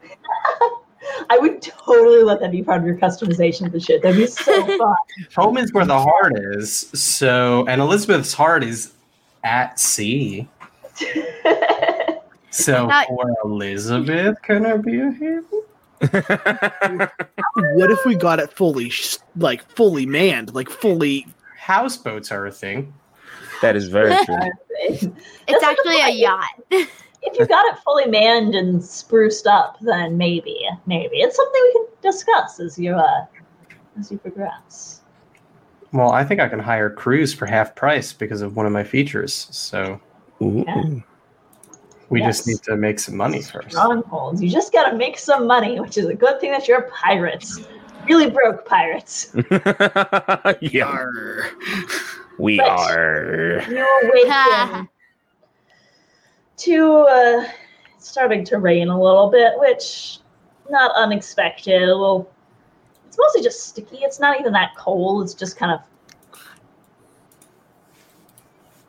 I would totally let that be part of your customization of the shit. That'd be so fun. Home is where the heart is. So, and Elizabeth's heart is at sea. So Now- for Elizabeth, can I be a haven? What if we got it fully, like fully manned, like fully? Houseboats are a thing. that is very true. It's actually a yacht. if you got it fully manned and spruced up, then maybe, maybe it's something we can discuss as you uh, as you progress. Well, I think I can hire crews for half price because of one of my features. So Yeah. We Yes. just need to make some money first. Strongholds. You just gotta make some money, which is a good thing that you're pirates, really broke pirates. yeah, Arr. we But- are. You awaken to uh, it's starting to rain a little bit, which not unexpected. A little. It's mostly just sticky. It's not even that cold. It's just kind of.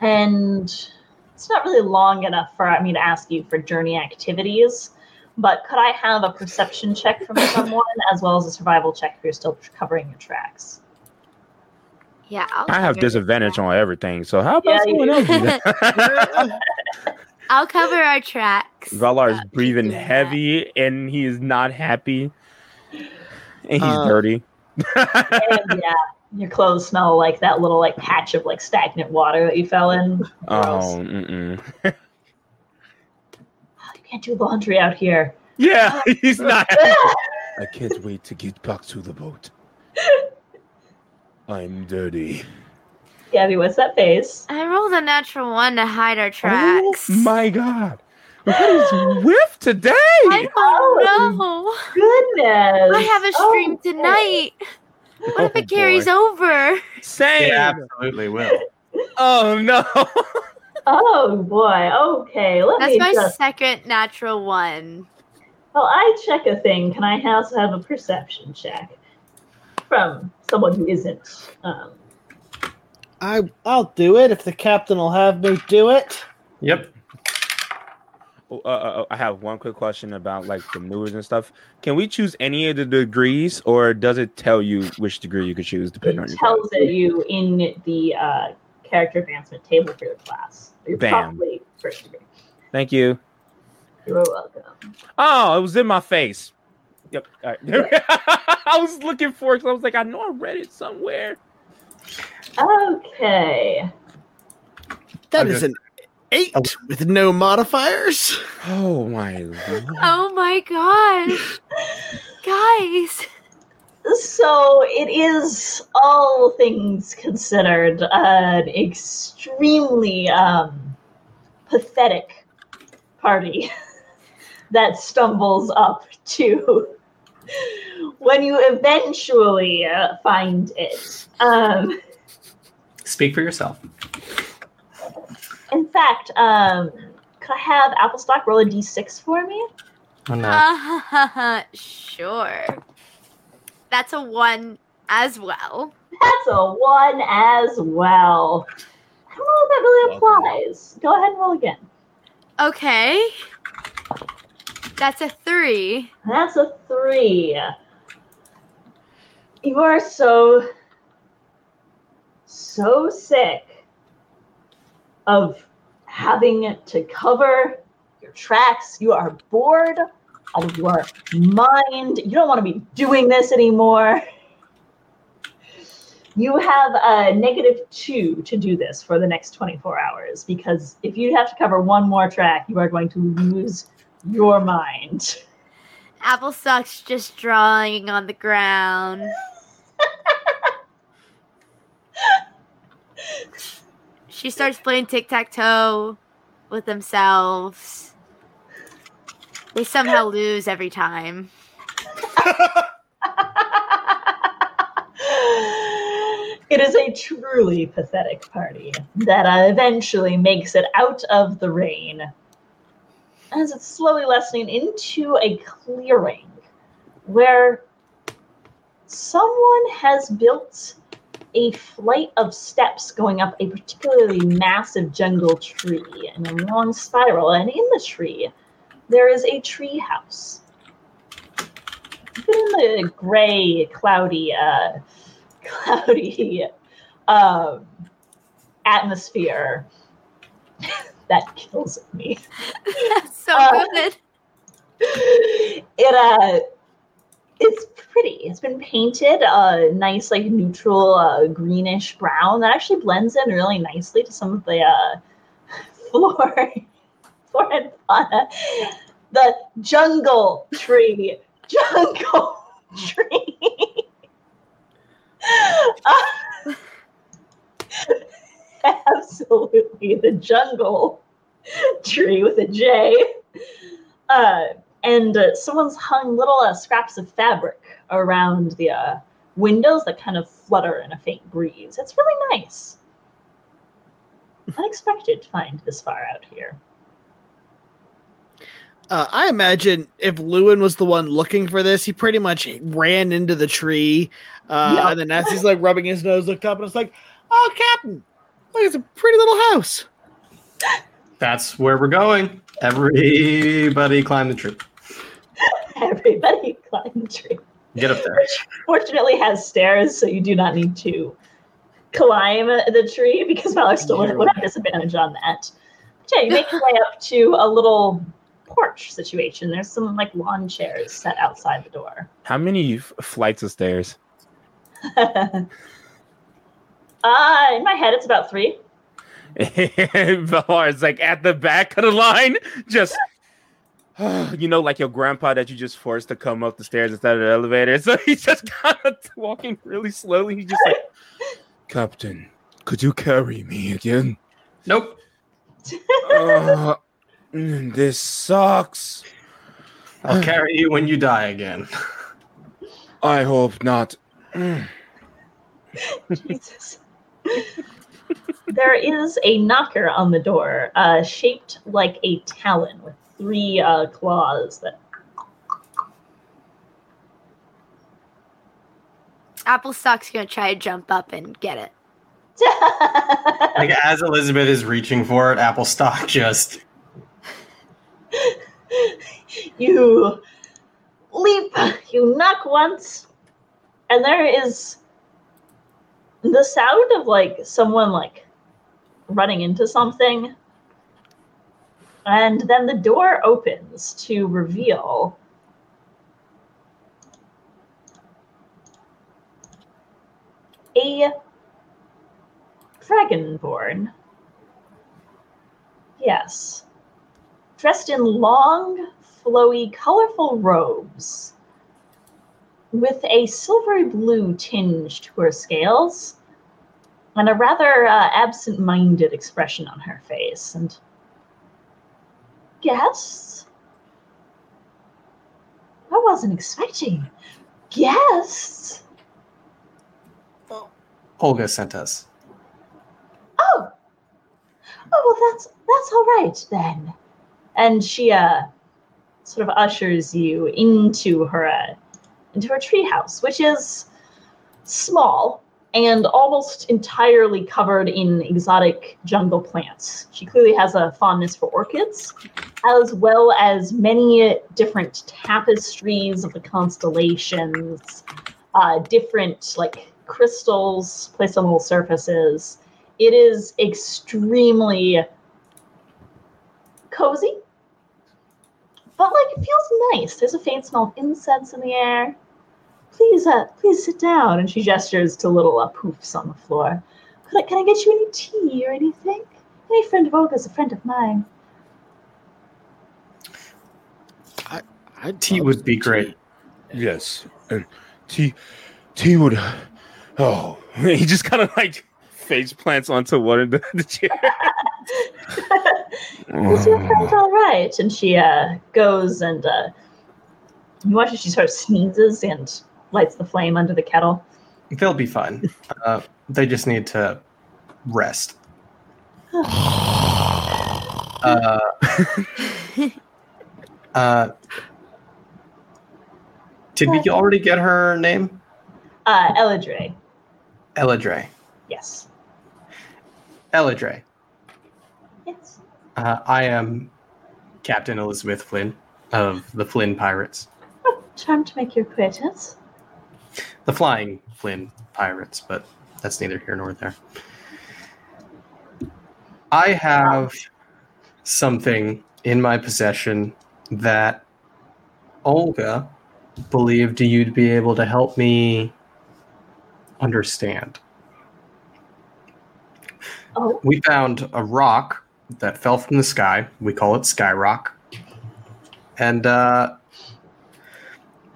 And it's not really long enough for me to ask you for journey activities. But could I have a perception check from someone as well as a survival check if you're still covering your tracks? Yeah, I'll I have disadvantage on everything. So how about Yeah, you someone else? do that? I'll cover our tracks. Valar is Uh, breathing doing that. heavy and he is not happy. And he's Uh, dirty. and yeah, your clothes smell like that little like patch of like stagnant water that you fell in. Oh, mm-mm. Oh, you can't do laundry out here. yeah, he's not. I can't wait to get back to the boat. I'm dirty. Gabby, what's that face? I rolled a natural one to hide our tracks. Oh my god. What is with today? I don't Oh. know. Goodness. I have a stream oh, Okay. tonight. What if Oh, it carries boy. over? Same. It absolutely will. Oh no. Oh boy. Okay. Let That's me my just. second natural one. While I check a thing, can I also have a perception check from someone who isn't? Um, I I'll do it if the captain will have me do it. Yep. Oh, uh, uh, I have one quick question about like the moves and stuff. Can we choose any of the degrees, or does it tell you which degree you could choose depending on it your tells class? you in the uh, character advancement table for your class. You're Bam. probably first degree. Thank you. You're welcome. Oh, it was in my face. Yep. All right. I was looking for it. 'cause I was like, I know I read it somewhere. Okay. That Okay. is an eight with no modifiers. Oh my lord. Oh my gosh. Guys. So it is, all things considered, an extremely um, pathetic party that stumbles up to when you eventually uh, find it. Um, Speak for yourself. In fact, um, could I have Applestock roll a d6 for me? Oh no. Sure. That's a one as well. That's a one as well. I don't know if that really applies. Go ahead and roll again. Okay. That's a three. That's a three. You are so, so sick of having to cover your tracks. You are bored out of your mind. You don't want to be doing this anymore. You have a negative two to do this for the next 24 hours because if you have to cover one more track, you are going to lose your mind. Applestock's just drawing on the ground. She starts playing tic tac toe with themselves. They somehow lose every time. it is a truly pathetic party that uh, eventually makes it out of the rain as it's slowly lessening into a clearing where someone has built a flight of steps going up a particularly massive jungle tree in a long spiral. And in the tree there is a tree house even in the gray cloudy uh, cloudy um, atmosphere that kills me. So Uh, good. it uh it's pretty. It's been painted a nice like neutral uh, greenish brown that actually blends in really nicely to some of the uh flora flora and fauna. The jungle tree. Jungle tree. Uh, absolutely. The jungle tree with a J. Uh, and uh, someone's hung little uh, scraps of fabric around the uh, windows that kind of flutter in a faint breeze. It's really nice. Unexpected to find this far out here. Uh, I imagine if Llewyn was the one looking for this, he pretty much ran into the tree. Uh, Yeah. And then as he's like rubbing his nose, looked up and it's like, "Oh, Captain, look, it's a pretty little house." That's where we're going. Everybody climb the tree. Everybody climb the tree. Get up there. Which fortunately has stairs, so you do not need to climb the tree because Valar still would have disadvantage on that. But Yeah, you make your way up to a little porch situation. There's some like lawn chairs set outside the door. How many f- flights of stairs? uh, in my head, it's about three. Valar is like at the back of the line, just you know, like your grandpa that you just forced to come up the stairs instead of the elevator. So he's just kind of walking really slowly. He's just like, Captain, could you carry me again? Nope. Uh, mm, this sucks. I'll carry you when you die again. I hope not. Jesus. there is a knocker on the door, uh, shaped like a talon with three uh, claws that Apple Applestock's gonna try to jump up and get it. Like as Elizabeth is reaching for it, Applestock just you leap, you knock once, and there is the sound of like someone like running into something. And then the door opens to reveal a dragonborn. Yes dressed in long, flowy, colorful robes with a silvery blue tinge to her scales and a rather uh, absent minded expression on her face. And guests? I wasn't expecting guests. Olga sent us. Oh, oh well, that's that's all right then and she uh, sort of ushers you into her uh, into her treehouse, which is small and almost entirely covered in exotic jungle plants. She clearly has a fondness for orchids, as well as many different tapestries of the constellations, uh, different like crystals placed on little surfaces. It is extremely cozy but like it feels nice. There's a faint smell of incense in the air. Please, uh, please sit down. And she gestures to little uh, poofs on the floor. Could I, can I get you any tea or anything? Any friend of Olga's a friend of mine. I, I Tea would be great. Yes, and tea, tea would. Oh, he just kind of like face plants onto one of the, the chair. Is your friend all right? And she uh, goes and uh, you watch as she sort of sneezes and lights the flame under the kettle. They'll be fine. Uh, they just need to rest. uh, uh, did we already get her name? Uh, Eladre, Eladre. yes. Eladre. Yes. Uh, I am Captain Elizabeth Flynn of the Flynn Pirates. Oh, charmed to make your acquaintance. The Flying Flynn Pirates, but that's neither here nor there. I have something in my possession that Olga believed you'd be able to help me understand. Oh, We found a rock that fell from the sky. We call it Sky Rock. And uh,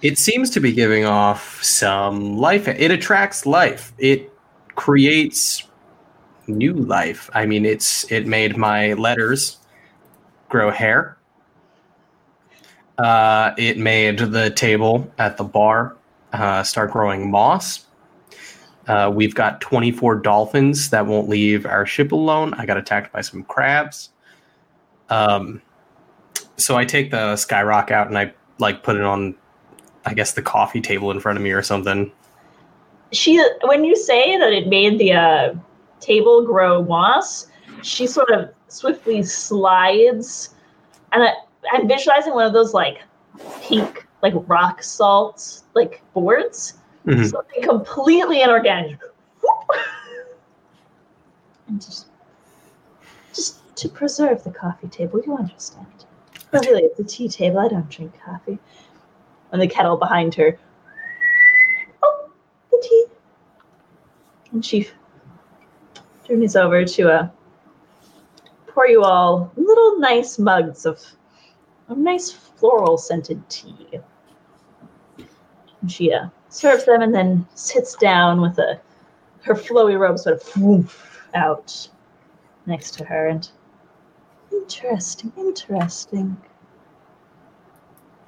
it seems to be giving off some life. It attracts life. It creates new life. I mean, it's it made my letters grow hair. Uh, it made the table at the bar uh, start growing moss. Uh, we've got 24 dolphins that won't leave our ship alone. I got attacked by some crabs. Um, so I take the skyrock out and I like put it on, I guess, the coffee table in front of me or something. she when you say that it made the uh, table grow moss, she sort of swiftly slides, and I, I'm visualizing one of those like pink like rock salt like boards, Mhm. something completely inorganic, and just just to preserve the coffee table. You understand? But really, it's a tea table. I don't drink coffee. And the kettle behind her. Oh, the tea. And she journeys over to uh, pour you all little nice mugs of a nice floral scented tea. And she uh, serves them and then sits down with a her flowy robe sort of out next to her and interesting, interesting.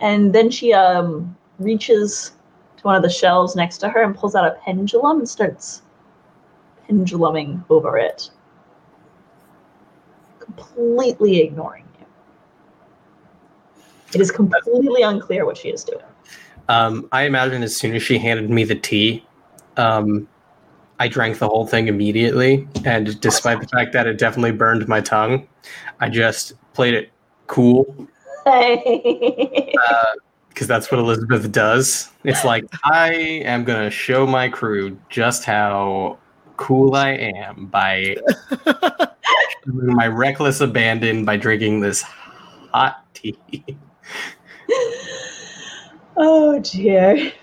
And then she um reaches to one of the shelves next to her and pulls out a pendulum and starts penduluming over it. Completely ignoring you. It is completely unclear what she is doing. Um, I imagine as soon as she handed me the tea, um, I drank the whole thing immediately. And despite the fact that it definitely burned my tongue, I just played it cool because that's what Elizabeth does. It's like, I am going to show my crew just how cool I am by my reckless abandon by drinking this hot tea. oh dear.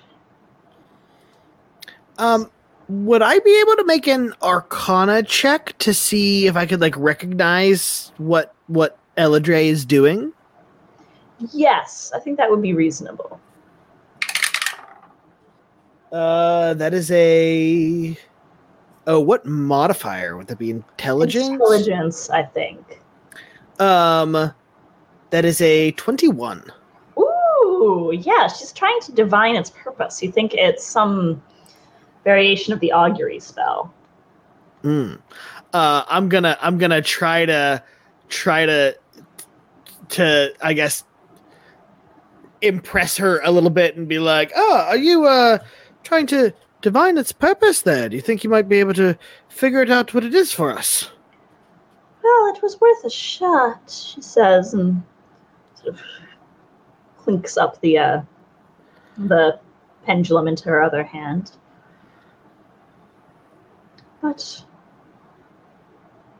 Um, would I be able to make an Arcana check to see if I could like recognize what what Eladre is doing? Yes, I think that would be reasonable. Uh, that is a. Oh, what modifier would that be? Intelligence. Intelligence, I think. Um, that is a twenty-one. Ooh, yeah, she's trying to divine its purpose. You think it's some variation of the augury spell. Hmm. Uh, I'm gonna I'm gonna try to try to to I guess impress her a little bit and be like, "Oh, are you uh trying to divine its purpose there? Do you think you might be able to figure it out what it is for us?" Well, it was worth a shot, she says, and sort of clinks up the uh, the pendulum into her other hand. But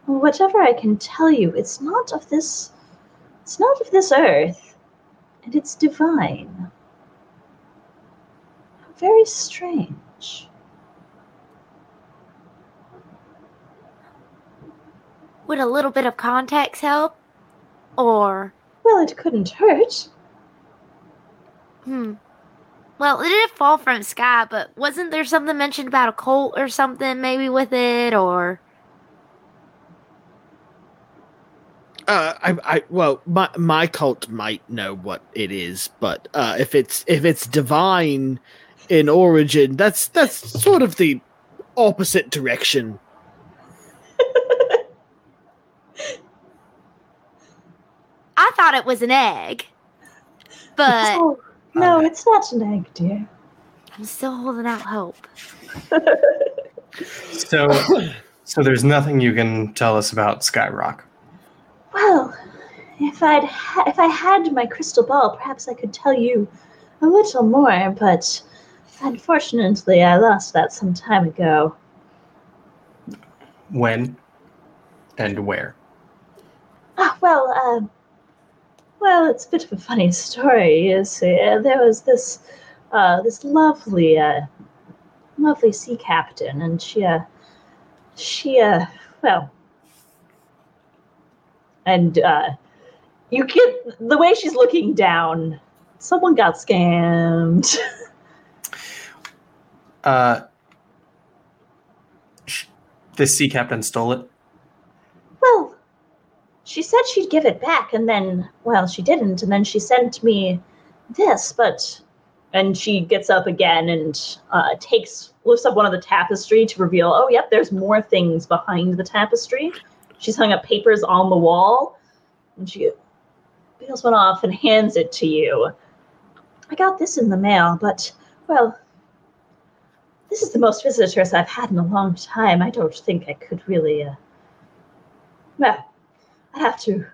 whatever I can tell you, it's not of this. It's not of this earth, and it's divine. Very strange. Would a little bit of context help? Or, Well, it couldn't hurt. hmm. Well, it did fall from sky, but wasn't there something mentioned about a cult or something maybe with it? Or, Uh, I, I, well, my my cult might know what it is, but uh, if it's if it's divine in origin, that's that's sort of the opposite direction. I thought it was an egg. But oh, no, Okay. it's not an egg, dear. I'm still holding out hope. So, so there's nothing you can tell us about Skyrock. Well, if I'd ha- if I had my crystal ball, perhaps I could tell you a little more. But unfortunately, I lost that some time ago. When and where? Ah, well, uh, well, it's a bit of a funny story. You see, Uh, there was this uh, this lovely uh, lovely sea captain, and she uh, she uh, well, and uh, you get the way she's looking down. Someone got scammed. Uh, sh- this sea captain stole it. Well, she said she'd give it back, and then, well, she didn't, and then she sent me this, but. And she gets up again and uh, takes, lifts up one of the tapestry to reveal, oh, yep, there's more things behind the tapestry. She's hung up papers on the wall, and she peels one off and hands it to you. I got this in the mail, but, well, this is the most visitors I've had in a long time. I don't think I could really, uh, well, I'd have to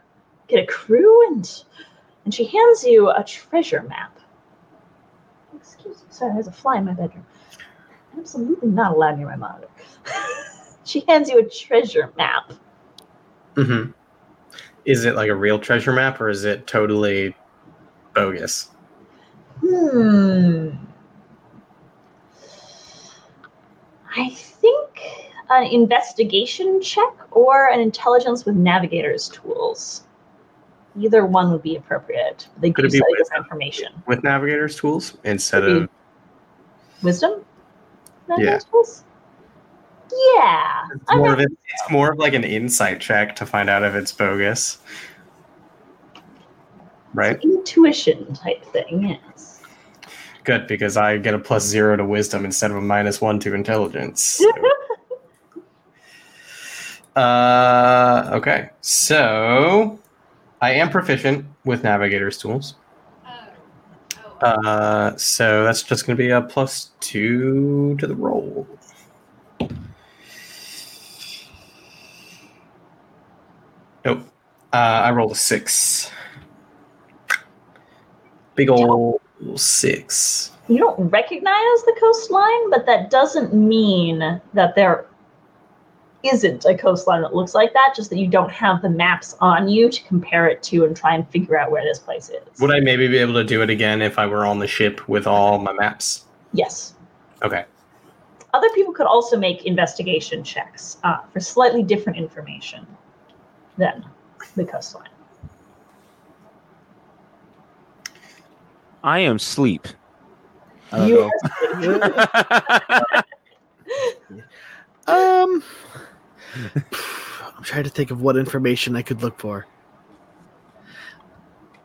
get a crew and and she hands you a treasure map. Excuse me, sorry, there's a fly in my bedroom. Absolutely not allowed near my monitor. she hands you a treasure map. Mm-hmm. is it like a real treasure map or is it totally bogus? Hmm. I think an investigation check or an intelligence with navigator's tools. Either one would be appropriate. They Could give be different information. With navigator's tools instead of Wisdom? Navigator's tools? Yeah. it's I more of reckon it, it's more of like an insight check to find out if it's bogus. Right? intuition type thing, yes. Good, because I get a plus zero to wisdom instead of a minus one to intelligence. So- uh, okay, so I am proficient with navigator's tools. Uh, so that's just going to be a plus two to the roll. Nope. Uh, I rolled a six. Big ol' six. you don't recognize the coastline, but that doesn't mean that there isn't a coastline that looks like that, just that you don't have the maps on you to compare it to and try and figure out where this place is. Would I maybe be able to do it again if I were on the ship with all my maps? Yes. Okay. Other people could also make investigation checks uh, for slightly different information than the coastline. I am sleep. I don't You know. Um, I'm trying to think of what information I could look for.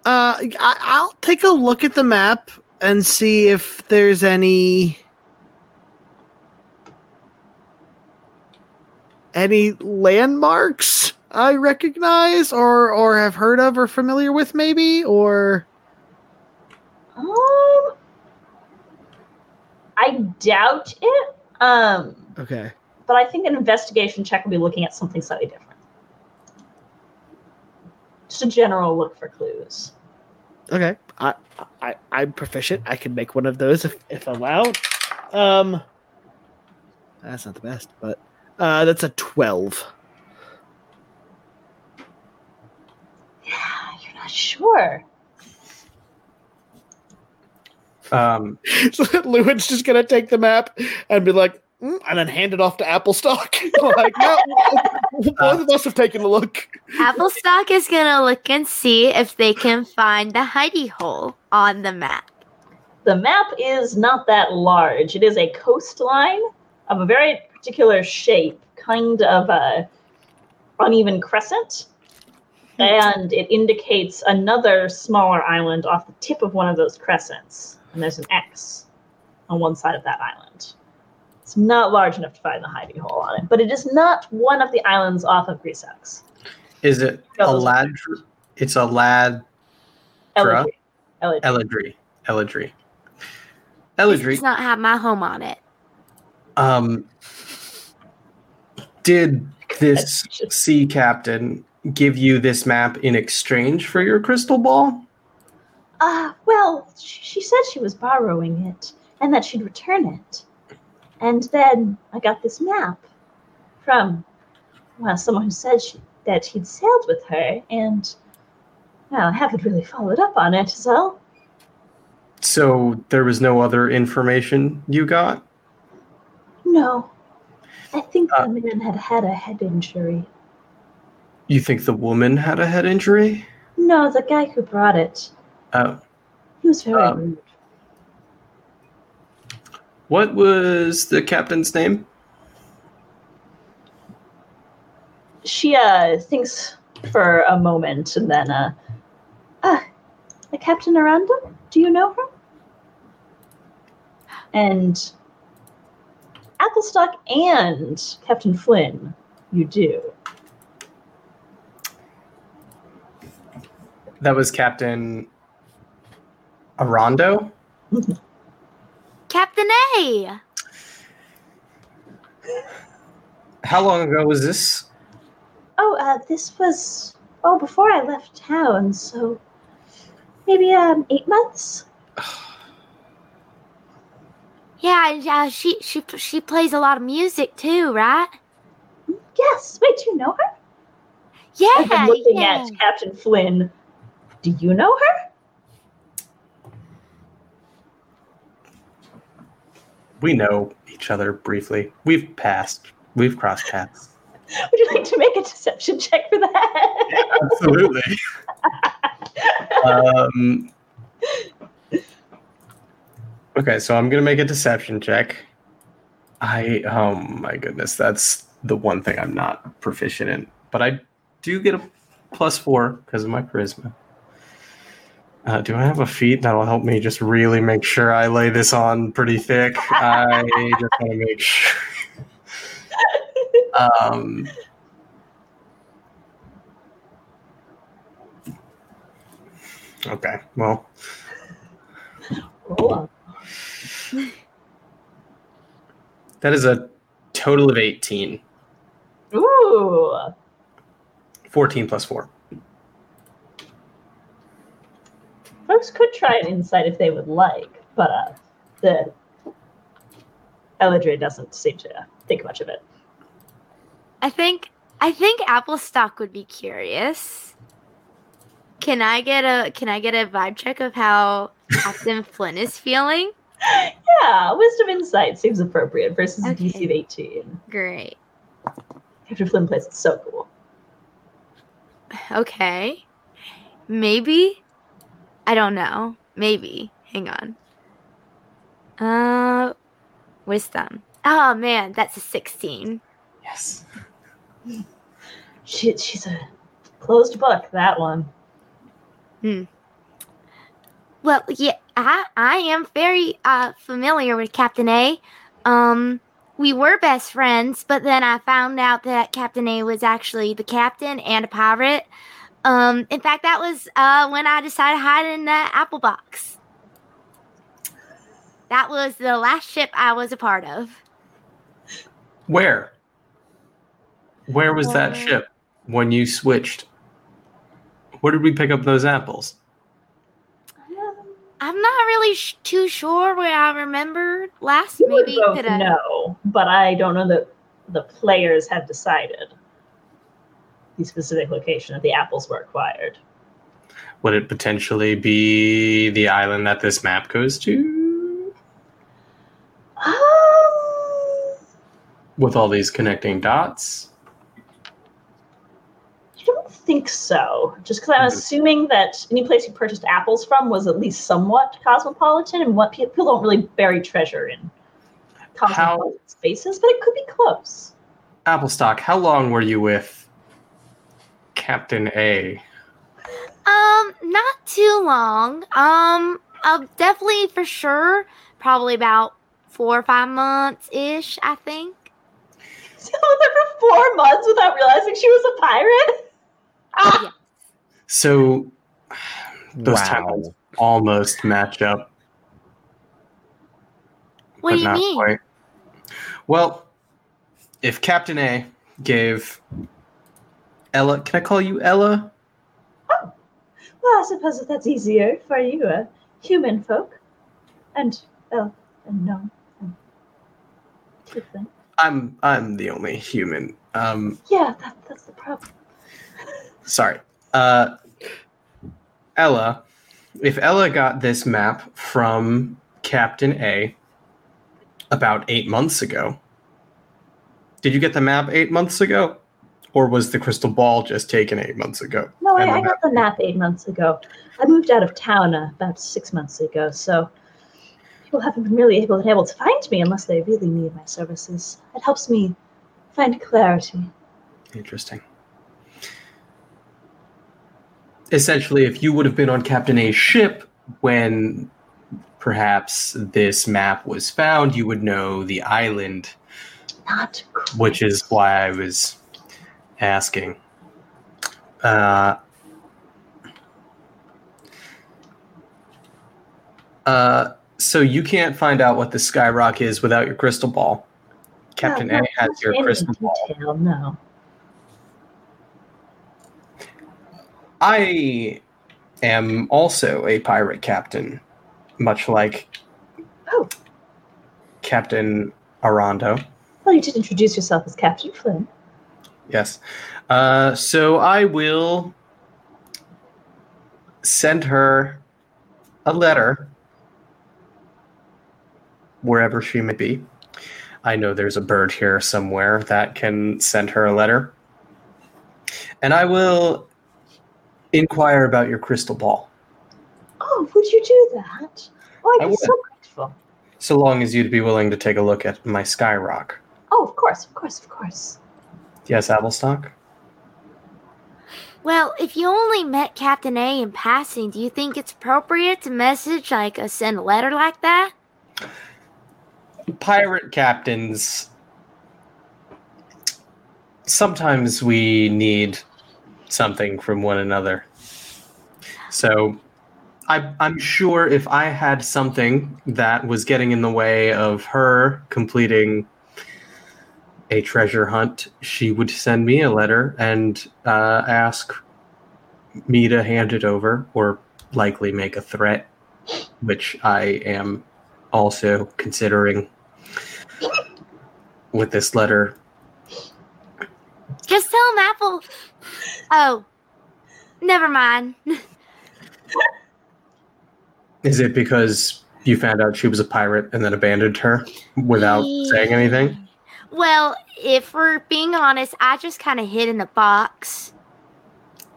Uh, I, I'll take a look at the map and see if there's any any landmarks I recognize or or have heard of or familiar with maybe or um I doubt it. Um Okay. But I think an investigation check will be looking at something slightly different. Just a general look for clues. Okay. I I I'm proficient. I can make one of those if if allowed. Um that's not the best, but uh that's a 12. Sure. Um, So Llewyn's just gonna take the map and be like, "Mm," and then hand it off to Applestock. like, no, both of us have taken a look. Applestock is gonna look and see if they can find the hidey hole on the map. The map is not that large. It is a coastline of a very particular shape, kind of a uneven crescent, and it indicates another smaller island off the tip of one of those crescents. And there's an X on one side of that island. It's not large enough to find the hiding hole on it, but it is not one of the islands off of Grisex. is it a No, those are- lad? It's a lad Dra? Eladri. Eladri. Eladri. Eladri. This Eladri. does not have my home on it. Um, did this sea captain give you this map in exchange for your crystal ball? Ah, well, she said she was borrowing it and that she'd return it. And then I got this map from, well, someone who said she, that he'd sailed with her, and, well, I haven't really followed up on it, so. So there was no other information you got? No. I think Uh, the man had had a head injury. You think the woman had a head injury? No, the guy who brought it. Oh. He was very Um, rude. What was the captain's name? She uh thinks for a moment and then uh ah the Captain Aranda? Do you know her? And Applestock and Captain Flynn, you do. That was Captain Arondo? Captain A! How long ago was this? Oh, uh this was oh before I left town, so maybe um eight months? Yeah, yeah, she she she plays a lot of music too, right? Yes. Wait, do you know her? Yeah, I've been looking yeah. at Captain Flynn. Do you know her? We know each other briefly. We've passed. We've crossed paths. Would you like to make a deception check for that? Absolutely. um, okay, so I'm gonna make a deception check. I oh my goodness, that's the one thing I'm not proficient in, but I do get a plus four because of my charisma. Uh, do I have a feat that'll help me just really make sure I lay this on pretty thick? I just want to make sure. Um, okay, well, Roll that is a total of 18. Ooh. 14 plus 4. Folks could try an insight if they would like, but uh, the Eladrin doesn't seem to think much of it. I think I think Applestock would be curious. Can I get a Can I get a vibe check of how Captain Flynn is feeling? Yeah, wisdom insight seems appropriate versus a DC of 18. Great. Captain Flynn plays it so cool. Okay. Maybe. I don't know. Maybe. Hang on. Uh, wisdom. Oh man, that's a sixteen. Yes. She, she's a closed book, that one. Hmm. Well, yeah, I I am very uh familiar with Captain A. Um, we were best friends, but then I found out that Captain A was actually the captain and a pirate. Um, in fact, that was uh when I decided to hide in the apple box. That was the last ship I was a part of. Where? Where was that ship when you switched? Where did we pick up those apples? I'm not really sh- too sure where I remembered last. You would Maybe both could I? know, but I don't know that the players have decided the specific location that the apples were acquired. Would it potentially be the island that this map goes to? Um, With all these connecting dots? I don't think so. Just because I'm Mhm. assuming that any place you purchased apples from was at least somewhat cosmopolitan, and what people don't really bury treasure in cosmopolitan spaces, but it could be close. Applestock, how long were you with Captain A? Um, not too long. Um, uh, definitely for sure, probably about four or five months ish. I think. So there for four months without realizing she was a pirate. Yeah. So those wow. timelines almost match up. What do you mean? quite. Well, if Captain A gave Ella, can I call you Ella? Oh, Well, I suppose that that's easier for you, uh, human folk, and oh, and no, and tiefling. I'm I'm the only human. Um, Yeah, that, that's the problem. sorry. Uh, Ella, if Ella got this map from Captain A about eight months ago, did you get the map eight months ago? Or was the crystal ball just taken eight months ago? No, I, I got the map eight months ago. I moved out of town uh, about six months ago, so people haven't been really able, able to find me unless they really need my services. It helps me find clarity. Interesting. Essentially, if you would have been on Captain A's ship when perhaps this map was found, you would know the island, Not quite. which is why I was asking. Uh, uh, so you can't find out what the Skyrock is without your crystal ball. Captain No, A has your crystal ball. no. I am also a pirate captain, much like Oh. Captain Arando. Well, you did introduce yourself as Captain Flynn. Yes. Uh, so I will send her a letter wherever she may be. I know there's a bird here somewhere that can send her a letter. And I will inquire about your crystal ball, Oh, would you do that? Oh, I'd I be would. so grateful. so long as you'd be willing to take a look at my sky rock. Oh, of course, of course, of course. Yes, Applestock? Well, if you only met Captain A in passing, do you think it's appropriate to message like a send a letter like that? pirate captains sometimes we need something from one another so I, i'm sure if i had something that was getting in the way of her completing a treasure hunt she would send me a letter and uh, ask me to hand it over or likely make a threat which i am also considering with this letter. Just tell him Apple. Oh, never mind. Is it because you found out she was a pirate and then abandoned her without saying anything? Well, if we're being honest, I just kind of hid in the box.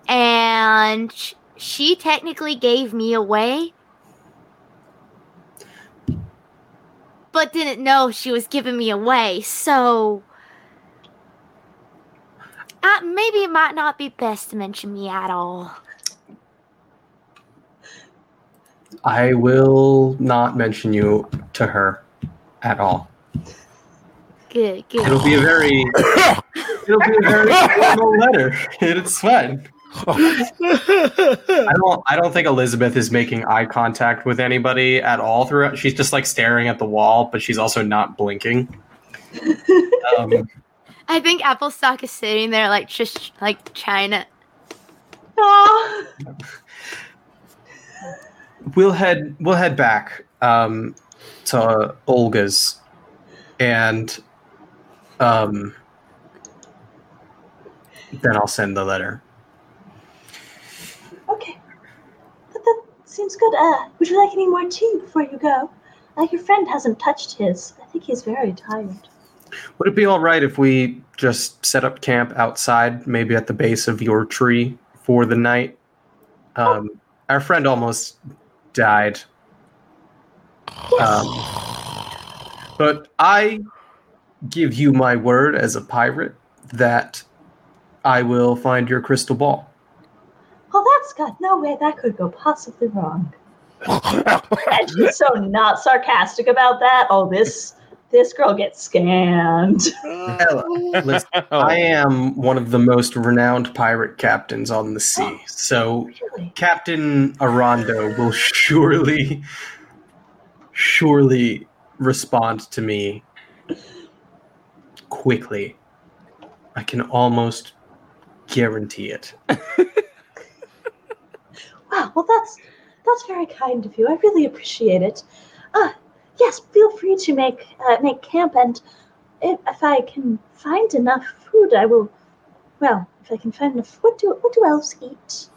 And she technically gave me away. But didn't know she was giving me away, so. Uh, maybe it might not be best to mention me at all. I will not mention you to her at all. Good, good. It'll be a very it'll be a very formal letter. It's fine. I don't I don't think Elizabeth is making eye contact with anybody at all throughout. She's just like staring at the wall, but she's also not blinking. Um, I think Applestock is sitting there like just like China. Oh, we'll head we'll head back um, to Olga's, and um, then I'll send the letter. okay. That, that seems good. Uh, would you like any more tea before you go? Uh, your friend hasn't touched his. I think he's very tired. Would it be all right if we just set up camp outside, maybe at the base of your tree for the night? Um, our friend almost died. Um, but I give you my word as a pirate that I will find your crystal ball. Oh, that's got no way that could go possibly wrong. And she's so not sarcastic about that. Oh, this this girl gets scammed. Listen, I am one of the most renowned pirate captains on the sea, so Really? Captain Arondo will surely, surely respond to me quickly. I can almost guarantee it. Wow. Well, that's that's very kind of you. I really appreciate it. Uh, yes. Feel free to make uh, make camp, and if, if I can find enough food, I will. Well, if I can find enough, what do what do elves eat?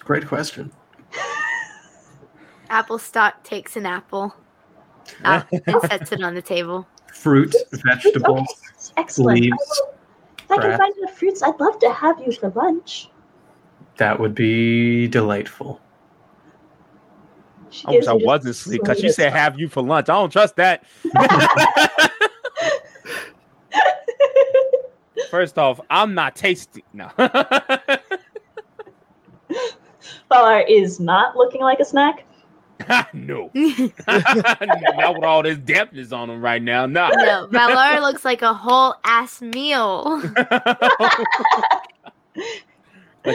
Great question. Applestock takes an apple uh, and sets it on the table. Fruit, vegetables, Okay, excellent. I leaves. will- if I can find enough fruits, I'd love to have you for lunch. That would be delightful. She I wish I wasn't asleep because she said have you for lunch. I don't trust that. First off, I'm not tasty. No. Bar is not looking like a snack. no. not with all this dampness on them right now. No. No, Valar looks like a whole ass meal. a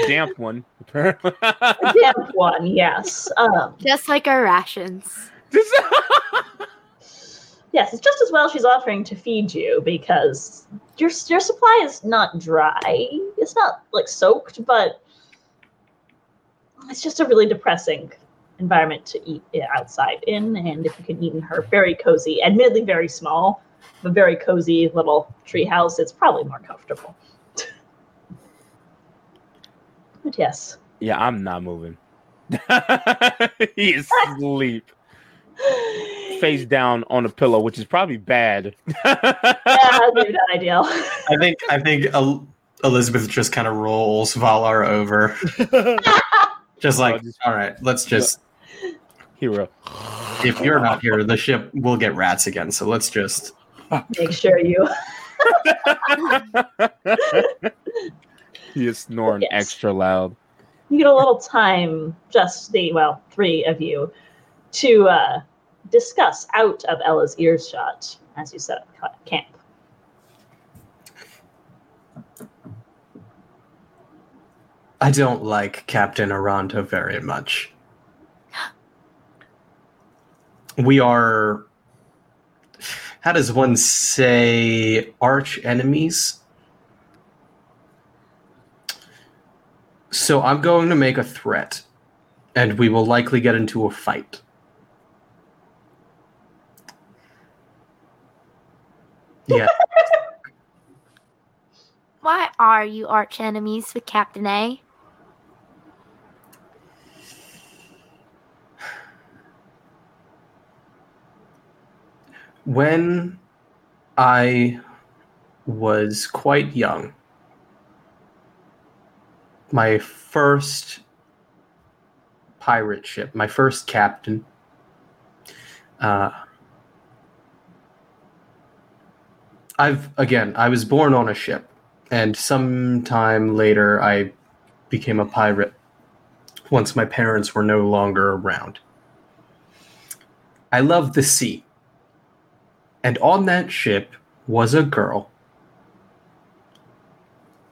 damp one. A damp one, yes. Um, Just like our rations. yes, it's just as well she's offering to feed you because your your supply is not dry. It's not like soaked, but it's just a really depressing environment to eat outside in. And if you can eat in her very cozy, admittedly very small, but very cozy little tree house, it's probably more comfortable. but yes. Yeah, I'm not moving. He's asleep, face down on a pillow, which is probably bad. Yeah, maybe not ideal. I think I think El- Elizabeth just kind of rolls Valar over, just like, Oh, just- all right, let's just. Hero. If you're not here, the ship will get rats again. So let's just. Make sure you He is snoring Yes. extra loud. you get a little time, just the well, three of you, to uh, discuss out of Ella's earshot as you set up camp. I don't like Captain Aranda very much. We are. How does one say arch enemies? So I'm going to make a threat, and we will likely get into a fight. Yeah. Why are you arch enemies with Captain A? When I was quite young, my first pirate ship, my first captain, uh, I've again, I was born on a ship, and sometime later I became a pirate once my parents were no longer around. I love the sea. And on that ship was a girl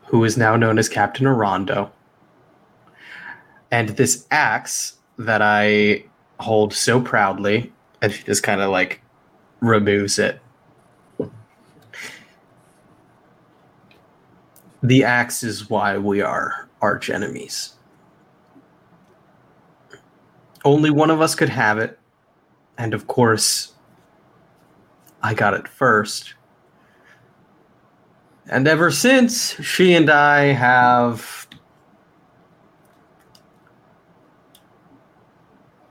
who is now known as Captain Arondo. And this axe that I hold so proudly, and she just kind of like removes it. The axe is why we are arch enemies. Only one of us could have it. And of course, I got it first. And ever since, she and I have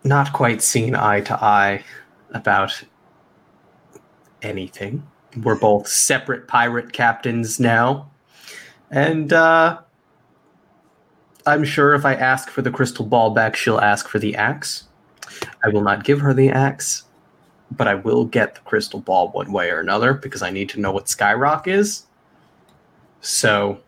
not quite seen eye to eye about anything. We're both separate pirate captains now. And uh, I'm sure if I ask for the crystal ball back, she'll ask for the axe. I will not give her the axe but I will get the crystal ball one way or another because I need to know what Skyrock is. So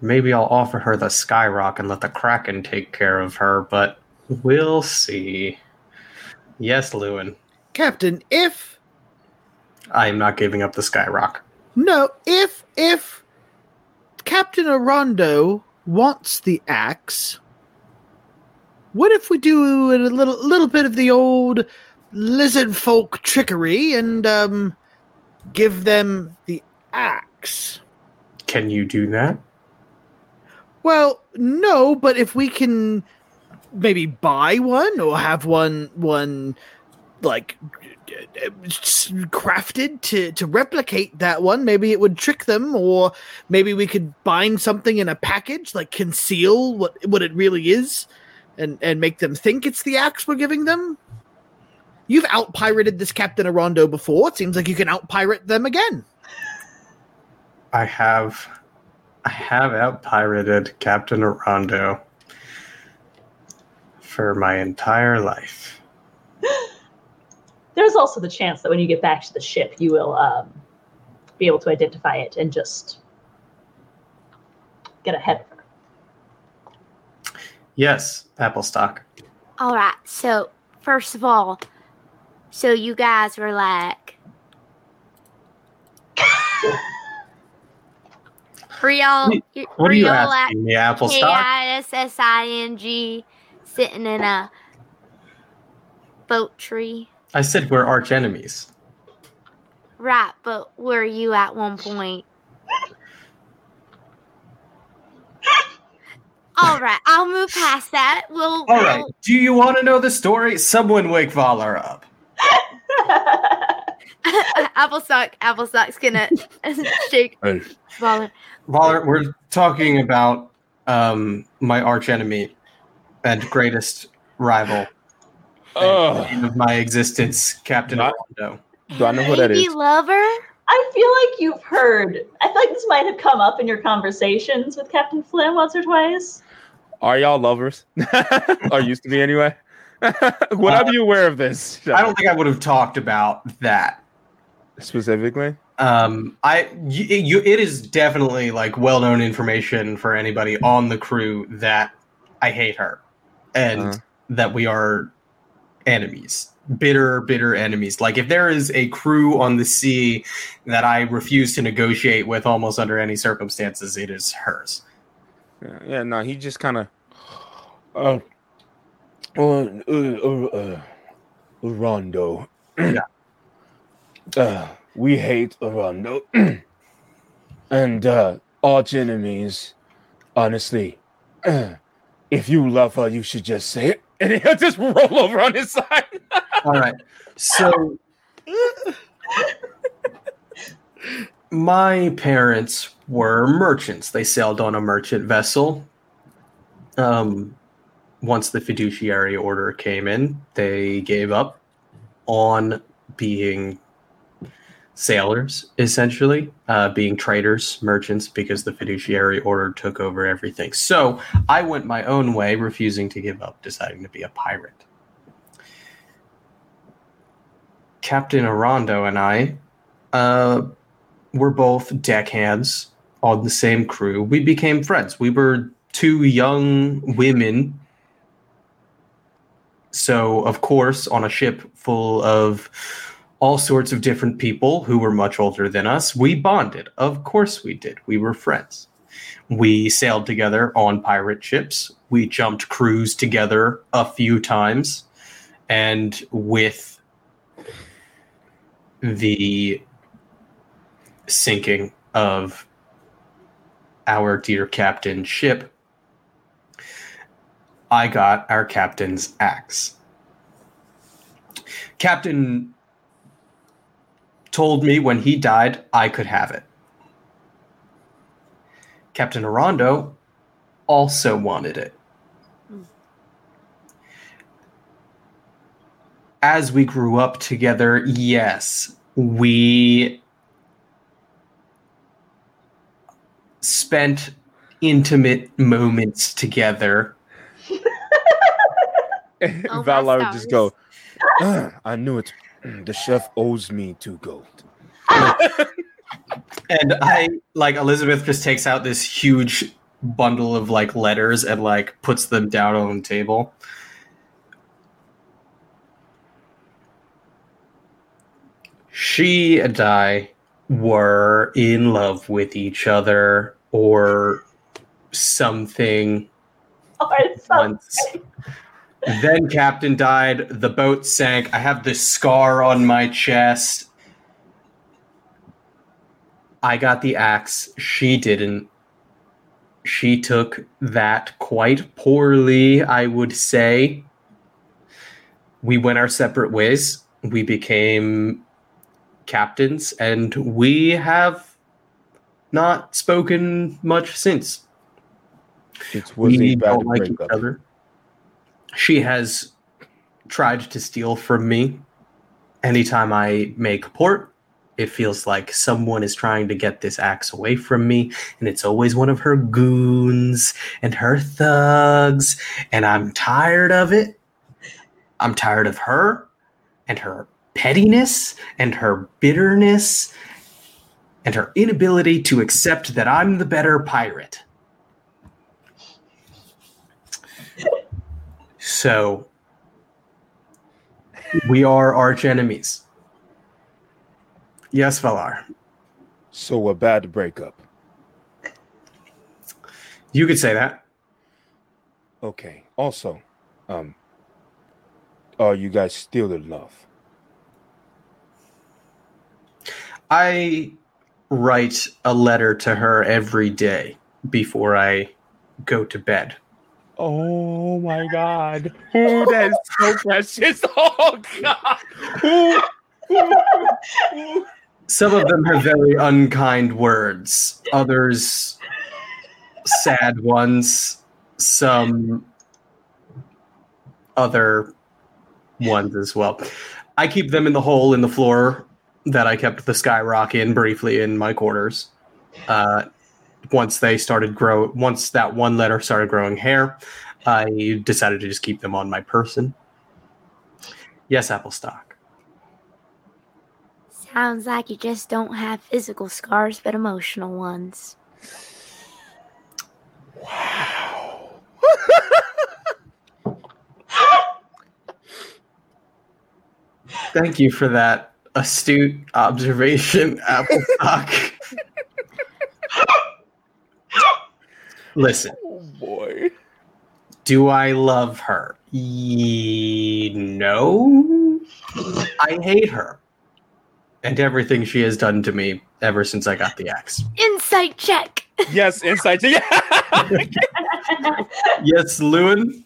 maybe I'll offer her the Skyrock and let the Kraken take care of her, but we'll see. Yes, Llewyn, Captain, if I am not giving up the Skyrock. no, if if Captain Arondo wants the axe, what if we do a little little bit of the old lizard folk trickery and um give them the axe? Can you do that? Well, no, but if we can maybe buy one or have one one like crafted to to replicate that one, maybe it would trick them or maybe we could bind something in a package like conceal what what it really is and and make them think it's the axe we're giving them. You've out pirated this Captain Arondo before. It seems like you can out pirate them again. I have I have out pirated Captain Arondo for my entire life. There's also the chance that when you get back to the ship, you will um, be able to identify it and just get ahead of her. Yes, Applestock. All right. So first of all, so you guys were like, were y'all? What are you asking me, Applestock? I S S I N G, sitting in a boat tree? I said we're arch enemies. Right, but were you at one point? All right, I'll move past that. We'll. All right. Do you want to know the story? Someone wake Valar up. Applestock, Applestock's gonna shake Hey. Valar. Valar, we're talking about um, my archenemy and greatest rival Ugh. and of my existence, Captain Not- Rondo. do I know who that is? Baby is? lover. I feel like you've heard. I feel like this might have come up in your conversations with Captain Flynn once or twice. Are y'all lovers? or used to be anyway? Would I be aware of this? I don't think I would have talked about that. specifically. Um, I you, you, it is definitely like well known information for anybody on the crew that I hate her, and Uh-huh. that we are enemies, bitter, bitter enemies. Like if there is a crew on the sea that I refuse to negotiate with almost under any circumstances, it is hers. Yeah, yeah no, he just kind of. Uh, uh, uh, uh, uh, Rondo. Yeah. Uh, we hate Rondo. and uh, arch enemies. Honestly, if you love her, you should just say it. And he'll just roll over on his side. All right. So my parents were merchants. They sailed on a merchant vessel. Um once the fiduciary order came in, they gave up on being sailors, essentially, uh, being traders, merchants, because the fiduciary order took over everything. So I went my own way, refusing to give up, deciding to be a pirate. Captain Arondo and I uh, were both deckhands on the same crew. We became friends. We were two young women. So, of course, on a ship full of all sorts of different people who were much older than us, we bonded. Of course, we did. We were friends. We sailed together on pirate ships. We jumped crews together a few times. And with the sinking of our dear captain's ship, I got our captain's axe. Captain told me when he died I could have it. Captain Arondo also wanted it. As we grew up together, yes, we spent intimate moments together. Oh, Valar would just go, stars. Ah, I knew it. The chef owes me two gold. And I like Elizabeth just takes out this huge bundle of like letters and like puts them down on the table. She and I were in love with each other or something Or once. then Captain died. The boat sank. I have this scar on my chest. I got the axe. She didn't. She took that quite poorly, I would say. We went our separate ways. We became captains, and we have not spoken much since It was a we don't like each breakup. other. She has tried to steal from me. Anytime I make port, it feels like someone is trying to get this axe away from me, and it's always one of her goons and her thugs, and I'm tired of it. I'm tired of her and her pettiness and her bitterness and her inability to accept that I'm the better pirate. So we are arch enemies. Yes, Valar. So a bad breakup. You could say that. Okay. Also, um, are you guys still in love? I write a letter to her every day before I go to bed. Oh my god. Who that's so precious. Oh god. Ooh, Some of them have very unkind words, others sad ones, some other ones as well. I keep them in the hole in the floor that I kept the skyrock in briefly in my quarters. Uh, once they started grow, once that one letter started growing hair, I decided to just keep them on my person. Yes, Applestock. Sounds like you just don't have physical scars, but emotional ones. Wow. Thank you for that astute observation, Apple Applestock. Listen, Oh boy. do I love her? Ye- no. I hate her and everything she has done to me ever since I got the axe. Insight check. Yes, insight. Yeah. Yes, Llewyn.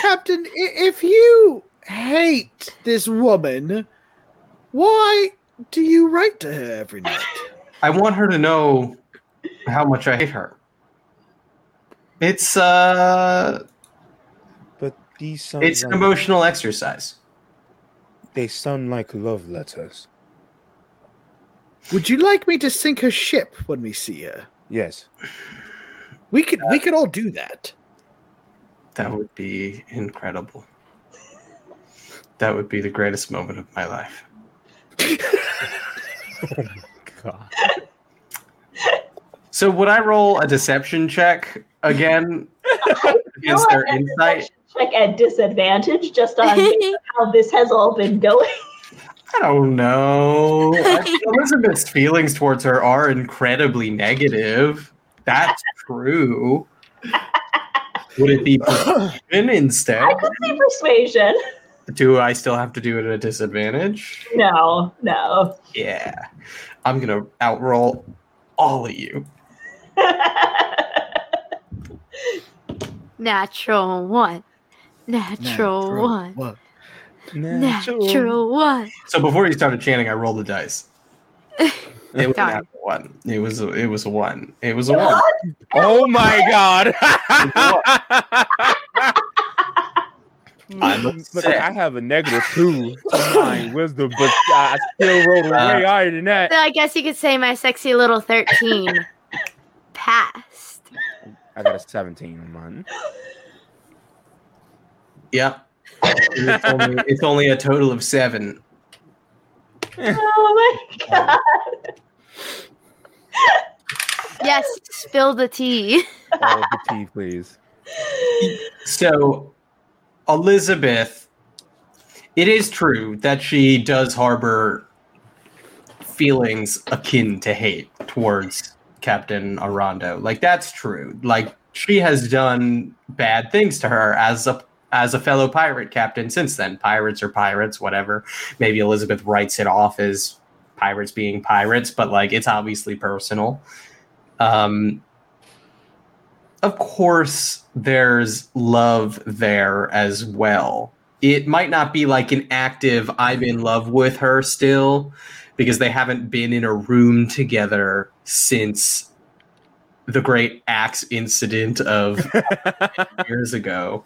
Captain, if you hate this woman, why do you write to her every night? I want her to know how much I hate her. It's uh but these sound it's an like, emotional exercise. they sound like love letters. Would you like me to sink her ship when we see her? Yes. We could we could all do that. That would be incredible. That would be the greatest moment of my life. God. So would I roll a deception check again against their a insight? Check at disadvantage just on how this has all been going. I don't know. Elizabeth's feelings towards her are incredibly negative. That's true. Would it be persuasion instead? I could see persuasion. Do I still have to do it at a disadvantage? No, no. Yeah. I'm gonna outroll all of you. Natural one. Natural, one. What? Natural one. So before you started chanting, I rolled the dice. It was a one. It was a, it was a one. It was a one. Oh my god. I'm Look. I have a negative two to my wisdom, but I still rolled way Uh, higher than that. So I guess you could say my sexy little 13 passed. I got a 17 on mine. Yep. It's only, it's only a total of seven. Oh my god. Yes, spill the tea. Oh, the tea, please. So, Elizabeth, it is true that she does harbor feelings akin to hate towards Captain Arando. Like that's true. Like she has done bad things to her as a as a fellow pirate captain since then. Pirates are pirates, whatever. Maybe Elizabeth writes it off as pirates being pirates, but like it's obviously personal. Um of course there's love there as well. It might not be like an active I'm in love with her still because they haven't been in a room together since the great axe incident of years ago.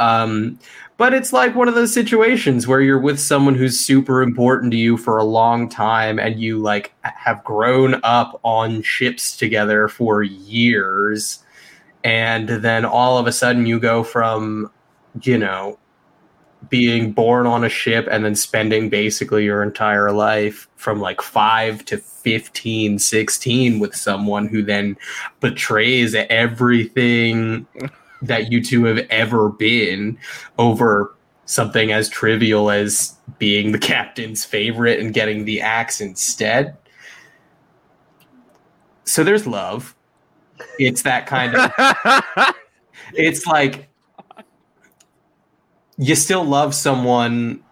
Um, but it's like one of those situations where you're with someone who's super important to you for a long time and you like have grown up on ships together for years and then all of a sudden you go from you know being born on a ship and then spending basically your entire life from like 5 to 15 16 with someone who then betrays everything that you two have ever been over something as trivial as being the captain's favorite and getting the axe instead. So there's love it's that kind of it's like you still love someone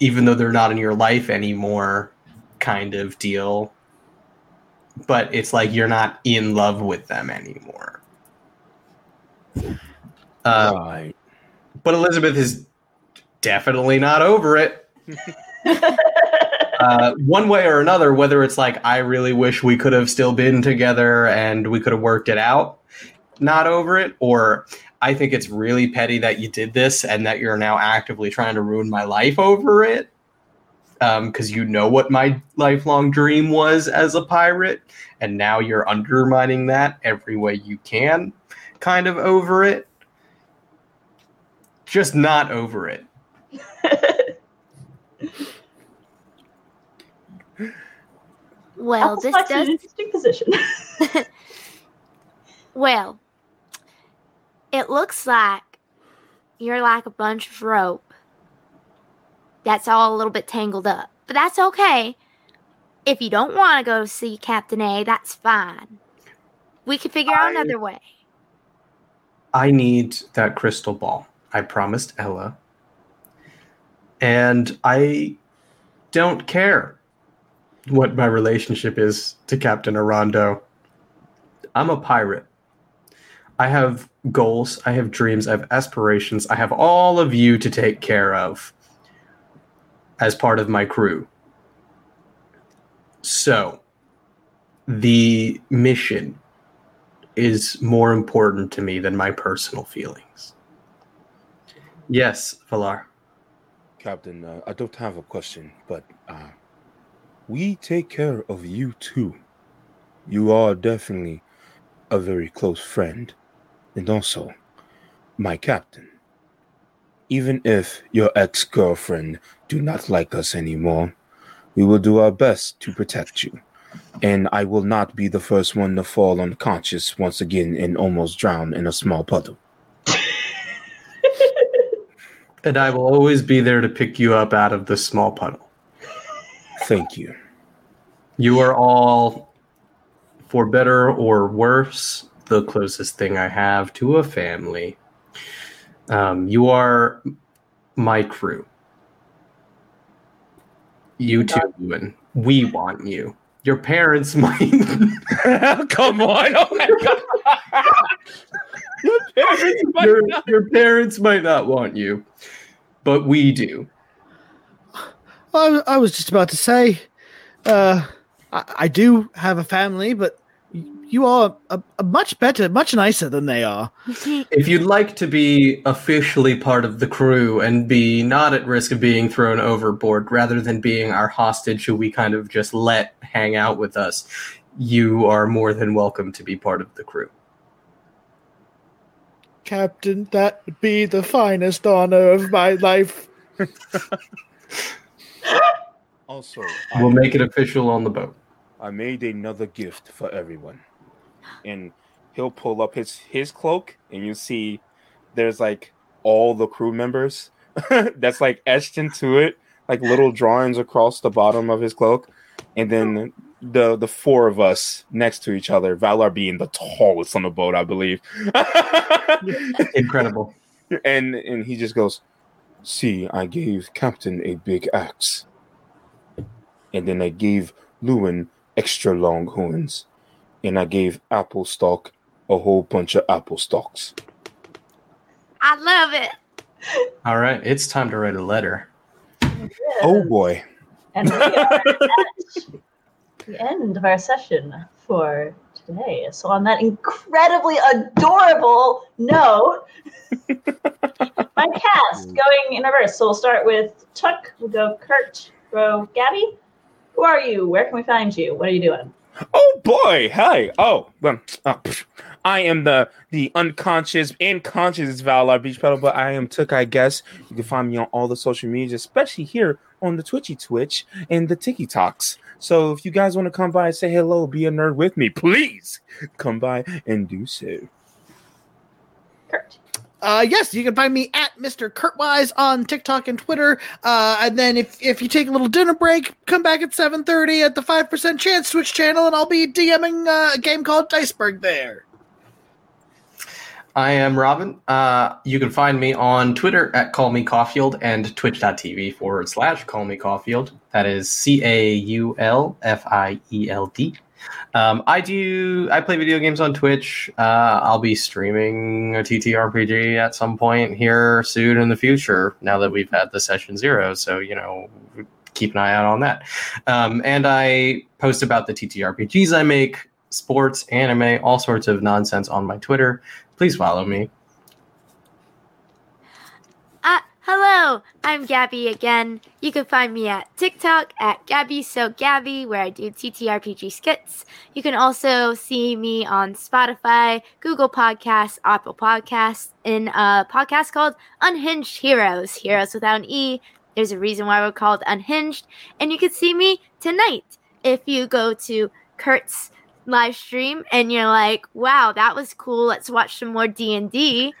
even though they're not in your life anymore kind of deal. But it's like you're not in love with them anymore. Uh, right. but elizabeth is definitely not over it uh, one way or another, whether it's like I really wish we could have still been together and we could have worked it out, not over it, or I think it's really petty that you did this and that you're now actively trying to ruin my life over it. Because you know what my lifelong dream was as a pirate, and now you're undermining that every way you can, kind of over it. Just not over it. Well, Apple's this is does. an interesting position. Well, it looks like you're like a bunch of rope that's all a little bit tangled up. But that's okay. If you don't want to go see Captain A, that's fine. We can figure out another way. I need that crystal ball. I promised Ella. And I don't care what my relationship is to Captain Arondo. I'm a pirate. I have goals, I have dreams, I have aspirations, I have all of you to take care of as part of my crew. So, the mission is more important to me than my personal feelings. Yes, Valar. Captain, uh, I don't have a question, but uh, we take care of you too. You are definitely a very close friend, and also my captain. Even if your ex-girlfriend do not like us anymore, we will do our best to protect you. And I will not be the first one to fall unconscious once again and almost drown in a small puddle. And I will always be there to pick you up out of the small puddle. Thank you. You are all, for better or worse, the closest thing I have to a family. Um, you are my crew. You too, Llewyn. We want you. Your parents might. Come on! Oh my god! Your parents might your, not- your parents might not want you, but we do. I, I was just about to say, uh, I, I do have a family, but you are a, a much better, much nicer than they are. If you'd like to be officially part of the crew and be not at risk of being thrown overboard rather than being our hostage who we kind of just let hang out with us, you are more than welcome to be part of the crew. Captain, that would be the finest honor of my life. Also, We'll I, make it official on the boat. I made another gift for everyone, and he'll pull up his his cloak, and you see there's like all the crew members that's like etched into it, like little drawings across the bottom of his cloak, and then the the four of us next to each other, Valar being the tallest on the boat, I believe. Incredible. and and he just goes, "See, I gave Captain a big axe, and then I gave Llewyn extra long horns, and I gave Applestock a whole bunch of apple stalks." I love it. All right, it's time to write a letter. Oh boy! And we are at the end of our session for today. So, on that incredibly adorable note, my cast going in reverse. So, we'll start with Chuck, we'll go Kurt, go Gabby. Who are you? Where can we find you? What are you doing? Oh boy! Hi! Oh, well, oh. I am the the unconscious and conscious Valar Beechpetal, but I am Took, I guess. You can find me on all the social medias, especially here on the Twitchy Twitch and the Tiki Talks. So if you guys want to come by and say hello, be a nerd with me, please come by and do so. Kurt. Uh, yes, you can find me at Mr. Kurtwise on TikTok and Twitter. Uh, and then if, if you take a little dinner break, come back at 7.30 at the 5% Chance Twitch channel, and I'll be DMing uh, a game called Diceberg there. I am Robin. Uh, you can find me on Twitter at Call Me Caulfield and twitch.tv forward slash Call Me Caulfield. That is C A U L F I E L D. Um, I do. I play video games on Twitch. Uh, I'll be streaming a TTRPG at some point here soon in the future. Now that we've had the session zero, so you know, keep an eye out on that. Um, and I post about the TTRPGs I make, sports, anime, all sorts of nonsense on my Twitter. Please follow me. Uh, hello, I'm Gabby again. You can find me at TikTok at Gabby So Gabby, where I do TTRPG skits. You can also see me on Spotify, Google Podcasts, Apple Podcasts, in a podcast called Unhinged Heroes, Heroes without an E. There's a reason why we're called Unhinged. And you can see me tonight if you go to Kurt's live stream and you're like, wow, that was cool. Let's watch some more D&D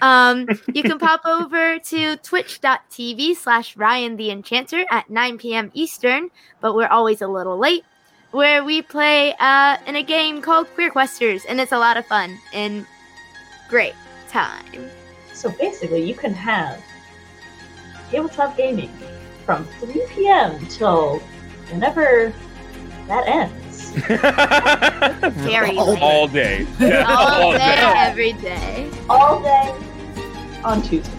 um, you can pop over to twitch.tv slash Ryan the Enchanter at 9 p.m. Eastern, but we're always a little late, where we play uh, in a game called Queer Questers, and it's a lot of fun and great time. So basically, you can have tabletop gaming from 3 p.m. till whenever that ends. Very All- late. all day. Yeah, All day, every day. All day on Tuesday.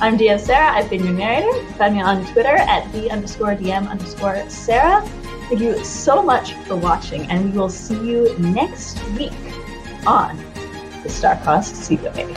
I'm DM Sarah. I've been your narrator. Find me on Twitter at the underscore DM underscore Sarah. Thank you so much for watching, and we will see you next week on the Starcrossed Seaway Maybe.